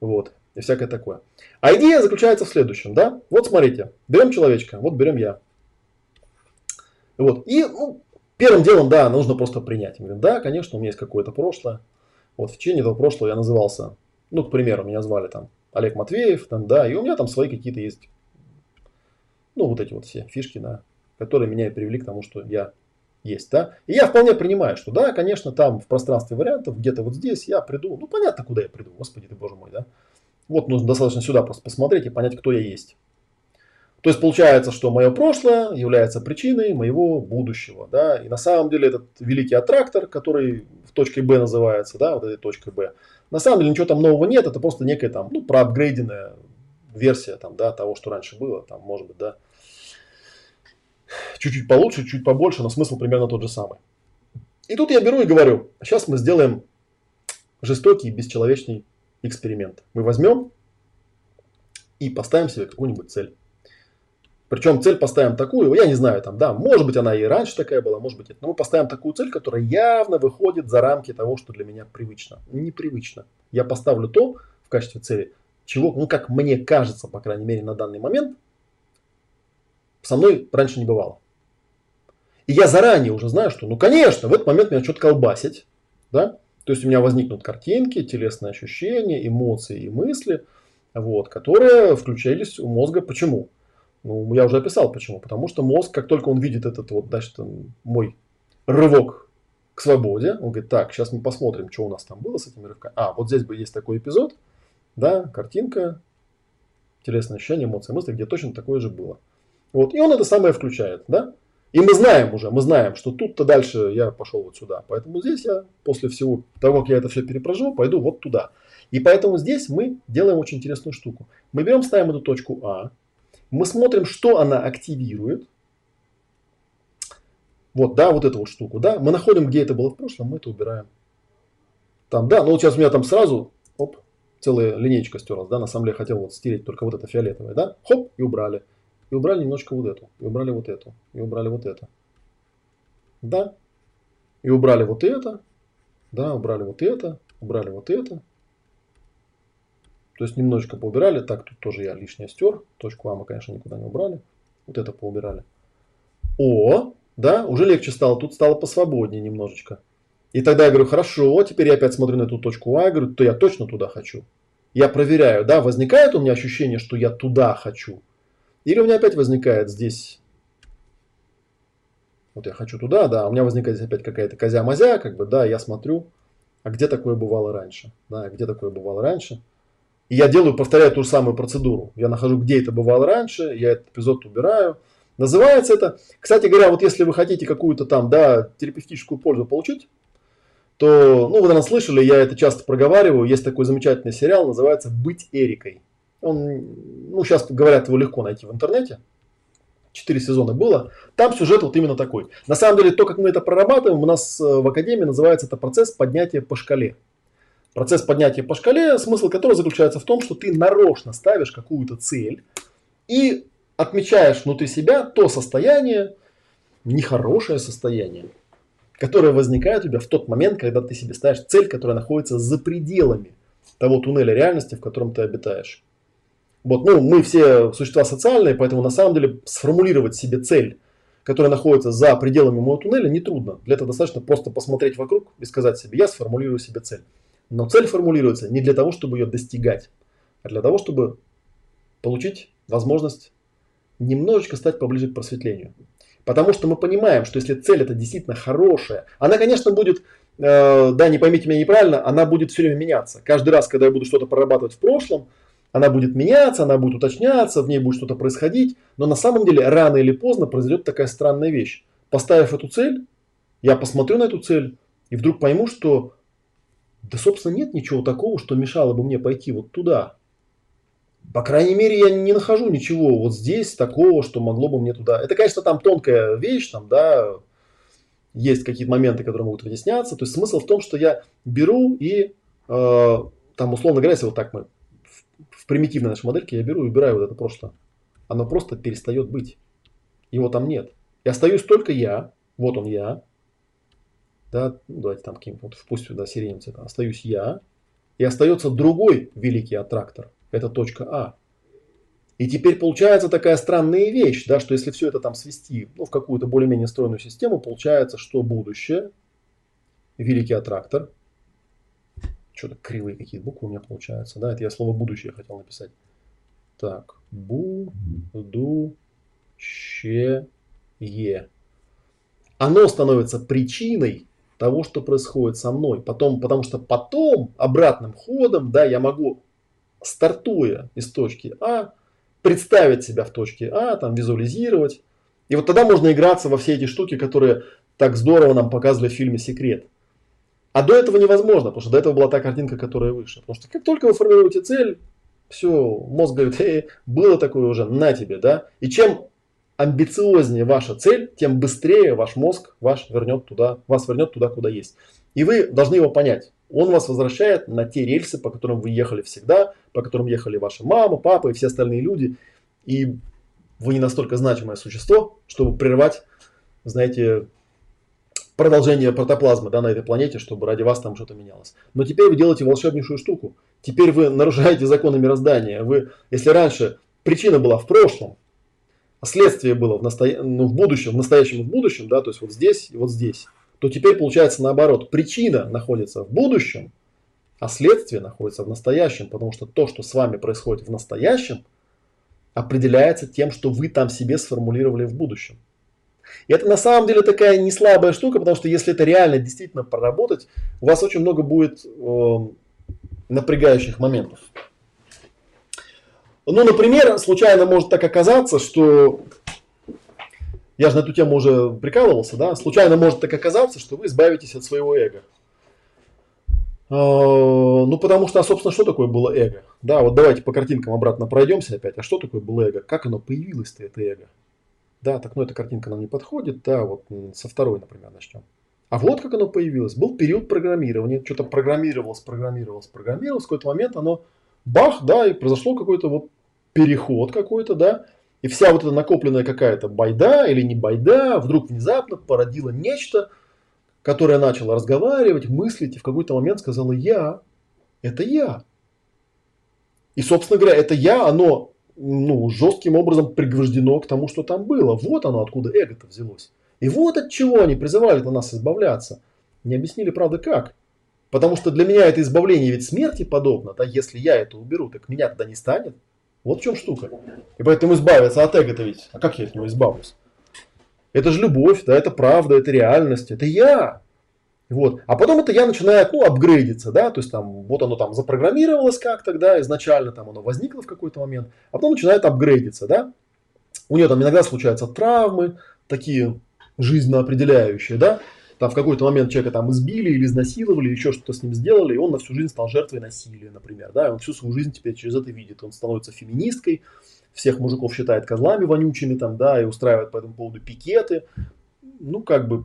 Вот и всякое такое. А идея заключается в следующем, да? Вот смотрите, берем человечка, вот берем я. Вот, и ну, первым делом, да, нужно просто принять. Мы да, конечно, у меня есть какое-то прошлое. Вот в течение этого прошлого я назывался, ну, к примеру, меня звали там Олег Матвеев, там, да, и у меня там свои какие-то есть, ну, вот эти вот все фишки, да, которые меня и привели к тому, что я есть, да. И я вполне принимаю, что да, конечно, там в пространстве вариантов, где-то вот здесь я приду, ну, понятно, куда я приду, господи ты, боже мой, да. Вот нужно достаточно сюда просто посмотреть и понять, кто я есть. То есть получается, что мое прошлое является причиной моего будущего. Да? И на самом деле этот великий аттрактор, который в точке Б называется, да, вот этой точкой Б, на самом деле ничего там нового нет, это просто некая там, ну, проапгрейденная версия там, да, того, что раньше было, там, может быть, да, чуть-чуть получше, чуть побольше, но смысл примерно тот же самый. И тут я беру и говорю, сейчас мы сделаем жестокий, бесчеловечный эксперимент. Мы возьмем и поставим себе какую-нибудь цель. Причем цель поставим такую, я не знаю, там, да, может быть она и раньше такая была, может быть нет, но мы поставим такую цель, которая явно выходит за рамки того, что для меня привычно. Непривычно. Я поставлю то в качестве цели, чего, ну как мне кажется, по крайней мере на данный момент, со мной раньше не бывало. И я заранее уже знаю, что, ну конечно, в этот момент меня что-то колбасить, да, то есть у меня возникнут картинки, телесные ощущения, эмоции и мысли, вот, которые включались у мозга. Почему? Ну, я уже описал почему. Потому что мозг, как только он видит этот вот, значит, мой рывок к свободе, он говорит, так, сейчас мы посмотрим, что у нас там было с этими рывками. А, вот здесь бы есть такой эпизод, да, картинка, телесное ощущение, эмоции, мысли, где точно такое же было. Вот, и он это самое включает, да. И мы знаем уже, мы знаем, что тут-то дальше я пошел вот сюда. Поэтому здесь я после всего того, как я это все перепрожил, пойду вот туда. И поэтому здесь мы делаем очень интересную штуку. Мы берем, ставим эту точку А, мы смотрим, что она активирует. Вот, да, вот эту вот штуку, да. Мы находим, где это было в прошлом, мы это убираем. Там, да, ну вот сейчас у меня там сразу, оп, целая линейка стерлась, да, на самом деле хотел вот стереть только вот это фиолетовое, да, хоп, и убрали. Убрали немножко вот эту. И убрали вот эту. И убрали вот это. Да. И убрали вот это. Да, убрали вот это. Убрали вот это. То есть немножечко поубирали. Так, тут тоже я лишнее стер. Точку А мы, конечно, никуда не убрали. Вот это поубирали. О, да, уже легче стало. Тут стало посвободнее немножечко. И тогда я говорю, хорошо, теперь я опять смотрю на эту точку А, говорю, то я точно туда хочу. Я проверяю, да, возникает у меня ощущение, что я туда хочу. Или у меня опять возникает здесь, вот я хочу туда, да, у меня возникает здесь опять какая-то козя-мазя, как бы, да, я смотрю, а где такое бывало раньше, да, где такое бывало раньше. И я делаю, повторяю ту же самую процедуру. Я нахожу, где это бывало раньше, я этот эпизод убираю. Называется это, кстати говоря, вот если вы хотите какую-то там, да, терапевтическую пользу получить, то, ну, вы, наверное, слышали, я это часто проговариваю, есть такой замечательный сериал, называется «Быть Эрикой». Он, ну, сейчас говорят, его легко найти в интернете. Четыре сезона было. Там сюжет вот именно такой. На самом деле, то, как мы это прорабатываем, у нас э, в Академии называется это процесс поднятия по шкале. Процесс поднятия по шкале, смысл которого заключается в том, что ты нарочно ставишь какую-то цель и отмечаешь внутри себя то состояние, нехорошее состояние, которое возникает у тебя в тот момент, когда ты себе ставишь цель, которая находится за пределами того туннеля реальности, в котором ты обитаешь. Вот, ну, мы все существа социальные, поэтому на самом деле сформулировать себе цель, которая находится за пределами моего туннеля, нетрудно. Для этого достаточно просто посмотреть вокруг и сказать себе, я сформулирую себе цель. Но цель формулируется не для того, чтобы ее достигать, а для того, чтобы получить возможность немножечко стать поближе к просветлению. Потому что мы понимаем, что если цель это действительно хорошая, она, конечно, будет, э, да, не поймите меня неправильно, она будет все время меняться. Каждый раз, когда я буду что-то прорабатывать в прошлом, она будет меняться, она будет уточняться, в ней будет что-то происходить. Но на самом деле рано или поздно произойдет такая странная вещь. Поставив эту цель, я посмотрю на эту цель и вдруг пойму, что да, собственно, нет ничего такого, что мешало бы мне пойти вот туда. По крайней мере, я не нахожу ничего вот здесь такого, что могло бы мне туда. Это, конечно, там тонкая вещь, там, да, есть какие-то моменты, которые могут вытесняться. То есть смысл в том, что я беру и, э, там, условно говоря, если вот так мы в примитивной нашей модельке, я беру и убираю вот это прошлое. Оно просто перестает быть. Его там нет. И остаюсь только я. Вот он я. Да, ну, давайте там каким-то, пусть сюда сиреневым цветом. Остаюсь я. И остается другой великий аттрактор это точка А. И теперь получается такая странная вещь, да, что если все это там свести ну, в какую-то более-менее стройную систему, получается, что будущее, великий аттрактор, что-то кривые какие-то буквы у меня получаются, да, это я слово будущее хотел написать. Так, будущее. Оно становится причиной того, что происходит со мной. Потом, потому что потом обратным ходом, да, я могу стартуя из точки А, представить себя в точке А, там визуализировать. И вот тогда можно играться во все эти штуки, которые так здорово нам показывали в фильме «Секрет». А до этого невозможно, потому что до этого была та картинка, которая выше. Потому что как только вы формируете цель, все, мозг говорит, эй, было такое уже, на тебе, да. И чем амбициознее ваша цель, тем быстрее ваш мозг ваш вернет туда, вас вернет туда, куда есть. И вы должны его понять он вас возвращает на те рельсы, по которым вы ехали всегда, по которым ехали ваша мама, папа и все остальные люди. И вы не настолько значимое существо, чтобы прервать, знаете, продолжение протоплазмы да, на этой планете, чтобы ради вас там что-то менялось. Но теперь вы делаете волшебнейшую штуку. Теперь вы нарушаете законы мироздания. Вы, если раньше причина была в прошлом, а следствие было в, насто... ну, в будущем, в настоящем и в будущем, да, то есть вот здесь и вот здесь, то теперь получается наоборот. Причина находится в будущем, а следствие находится в настоящем, потому что то, что с вами происходит в настоящем, определяется тем, что вы там себе сформулировали в будущем. И это на самом деле такая не слабая штука, потому что если это реально действительно проработать, у вас очень много будет э, напрягающих моментов. Ну, например, случайно может так оказаться, что я же на эту тему уже прикалывался, да, случайно может так оказаться, что вы избавитесь от своего эго. А, ну, потому что, а, собственно, что такое было эго? Да, вот давайте по картинкам обратно пройдемся опять. А что такое было эго? Как оно появилось-то, это эго? Да, так, ну, эта картинка нам не подходит. Да, вот со второй, например, начнем. А вот как оно появилось. Был период программирования. Что-то программировалось, программировалось, программировалось. В какой-то момент оно бах, да, и произошло какой-то вот переход какой-то, да. И вся вот эта накопленная какая-то байда или не байда вдруг внезапно породила нечто, которое начало разговаривать, мыслить, и в какой-то момент сказала «я». Это я. И, собственно говоря, это я, оно ну, жестким образом пригвождено к тому, что там было. Вот оно, откуда эго-то взялось. И вот от чего они призывали на нас избавляться. Не объяснили, правда, как. Потому что для меня это избавление ведь смерти подобно. Да? Если я это уберу, так меня тогда не станет. Вот в чем штука. И поэтому избавиться от эго-то ведь. А как я от него избавлюсь? Это же любовь, да, это правда, это реальность, это я. Вот. А потом это я начинает, ну, апгрейдиться, да, то есть там, вот оно там запрограммировалось как-то, да, изначально там оно возникло в какой-то момент, а потом начинает апгрейдиться, да. У нее там иногда случаются травмы, такие жизненно определяющие, да, там в какой-то момент человека там избили или изнасиловали, еще что-то с ним сделали, и он на всю жизнь стал жертвой насилия, например, да, и он всю свою жизнь теперь через это видит, он становится феминисткой, всех мужиков считает козлами вонючими там, да, и устраивает по этому поводу пикеты, ну, как бы,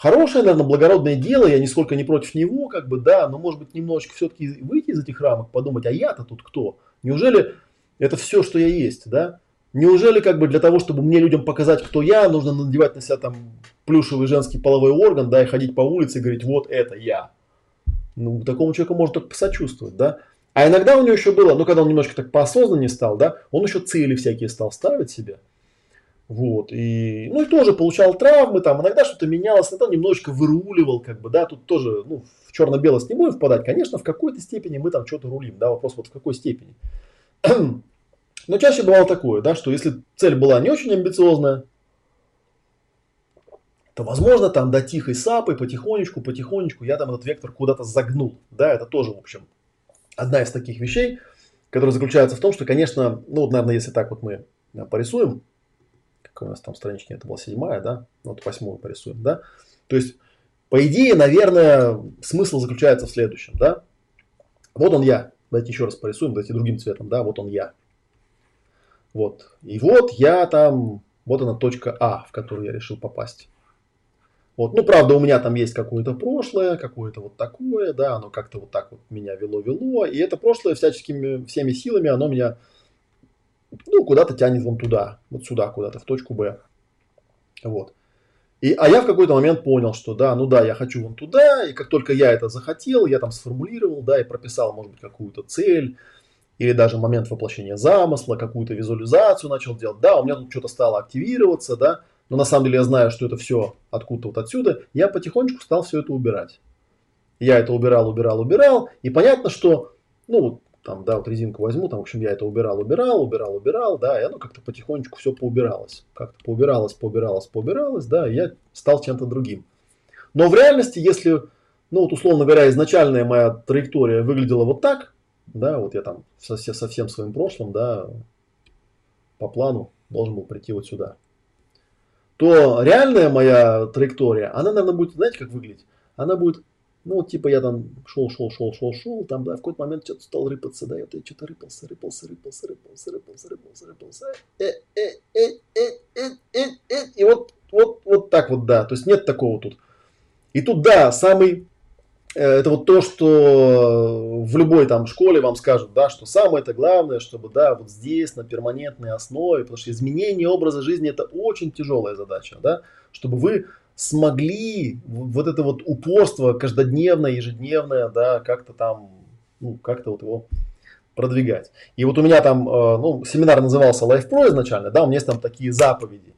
хорошее, наверное, благородное дело, я нисколько не против него, как бы, да, но, может быть, немножечко все-таки выйти из этих рамок, подумать, а я-то тут кто? Неужели это все, что я есть, да? Неужели как бы для того, чтобы мне людям показать, кто я, нужно надевать на себя там плюшевый женский половой орган, да, и ходить по улице и говорить, вот это я. Ну, такому человеку можно только посочувствовать, да. А иногда у него еще было, ну, когда он немножко так поосознаннее стал, да, он еще цели всякие стал ставить себе. Вот, и, ну, и тоже получал травмы, там, иногда что-то менялось, иногда немножечко выруливал, как бы, да, тут тоже, ну, в черно-белость не будем впадать, конечно, в какой-то степени мы там что-то рулим, да, вопрос вот в какой степени. Но чаще бывало такое, да, что если цель была не очень амбициозная, то, возможно, там до тихой сапы, потихонечку, потихонечку я там этот вектор куда-то загнул. Да, это тоже, в общем, одна из таких вещей, которая заключается в том, что, конечно, ну, вот, наверное, если так вот мы порисуем, какой у нас там странички, это была седьмая, да, ну, вот восьмую порисуем, да, то есть, по идее, наверное, смысл заключается в следующем, да, вот он я, давайте еще раз порисуем, давайте другим цветом, да, вот он я, вот, и вот я там, вот она точка А, в которую я решил попасть. Вот. Ну, правда, у меня там есть какое-то прошлое, какое-то вот такое, да, оно как-то вот так вот меня вело-вело, и это прошлое всяческими, всеми силами, оно меня, ну, куда-то тянет вон туда, вот сюда куда-то, в точку Б. Вот. И, а я в какой-то момент понял, что да, ну да, я хочу вон туда, и как только я это захотел, я там сформулировал, да, и прописал, может быть, какую-то цель, или даже момент воплощения замысла, какую-то визуализацию начал делать, да, у меня тут что-то стало активироваться, да, но на самом деле я знаю, что это все откуда-то вот отсюда, я потихонечку стал все это убирать. Я это убирал, убирал, убирал, и понятно, что, ну, там, да, вот резинку возьму, там, в общем, я это убирал, убирал, убирал, убирал, да, и оно как-то потихонечку все поубиралось. Как-то поубиралось, поубиралось, поубиралось, да, и я стал чем-то другим. Но в реальности, если, ну, вот, условно говоря, изначальная моя траектория выглядела вот так, да, вот я там со, со всем своим прошлым, да, по плану должен был прийти вот сюда то реальная моя траектория, она, наверное, будет, знаете, как выглядеть? Она будет, ну, вот типа я там шел, шел, шел, шел, шел, там, да, в какой-то момент что-то стал рыпаться, да, вот я что-то рыпался, рыпался, рыпался, рыпался, рыпался, рыпался, рыпался, э, э, э, э, э, э, и вот, вот, вот так вот, да, то есть нет такого тут. И тут, да, самый это вот то, что в любой там школе вам скажут, да, что самое это главное, чтобы, да, вот здесь на перманентной основе, потому что изменение образа жизни это очень тяжелая задача, да, чтобы вы смогли вот это вот упорство каждодневное, ежедневное, да, как-то там, ну, как-то вот его продвигать. И вот у меня там, э, ну, семинар назывался Life Pro изначально, да, у меня есть там такие заповеди.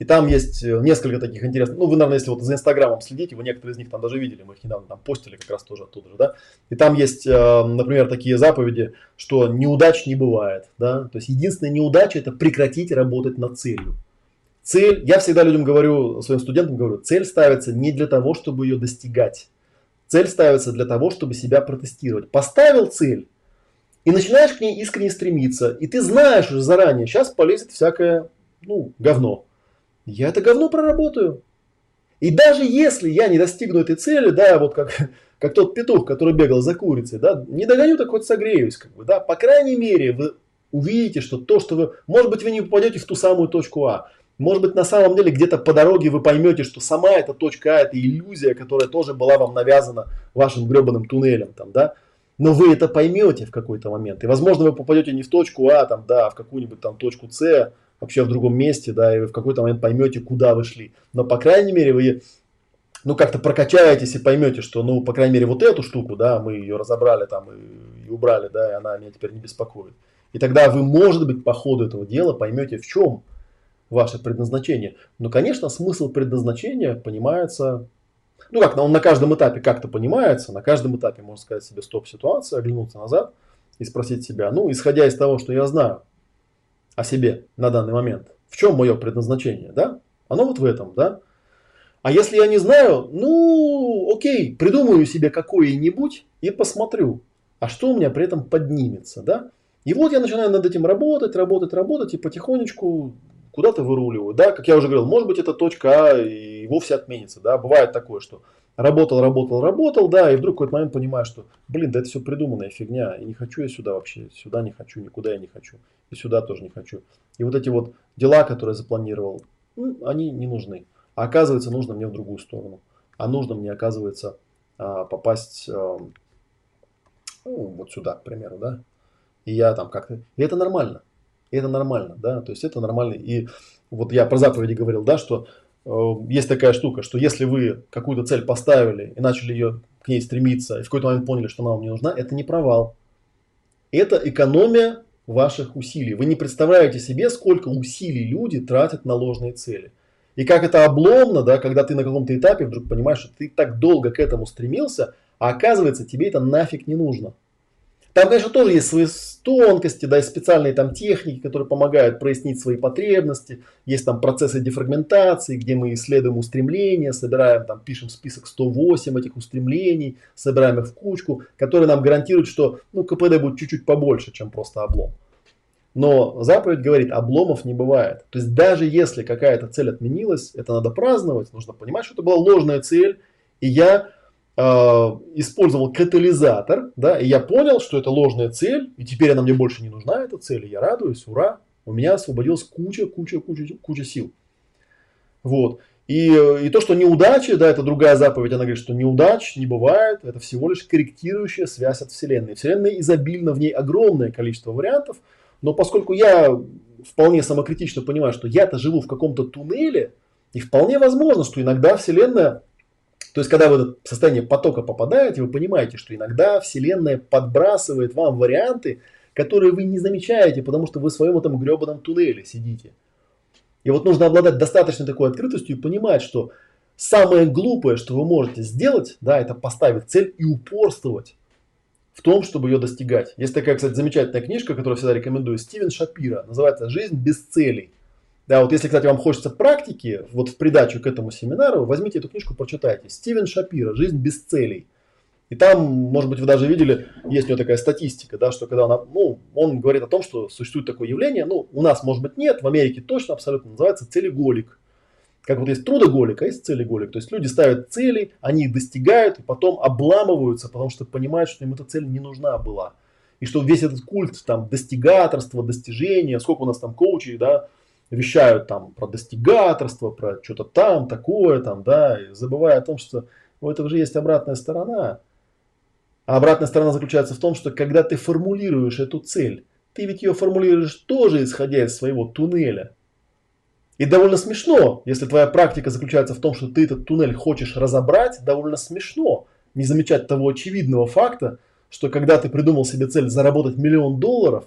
И там есть э, несколько таких интересных, ну, вы, наверное, если вот за Инстаграмом следите, вы некоторые из них там даже видели, мы их недавно там постили как раз тоже оттуда же, да. И там есть, э, например, такие заповеди, что неудач не бывает, да. То есть единственная неудача – это прекратить работать над целью. Цель, я всегда людям говорю, своим студентам говорю, цель ставится не для того, чтобы ее достигать. Цель ставится для того, чтобы себя протестировать. Поставил цель, и начинаешь к ней искренне стремиться, и ты знаешь уже заранее, сейчас полезет всякое, ну, говно я это говно проработаю. И даже если я не достигну этой цели, да, вот как, как тот петух, который бегал за курицей, да, не догоню, так хоть согреюсь, как бы, да, по крайней мере, вы увидите, что то, что вы, может быть, вы не попадете в ту самую точку А, может быть, на самом деле где-то по дороге вы поймете, что сама эта точка А это иллюзия, которая тоже была вам навязана вашим гребаным туннелем, там, да, но вы это поймете в какой-то момент. И, возможно, вы попадете не в точку А, там, да, а в какую-нибудь там точку С, вообще в другом месте, да, и вы в какой-то момент поймете, куда вы шли. Но, по крайней мере, вы ну, как-то прокачаетесь и поймете, что, ну, по крайней мере, вот эту штуку, да, мы ее разобрали там и, и убрали, да, и она меня теперь не беспокоит. И тогда вы, может быть, по ходу этого дела поймете, в чем ваше предназначение. Но, конечно, смысл предназначения понимается, ну как, он на каждом этапе как-то понимается, на каждом этапе можно сказать себе стоп-ситуация, оглянуться назад и спросить себя, ну, исходя из того, что я знаю, о себе на данный момент. В чем мое предназначение, да? Оно вот в этом, да? А если я не знаю, ну, окей, придумаю себе какое-нибудь и посмотрю, а что у меня при этом поднимется, да? И вот я начинаю над этим работать, работать, работать и потихонечку куда-то выруливаю, да? Как я уже говорил, может быть это точка А и вовсе отменится, да? Бывает такое, что работал, работал, работал, да, и вдруг в какой-то момент понимаю, что, блин, да это все придуманная фигня, и не хочу я сюда вообще, сюда не хочу, никуда я не хочу, и сюда тоже не хочу. И вот эти вот дела, которые я запланировал, ну, они не нужны. А оказывается, нужно мне в другую сторону. А нужно мне, оказывается, а, попасть а, ну, вот сюда, к примеру, да. И я там как-то... И это нормально. И это нормально, да. То есть это нормально. И вот я про заповеди говорил, да, что Э, есть такая штука, что если вы какую-то цель поставили и начали ее к ней стремиться, и в какой-то момент поняли, что она вам не нужна, это не провал. Это экономия ваших усилий. Вы не представляете себе, сколько усилий люди тратят на ложные цели. И как это обломно, да, когда ты на каком-то этапе вдруг понимаешь, что ты так долго к этому стремился, а оказывается тебе это нафиг не нужно. Там, конечно, тоже есть свои тонкости, да, и специальные там техники, которые помогают прояснить свои потребности. Есть там процессы дефрагментации, где мы исследуем устремления, собираем там, пишем список 108 этих устремлений, собираем их в кучку, которые нам гарантируют, что ну, КПД будет чуть-чуть побольше, чем просто облом. Но заповедь говорит, обломов не бывает. То есть даже если какая-то цель отменилась, это надо праздновать, нужно понимать, что это была ложная цель, и я использовал катализатор, да, и я понял, что это ложная цель, и теперь она мне больше не нужна, эта цель, и я радуюсь, ура, у меня освободилась куча, куча, куча, куча сил. Вот. И, и то, что неудачи, да, это другая заповедь, она говорит, что неудач не бывает, это всего лишь корректирующая связь от Вселенной. Вселенная изобильна, в ней огромное количество вариантов, но поскольку я вполне самокритично понимаю, что я-то живу в каком-то туннеле, и вполне возможно, что иногда Вселенная то есть, когда вы в это состояние потока попадаете, вы понимаете, что иногда Вселенная подбрасывает вам варианты, которые вы не замечаете, потому что вы в своем этом гребаном туннеле сидите. И вот нужно обладать достаточно такой открытостью и понимать, что самое глупое, что вы можете сделать, да, это поставить цель и упорствовать в том, чтобы ее достигать. Есть такая, кстати, замечательная книжка, которую всегда рекомендую, Стивен Шапира, называется «Жизнь без целей». Да, вот если, кстати, вам хочется практики, вот в придачу к этому семинару, возьмите эту книжку, прочитайте. Стивен Шапира «Жизнь без целей». И там, может быть, вы даже видели, есть у него такая статистика, да, что когда он, ну, он говорит о том, что существует такое явление, ну, у нас, может быть, нет, в Америке точно абсолютно называется целеголик. Как вот есть трудоголик, а есть целеголик. То есть люди ставят цели, они их достигают и потом обламываются, потому что понимают, что им эта цель не нужна была. И что весь этот культ там достигаторства, достижения, сколько у нас там коучей, да, вещают там про достигаторство, про что-то там такое, там, да, и забывая о том, что у этого же есть обратная сторона. А обратная сторона заключается в том, что когда ты формулируешь эту цель, ты ведь ее формулируешь тоже исходя из своего туннеля. И довольно смешно, если твоя практика заключается в том, что ты этот туннель хочешь разобрать, довольно смешно не замечать того очевидного факта, что когда ты придумал себе цель заработать миллион долларов,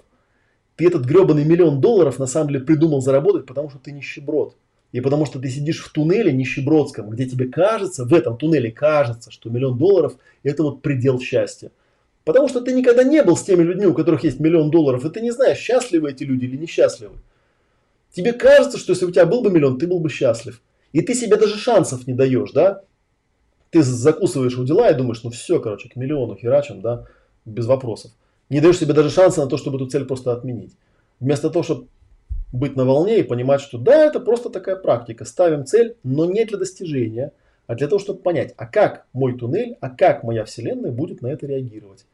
ты этот гребаный миллион долларов на самом деле придумал заработать, потому что ты нищеброд. И потому что ты сидишь в туннеле нищебродском, где тебе кажется, в этом туннеле кажется, что миллион долларов это вот предел счастья. Потому что ты никогда не был с теми людьми, у которых есть миллион долларов, и ты не знаешь, счастливы эти люди или несчастливы. Тебе кажется, что если у тебя был бы миллион, ты был бы счастлив. И ты себе даже шансов не даешь, да? Ты закусываешь у дела и думаешь, ну все, короче, к миллиону херачим, да, без вопросов не даешь себе даже шанса на то, чтобы эту цель просто отменить. Вместо того, чтобы быть на волне и понимать, что да, это просто такая практика. Ставим цель, но не для достижения, а для того, чтобы понять, а как мой туннель, а как моя вселенная будет на это реагировать.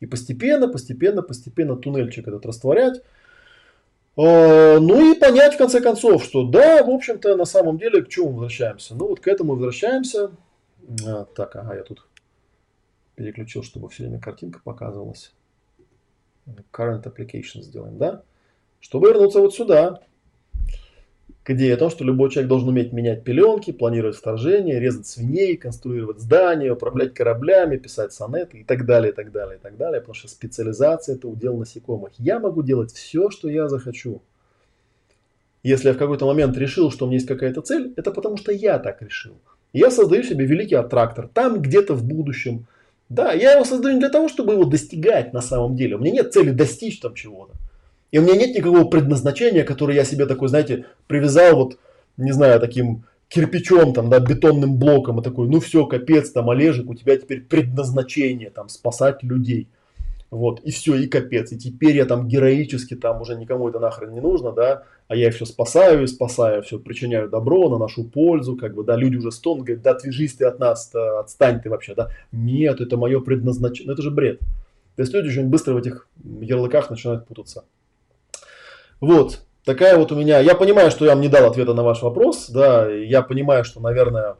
И постепенно, постепенно, постепенно туннельчик этот растворять. А, ну и понять в конце концов, что да, в общем-то, на самом деле, к чему возвращаемся? Ну вот к этому возвращаемся. А, так, ага, я тут переключил, чтобы все время картинка показывалась current application сделаем, да? Чтобы вернуться вот сюда, к идее о том, что любой человек должен уметь менять пеленки, планировать вторжение, резать свиней, конструировать здания, управлять кораблями, писать сонеты и так далее, и так далее, и так далее. Потому что специализация – это удел насекомых. Я могу делать все, что я захочу. Если я в какой-то момент решил, что у меня есть какая-то цель, это потому что я так решил. я создаю себе великий аттрактор там где-то в будущем – да, я его создаю не для того, чтобы его достигать на самом деле. У меня нет цели достичь там чего-то. И у меня нет никакого предназначения, которое я себе такой, знаете, привязал вот, не знаю, таким кирпичом, там, да, бетонным блоком и такой, ну все, капец, там, Олежек, у тебя теперь предназначение, там, спасать людей. Вот, и все, и капец. И теперь я там героически, там уже никому это нахрен не нужно, да, а я их все спасаю и спасаю, все причиняю добро, на нашу пользу, как бы, да, люди уже стонут, говорят, да, отвяжись ты от нас, отстань ты вообще, да. Нет, это мое предназначение, ну это же бред. То есть люди очень быстро в этих ярлыках начинают путаться. Вот, такая вот у меня, я понимаю, что я вам не дал ответа на ваш вопрос, да, я понимаю, что, наверное,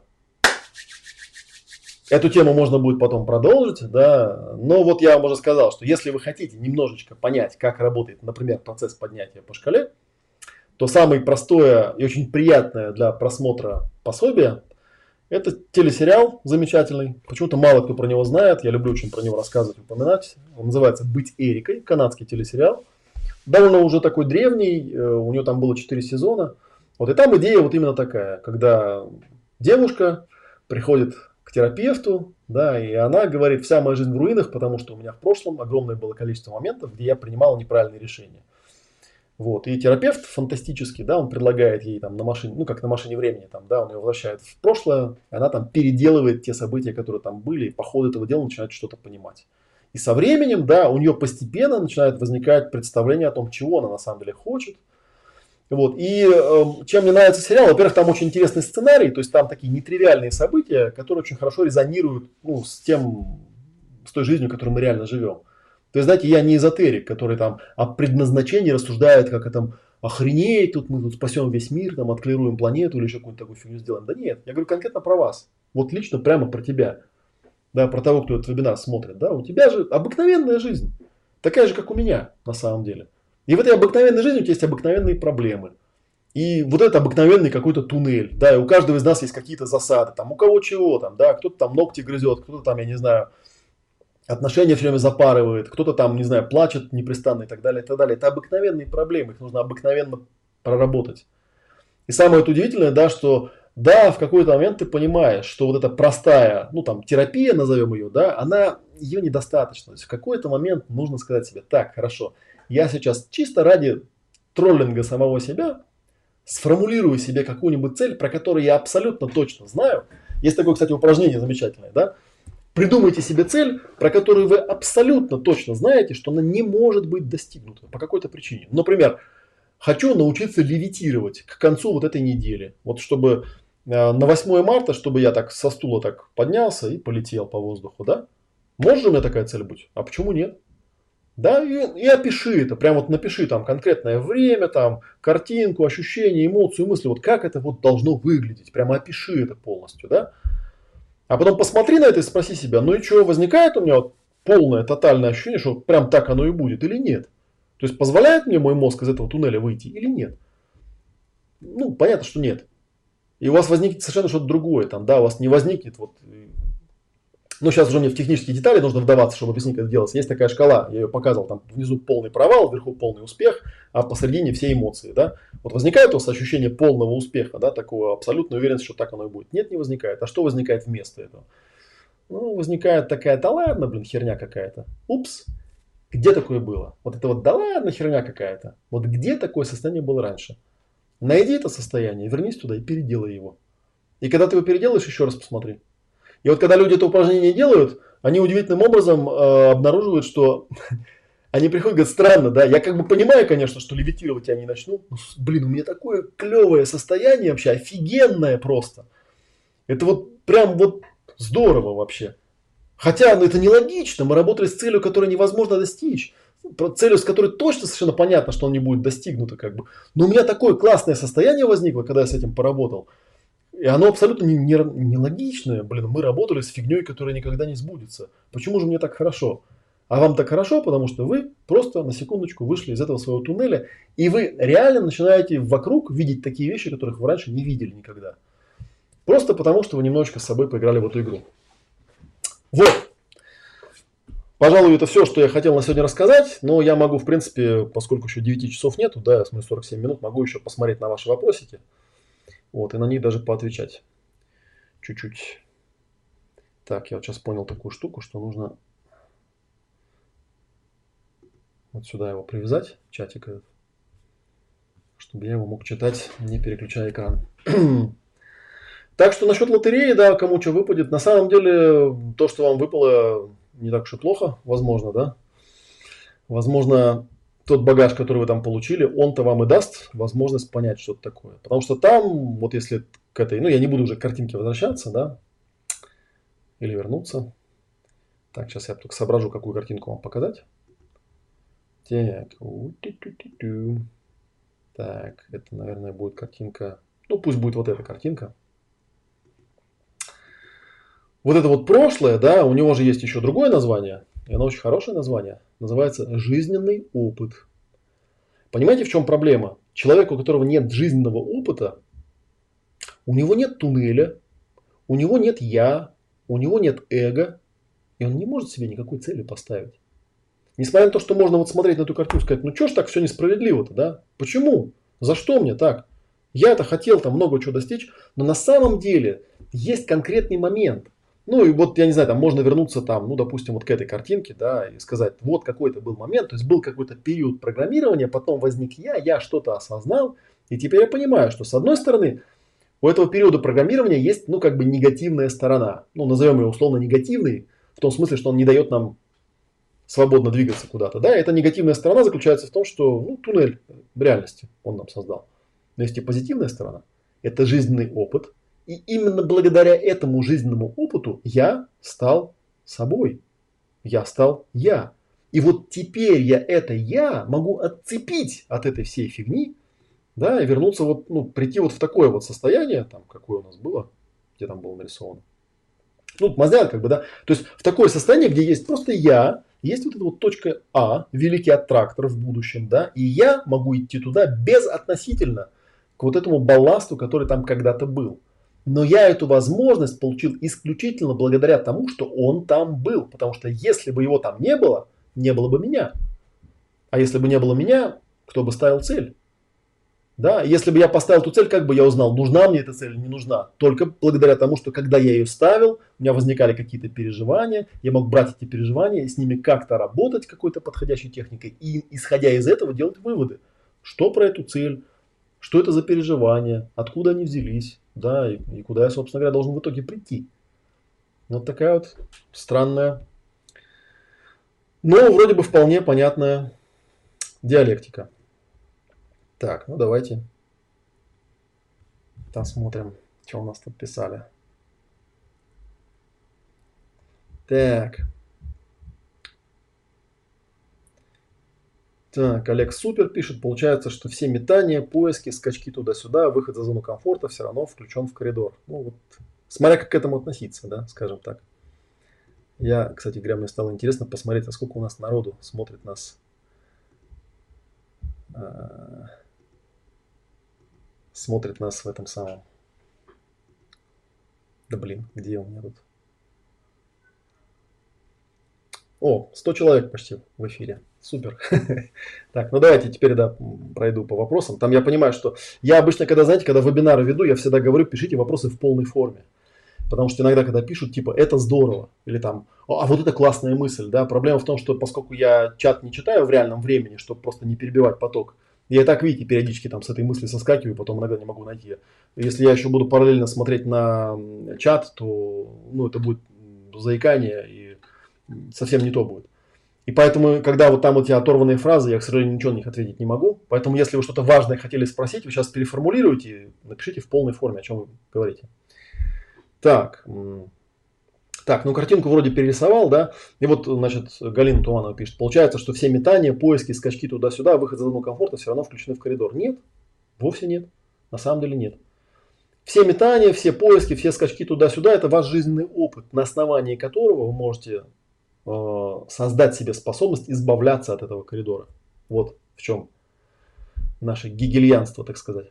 Эту тему можно будет потом продолжить, да, но вот я вам уже сказал, что если вы хотите немножечко понять, как работает, например, процесс поднятия по шкале, то самое простое и очень приятное для просмотра пособие – это телесериал замечательный. Почему-то мало кто про него знает, я люблю очень про него рассказывать, упоминать. Он называется «Быть Эрикой», канадский телесериал. Довольно уже такой древний, э, у него там было 4 сезона. Вот и там идея вот именно такая, когда девушка приходит к терапевту, да, и она говорит, вся моя жизнь в руинах, потому что у меня в прошлом огромное было количество моментов, где я принимал неправильные решения. Вот. И терапевт фантастический, да, он предлагает ей там на машине, ну как на машине времени, там, да, он ее возвращает в прошлое, и она там переделывает те события, которые там были, и по ходу этого дела начинает что-то понимать. И со временем, да, у нее постепенно начинает возникать представление о том, чего она на самом деле хочет. Вот. И э, чем мне нравится сериал, во-первых, там очень интересный сценарий, то есть там такие нетривиальные события, которые очень хорошо резонируют ну, с тем, с той жизнью, в которой мы реально живем. То есть, знаете, я не эзотерик, который там о предназначении рассуждает, как это охренеть, тут мы тут спасем весь мир, там отклируем планету или еще какую-то такую фигню сделаем. Да нет, я говорю конкретно про вас. Вот лично прямо про тебя. Да, про того, кто этот вебинар смотрит. Да, у тебя же обыкновенная жизнь. Такая же, как у меня на самом деле. И в этой обыкновенной жизни у тебя есть обыкновенные проблемы. И вот это обыкновенный какой-то туннель. Да, и у каждого из нас есть какие-то засады. Там у кого чего там, да, кто-то там ногти грызет, кто-то там, я не знаю, отношения все время запарывает, кто-то там, не знаю, плачет непрестанно и так далее, и так далее. Это обыкновенные проблемы, их нужно обыкновенно проработать. И самое удивительное, да, что да, в какой-то момент ты понимаешь, что вот эта простая, ну там, терапия, назовем ее, да, она, ее недостаточно. То есть в какой-то момент нужно сказать себе, так, хорошо, я сейчас чисто ради троллинга самого себя сформулирую себе какую-нибудь цель, про которую я абсолютно точно знаю. Есть такое, кстати, упражнение замечательное, да, Придумайте себе цель, про которую вы абсолютно точно знаете, что она не может быть достигнута по какой-то причине. Например, хочу научиться левитировать к концу вот этой недели. Вот чтобы э, на 8 марта, чтобы я так со стула так поднялся и полетел по воздуху, да? Может же у меня такая цель быть? А почему нет? Да, и, и опиши это, прям вот напиши там конкретное время, там картинку, ощущение, эмоцию, мысли, вот как это вот должно выглядеть, прямо опиши это полностью, да? А потом посмотри на это и спроси себя, ну и что, возникает у меня вот полное, тотальное ощущение, что прям так оно и будет или нет? То есть позволяет мне мой мозг из этого туннеля выйти или нет? Ну, понятно, что нет. И у вас возникнет совершенно что-то другое. Там, да, у вас не возникнет вот ну, сейчас уже мне в технические детали нужно вдаваться, чтобы объяснить, как это делается. Есть такая шкала, я ее показывал, там внизу полный провал, вверху полный успех, а посередине все эмоции, да. Вот возникает у вас ощущение полного успеха, да, такого абсолютной уверенности, что так оно и будет. Нет, не возникает. А что возникает вместо этого? Ну, возникает такая, да ладно, блин, херня какая-то. Упс, где такое было? Вот это вот, да ладно, херня какая-то. Вот где такое состояние было раньше? Найди это состояние, вернись туда и переделай его. И когда ты его переделаешь, еще раз посмотри. И вот когда люди это упражнение делают, они удивительным образом э, обнаруживают, что они приходят говорят, странно, да, я как бы понимаю, конечно, что левитировать я не начну. Но, блин, у меня такое клевое состояние вообще, офигенное просто. Это вот прям вот здорово вообще. Хотя ну, это нелогично, мы работали с целью, которую невозможно достичь. Целью, с которой точно совершенно понятно, что он не будет достигнуто. Как бы. Но у меня такое классное состояние возникло, когда я с этим поработал. И оно абсолютно нелогичное. Не, не Блин, мы работали с фигней, которая никогда не сбудется. Почему же мне так хорошо? А вам так хорошо, потому что вы просто на секундочку вышли из этого своего туннеля, и вы реально начинаете вокруг видеть такие вещи, которых вы раньше не видели никогда. Просто потому, что вы немножечко с собой поиграли в эту игру. Вот. Пожалуй, это все, что я хотел на сегодня рассказать. Но я могу, в принципе, поскольку еще 9 часов нету, да, в 47 минут, могу еще посмотреть на ваши вопросики. Вот, и на них даже поотвечать чуть-чуть. Так, я вот сейчас понял такую штуку, что нужно вот сюда его привязать, чатик этот, чтобы я его мог читать, не переключая экран. так что насчет лотереи, да, кому что выпадет. На самом деле, то, что вам выпало, не так уж и плохо, возможно, да. Возможно, тот багаж, который вы там получили, он-то вам и даст возможность понять что-то такое. Потому что там, вот если к этой, ну я не буду уже к картинке возвращаться, да, или вернуться. Так, сейчас я только соображу, какую картинку вам показать. Так, так, это, наверное, будет картинка, ну пусть будет вот эта картинка. Вот это вот прошлое, да, у него же есть еще другое название, и оно очень хорошее название – называется жизненный опыт. Понимаете, в чем проблема? Человек, у которого нет жизненного опыта, у него нет туннеля, у него нет я, у него нет эго, и он не может себе никакой цели поставить. Несмотря на то, что можно вот смотреть на эту картину и сказать, ну что ж так все несправедливо-то, да? Почему? За что мне так? Я-то хотел там много чего достичь, но на самом деле есть конкретный момент. Ну и вот, я не знаю, там можно вернуться там, ну, допустим, вот к этой картинке, да, и сказать, вот какой-то был момент, то есть был какой-то период программирования, потом возник я, я что-то осознал, и теперь я понимаю, что с одной стороны, у этого периода программирования есть, ну, как бы негативная сторона. Ну, назовем ее условно негативной, в том смысле, что он не дает нам свободно двигаться куда-то. Да, эта негативная сторона заключается в том, что ну, туннель реальности он нам создал. Но есть и позитивная сторона. Это жизненный опыт. И именно благодаря этому жизненному опыту я стал собой. Я стал я. И вот теперь я это я могу отцепить от этой всей фигни да, и вернуться вот, ну, прийти вот в такое вот состояние, там, какое у нас было, где там было нарисовано. Ну, мазян, как бы, да, то есть в такое состояние, где есть просто я, есть вот эта вот точка А, великий аттрактор в будущем, да, и я могу идти туда безотносительно к вот этому балласту, который там когда-то был. Но я эту возможность получил исключительно благодаря тому, что он там был. Потому что если бы его там не было, не было бы меня. А если бы не было меня, кто бы ставил цель? Да, если бы я поставил эту цель, как бы я узнал, нужна мне эта цель или не нужна? Только благодаря тому, что когда я ее ставил, у меня возникали какие-то переживания, я мог брать эти переживания с ними как-то работать какой-то подходящей техникой и, исходя из этого, делать выводы. Что про эту цель, что это за переживания, откуда они взялись, да, и, и куда я, собственно говоря, должен в итоге прийти. Вот такая вот странная, но вроде бы вполне понятная диалектика. Так, ну давайте посмотрим, что у нас тут писали. Так. Так, Олег Супер пишет, получается, что все метания, поиски, скачки туда-сюда, выход за зону комфорта все равно включен в коридор. Ну вот, смотря как к этому относиться, да, скажем так. Я, кстати говоря, мне стало интересно посмотреть, а сколько у нас народу смотрит нас а, смотрит нас в этом самом. Да блин, где у меня тут? О, 100 человек почти в эфире. Супер. так, ну давайте теперь, да, пройду по вопросам. Там я понимаю, что я обычно, когда, знаете, когда вебинары веду, я всегда говорю, пишите вопросы в полной форме. Потому что иногда, когда пишут, типа, это здорово, или там, а вот это классная мысль, да, проблема в том, что поскольку я чат не читаю в реальном времени, чтобы просто не перебивать поток, я так, видите, периодически там с этой мысли соскакиваю, потом иногда не могу найти. Если я еще буду параллельно смотреть на чат, то ну, это будет заикание и совсем не то будет. И поэтому, когда вот там вот эти оторванные фразы, я, к сожалению, ничего на них ответить не могу. Поэтому, если вы что-то важное хотели спросить, вы сейчас переформулируйте, напишите в полной форме, о чем вы говорите. Так. Так, ну картинку вроде перерисовал, да, и вот, значит, Галина Туманова пишет, получается, что все метания, поиски, скачки туда-сюда, выход за зону комфорта все равно включены в коридор. Нет, вовсе нет, на самом деле нет. Все метания, все поиски, все скачки туда-сюда – это ваш жизненный опыт, на основании которого вы можете э, создать себе способность избавляться от этого коридора. Вот в чем наше гигельянство, так сказать.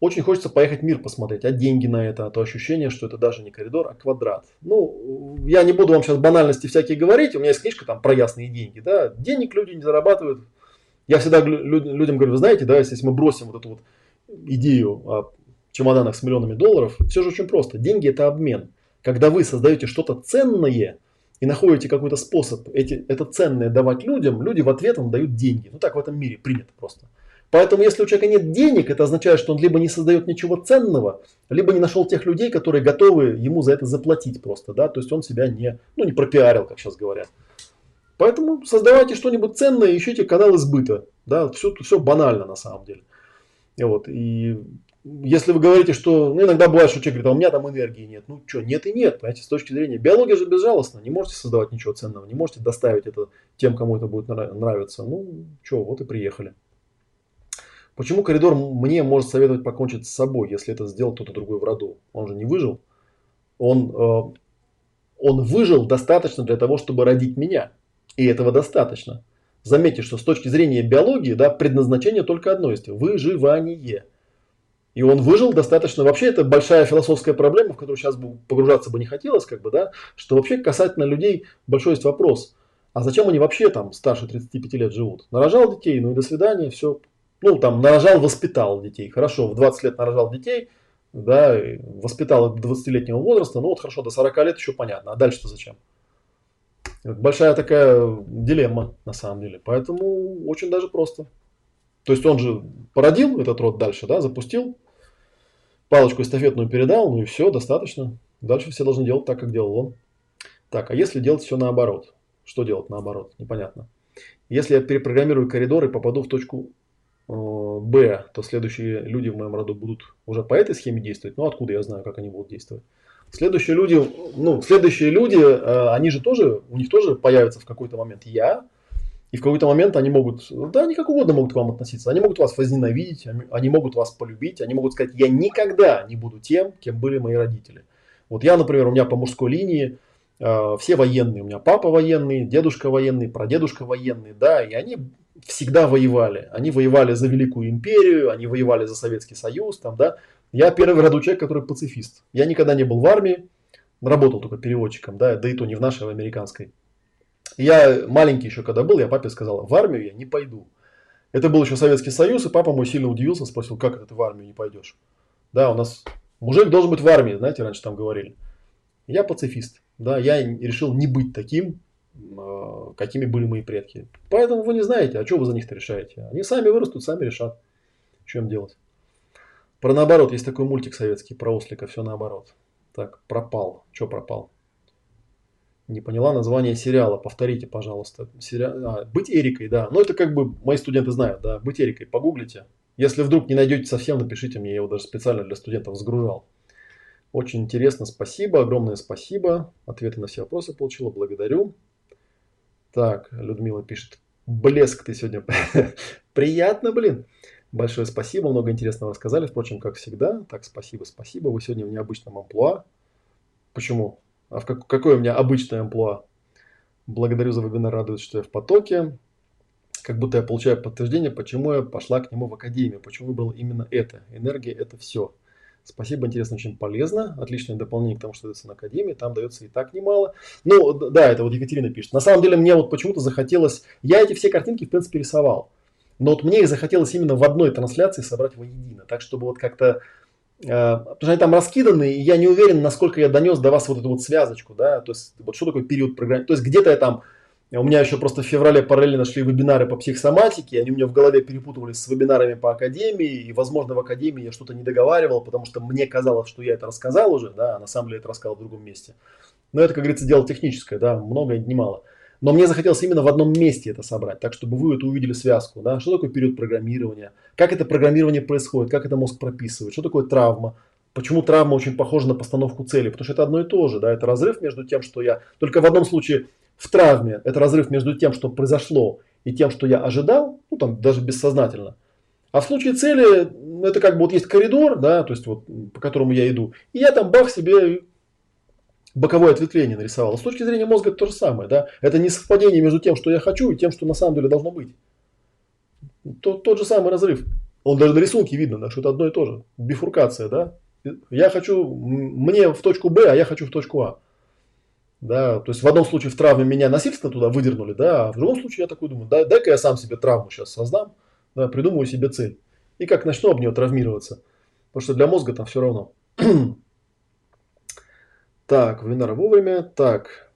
Очень хочется поехать мир посмотреть, а деньги на это, а то ощущение, что это даже не коридор, а квадрат. Ну, я не буду вам сейчас банальности всякие говорить, у меня есть книжка там про ясные деньги, да, денег люди не зарабатывают. Я всегда людям говорю, вы знаете, да, если мы бросим вот эту вот идею о чемоданах с миллионами долларов, все же очень просто. Деньги это обмен. Когда вы создаете что-то ценное и находите какой-то способ эти, это ценное давать людям, люди в ответ вам дают деньги. Ну так в этом мире принято просто. Поэтому, если у человека нет денег, это означает, что он либо не создает ничего ценного, либо не нашел тех людей, которые готовы ему за это заплатить просто, да, то есть он себя не, ну, не пропиарил, как сейчас говорят. Поэтому создавайте что-нибудь ценное, ищите канал избыта, да, все, все банально на самом деле. И вот, и если вы говорите, что, ну, иногда бывает, что человек говорит, а у меня там энергии нет. Ну, что, нет и нет, понимаете, с точки зрения биологии же безжалостно, не можете создавать ничего ценного, не можете доставить это тем, кому это будет нравиться. Ну, что, вот и приехали. Почему коридор мне может советовать покончить с собой, если это сделал кто-то другой в роду? Он же не выжил. Он, э, он выжил достаточно для того, чтобы родить меня. И этого достаточно. Заметьте, что с точки зрения биологии, да, предназначение только одно есть – выживание. И он выжил достаточно. Вообще это большая философская проблема, в которую сейчас погружаться бы не хотелось, как бы, да, что вообще касательно людей большой есть вопрос. А зачем они вообще там старше 35 лет живут? Нарожал детей, ну и до свидания, все, ну, там, нарожал, воспитал детей. Хорошо, в 20 лет нарожал детей, да, воспитал до 20-летнего возраста, ну вот хорошо, до 40 лет еще понятно, а дальше-то зачем? Большая такая дилемма на самом деле, поэтому очень даже просто. То есть он же породил этот род дальше, да, запустил, палочку эстафетную передал, ну и все, достаточно. Дальше все должны делать так, как делал он. Так, а если делать все наоборот? Что делать наоборот? Непонятно. Если я перепрограммирую коридор и попаду в точку э, Б, то следующие люди в моем роду будут уже по этой схеме действовать. Ну, откуда я знаю, как они будут действовать? Следующие люди, ну, следующие люди, э, они же тоже, у них тоже появится в какой-то момент я, и в какой-то момент они могут, да, они как угодно могут к вам относиться. Они могут вас возненавидеть, они могут вас полюбить, они могут сказать, я никогда не буду тем, кем были мои родители. Вот я, например, у меня по мужской линии э, все военные. У меня папа военный, дедушка военный, прадедушка военный, да, и они всегда воевали. Они воевали за Великую Империю, они воевали за Советский Союз, там, да. Я первый роду человек, который пацифист. Я никогда не был в армии, работал только переводчиком, да, да и то не в нашей, а в американской. Я маленький еще когда был, я папе сказал, в армию я не пойду. Это был еще Советский Союз, и папа мой сильно удивился, спросил, как это ты в армию не пойдешь? Да, у нас мужик должен быть в армии, знаете, раньше там говорили. Я пацифист, да, я решил не быть таким, а, какими были мои предки. Поэтому вы не знаете, а что вы за них-то решаете. Они сами вырастут, сами решат, им делать. Про наоборот, есть такой мультик советский про ослика, все наоборот. Так, пропал. Что пропал? Не поняла название сериала. Повторите, пожалуйста. Сери... А, быть Эрикой, да. Ну, это как бы мои студенты знают, да. Быть Эрикой. Погуглите. Если вдруг не найдете совсем, напишите мне. Я его даже специально для студентов сгружал. Очень интересно. Спасибо. Огромное спасибо. Ответы на все вопросы получила. Благодарю. Так, Людмила пишет. Блеск ты сегодня. Приятно, блин. Большое спасибо. Много интересного рассказали. Впрочем, как всегда. Так, спасибо, спасибо. Вы сегодня в необычном амплуа. Почему? А в как, какое у меня обычное амплуа? Благодарю за вебинар, радует, что я в потоке. Как будто я получаю подтверждение, почему я пошла к нему в академию, почему выбрал именно это. Энергия – это все. Спасибо, интересно, очень полезно. Отличное дополнение к тому, что дается на Академии. Там дается и так немало. Ну, да, это вот Екатерина пишет. На самом деле, мне вот почему-то захотелось... Я эти все картинки, в принципе, рисовал. Но вот мне их захотелось именно в одной трансляции собрать воедино. Так, чтобы вот как-то потому что они там раскиданы, и я не уверен, насколько я донес до вас вот эту вот связочку, да, то есть вот что такое период программирования. То есть где-то я там, у меня еще просто в феврале параллельно нашли вебинары по психосоматике, они у меня в голове перепутывались с вебинарами по академии, и, возможно, в академии я что-то не договаривал, потому что мне казалось, что я это рассказал уже, да, а на самом деле это рассказал в другом месте. Но это, как говорится, дело техническое, да, много и немало. Но мне захотелось именно в одном месте это собрать, так чтобы вы это увидели связку. Да? Что такое период программирования? Как это программирование происходит? Как это мозг прописывает? Что такое травма? Почему травма очень похожа на постановку цели? Потому что это одно и то же. Да? Это разрыв между тем, что я... Только в одном случае в травме это разрыв между тем, что произошло, и тем, что я ожидал, ну там даже бессознательно. А в случае цели, это как бы вот есть коридор, да, то есть вот по которому я иду, и я там бах себе боковое ответвление нарисовал. С точки зрения мозга это то же самое. Да? Это не совпадение между тем, что я хочу, и тем, что на самом деле должно быть. Тот, тот же самый разрыв. Он даже на рисунке видно, да, что это одно и то же. Бифуркация, да. Я хочу, мне в точку Б, а я хочу в точку А. Да, то есть в одном случае в травме меня насильственно туда выдернули, да, а в другом случае я такой думаю, да, дай-ка я сам себе травму сейчас создам, да, придумаю себе цель. И как начну об нее травмироваться. Потому что для мозга там все равно. Так, вебинар вовремя. Так.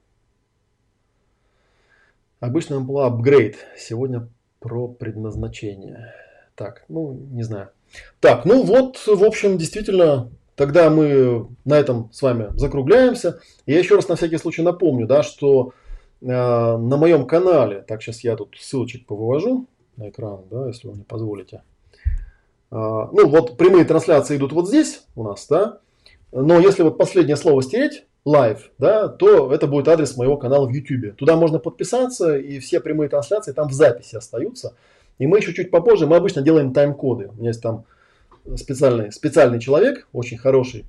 Обычно была апгрейд. Сегодня про предназначение. Так, ну, не знаю. Так, ну вот, в общем, действительно, тогда мы на этом с вами закругляемся. Я еще раз на всякий случай напомню, да, что э, на моем канале, так, сейчас я тут ссылочек повывожу на экран, да, если вы мне позволите. Э, ну, вот прямые трансляции идут вот здесь у нас, да. Но если вот последнее слово стереть, live, да, то это будет адрес моего канала в YouTube. Туда можно подписаться, и все прямые трансляции там в записи остаются. И мы еще чуть попозже, мы обычно делаем тайм-коды. У меня есть там специальный, специальный человек, очень хороший,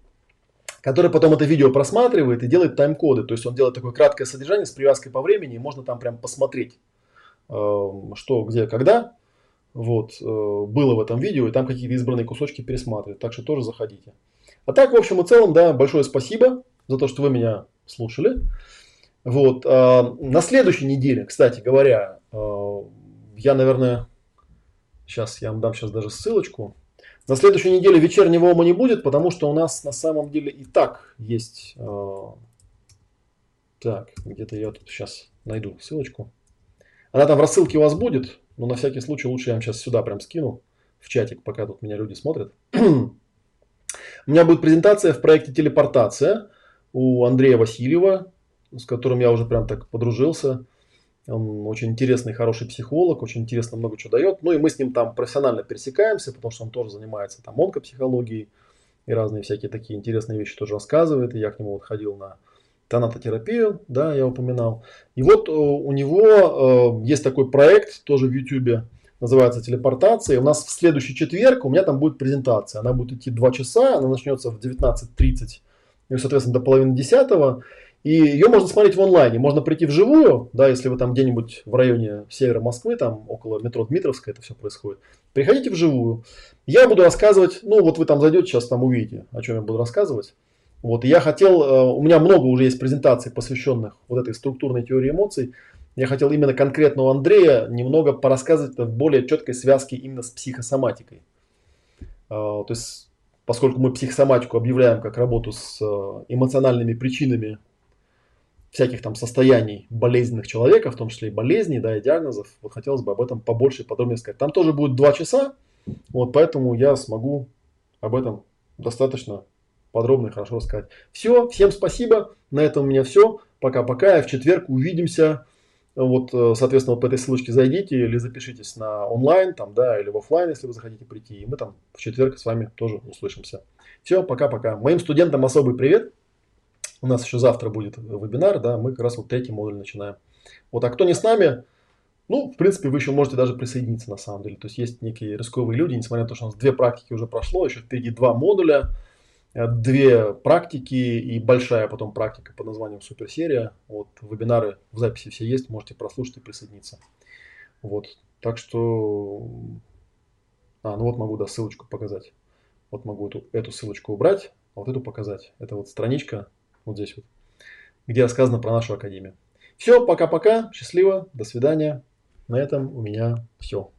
который потом это видео просматривает и делает тайм-коды. То есть он делает такое краткое содержание с привязкой по времени, и можно там прям посмотреть, э, что, где, когда вот, э, было в этом видео, и там какие-то избранные кусочки пересматривать. Так что тоже заходите. А так, в общем и целом, да, большое спасибо за то, что вы меня слушали. Вот. А, на следующей неделе, кстати говоря, а, я, наверное, сейчас я вам дам сейчас даже ссылочку. На следующей неделе вечернего ома не будет, потому что у нас на самом деле и так есть... Э, так, где-то я тут сейчас найду ссылочку. Она там в рассылке у вас будет, но на всякий случай лучше я вам сейчас сюда прям скину в чатик, пока тут меня люди смотрят. у меня будет презентация в проекте «Телепортация» у Андрея Васильева, с которым я уже прям так подружился. Он очень интересный, хороший психолог, очень интересно много чего дает. Ну и мы с ним там профессионально пересекаемся, потому что он тоже занимается там онкопсихологией и разные всякие такие интересные вещи тоже рассказывает. И я к нему вот ходил на тонатотерапию, да, я упоминал. И вот э, у него э, есть такой проект тоже в YouTube, называется телепортация. И у нас в следующий четверг у меня там будет презентация. Она будет идти 2 часа, она начнется в 19.30 и, соответственно, до половины десятого. И ее можно смотреть в онлайне. Можно прийти вживую, да, если вы там где-нибудь в районе севера Москвы, там около метро Дмитровская это все происходит. Приходите вживую. Я буду рассказывать, ну вот вы там зайдете, сейчас там увидите, о чем я буду рассказывать. Вот, я хотел, э, у меня много уже есть презентаций, посвященных вот этой структурной теории эмоций. Я хотел именно конкретно у Андрея немного порассказывать в более четкой связке именно с психосоматикой. Э, то есть, поскольку мы психосоматику объявляем как работу с э, эмоциональными причинами всяких там состояний болезненных человека, в том числе и болезней, да, и диагнозов, вот хотелось бы об этом побольше подробнее сказать. Там тоже будет два часа, вот поэтому я смогу об этом достаточно подробно и хорошо рассказать. Все, всем спасибо. На этом у меня все. Пока-пока. В четверг увидимся. Вот, э, соответственно, вот по этой ссылочке зайдите или запишитесь на онлайн, там, да, или в офлайн, если вы захотите прийти. И мы там в четверг с вами тоже услышимся. Все, пока-пока. Моим студентам особый привет. У нас еще завтра будет вебинар, да, мы как раз вот третий модуль начинаем. Вот, а кто не с нами, ну, в принципе, вы еще можете даже присоединиться на самом деле. То есть есть некие рисковые люди, несмотря на то, что у нас две практики уже прошло, еще впереди два модуля. Э, две практики и большая потом практика под названием суперсерия. Вот вебинары в записи все есть, можете прослушать и присоединиться. Вот, так что, а, ну вот могу, да, ссылочку показать. Вот могу эту, эту ссылочку убрать, а вот эту показать. Это вот страничка вот здесь вот, где рассказано про нашу академию. Все, пока-пока, счастливо, до свидания. На этом у меня все.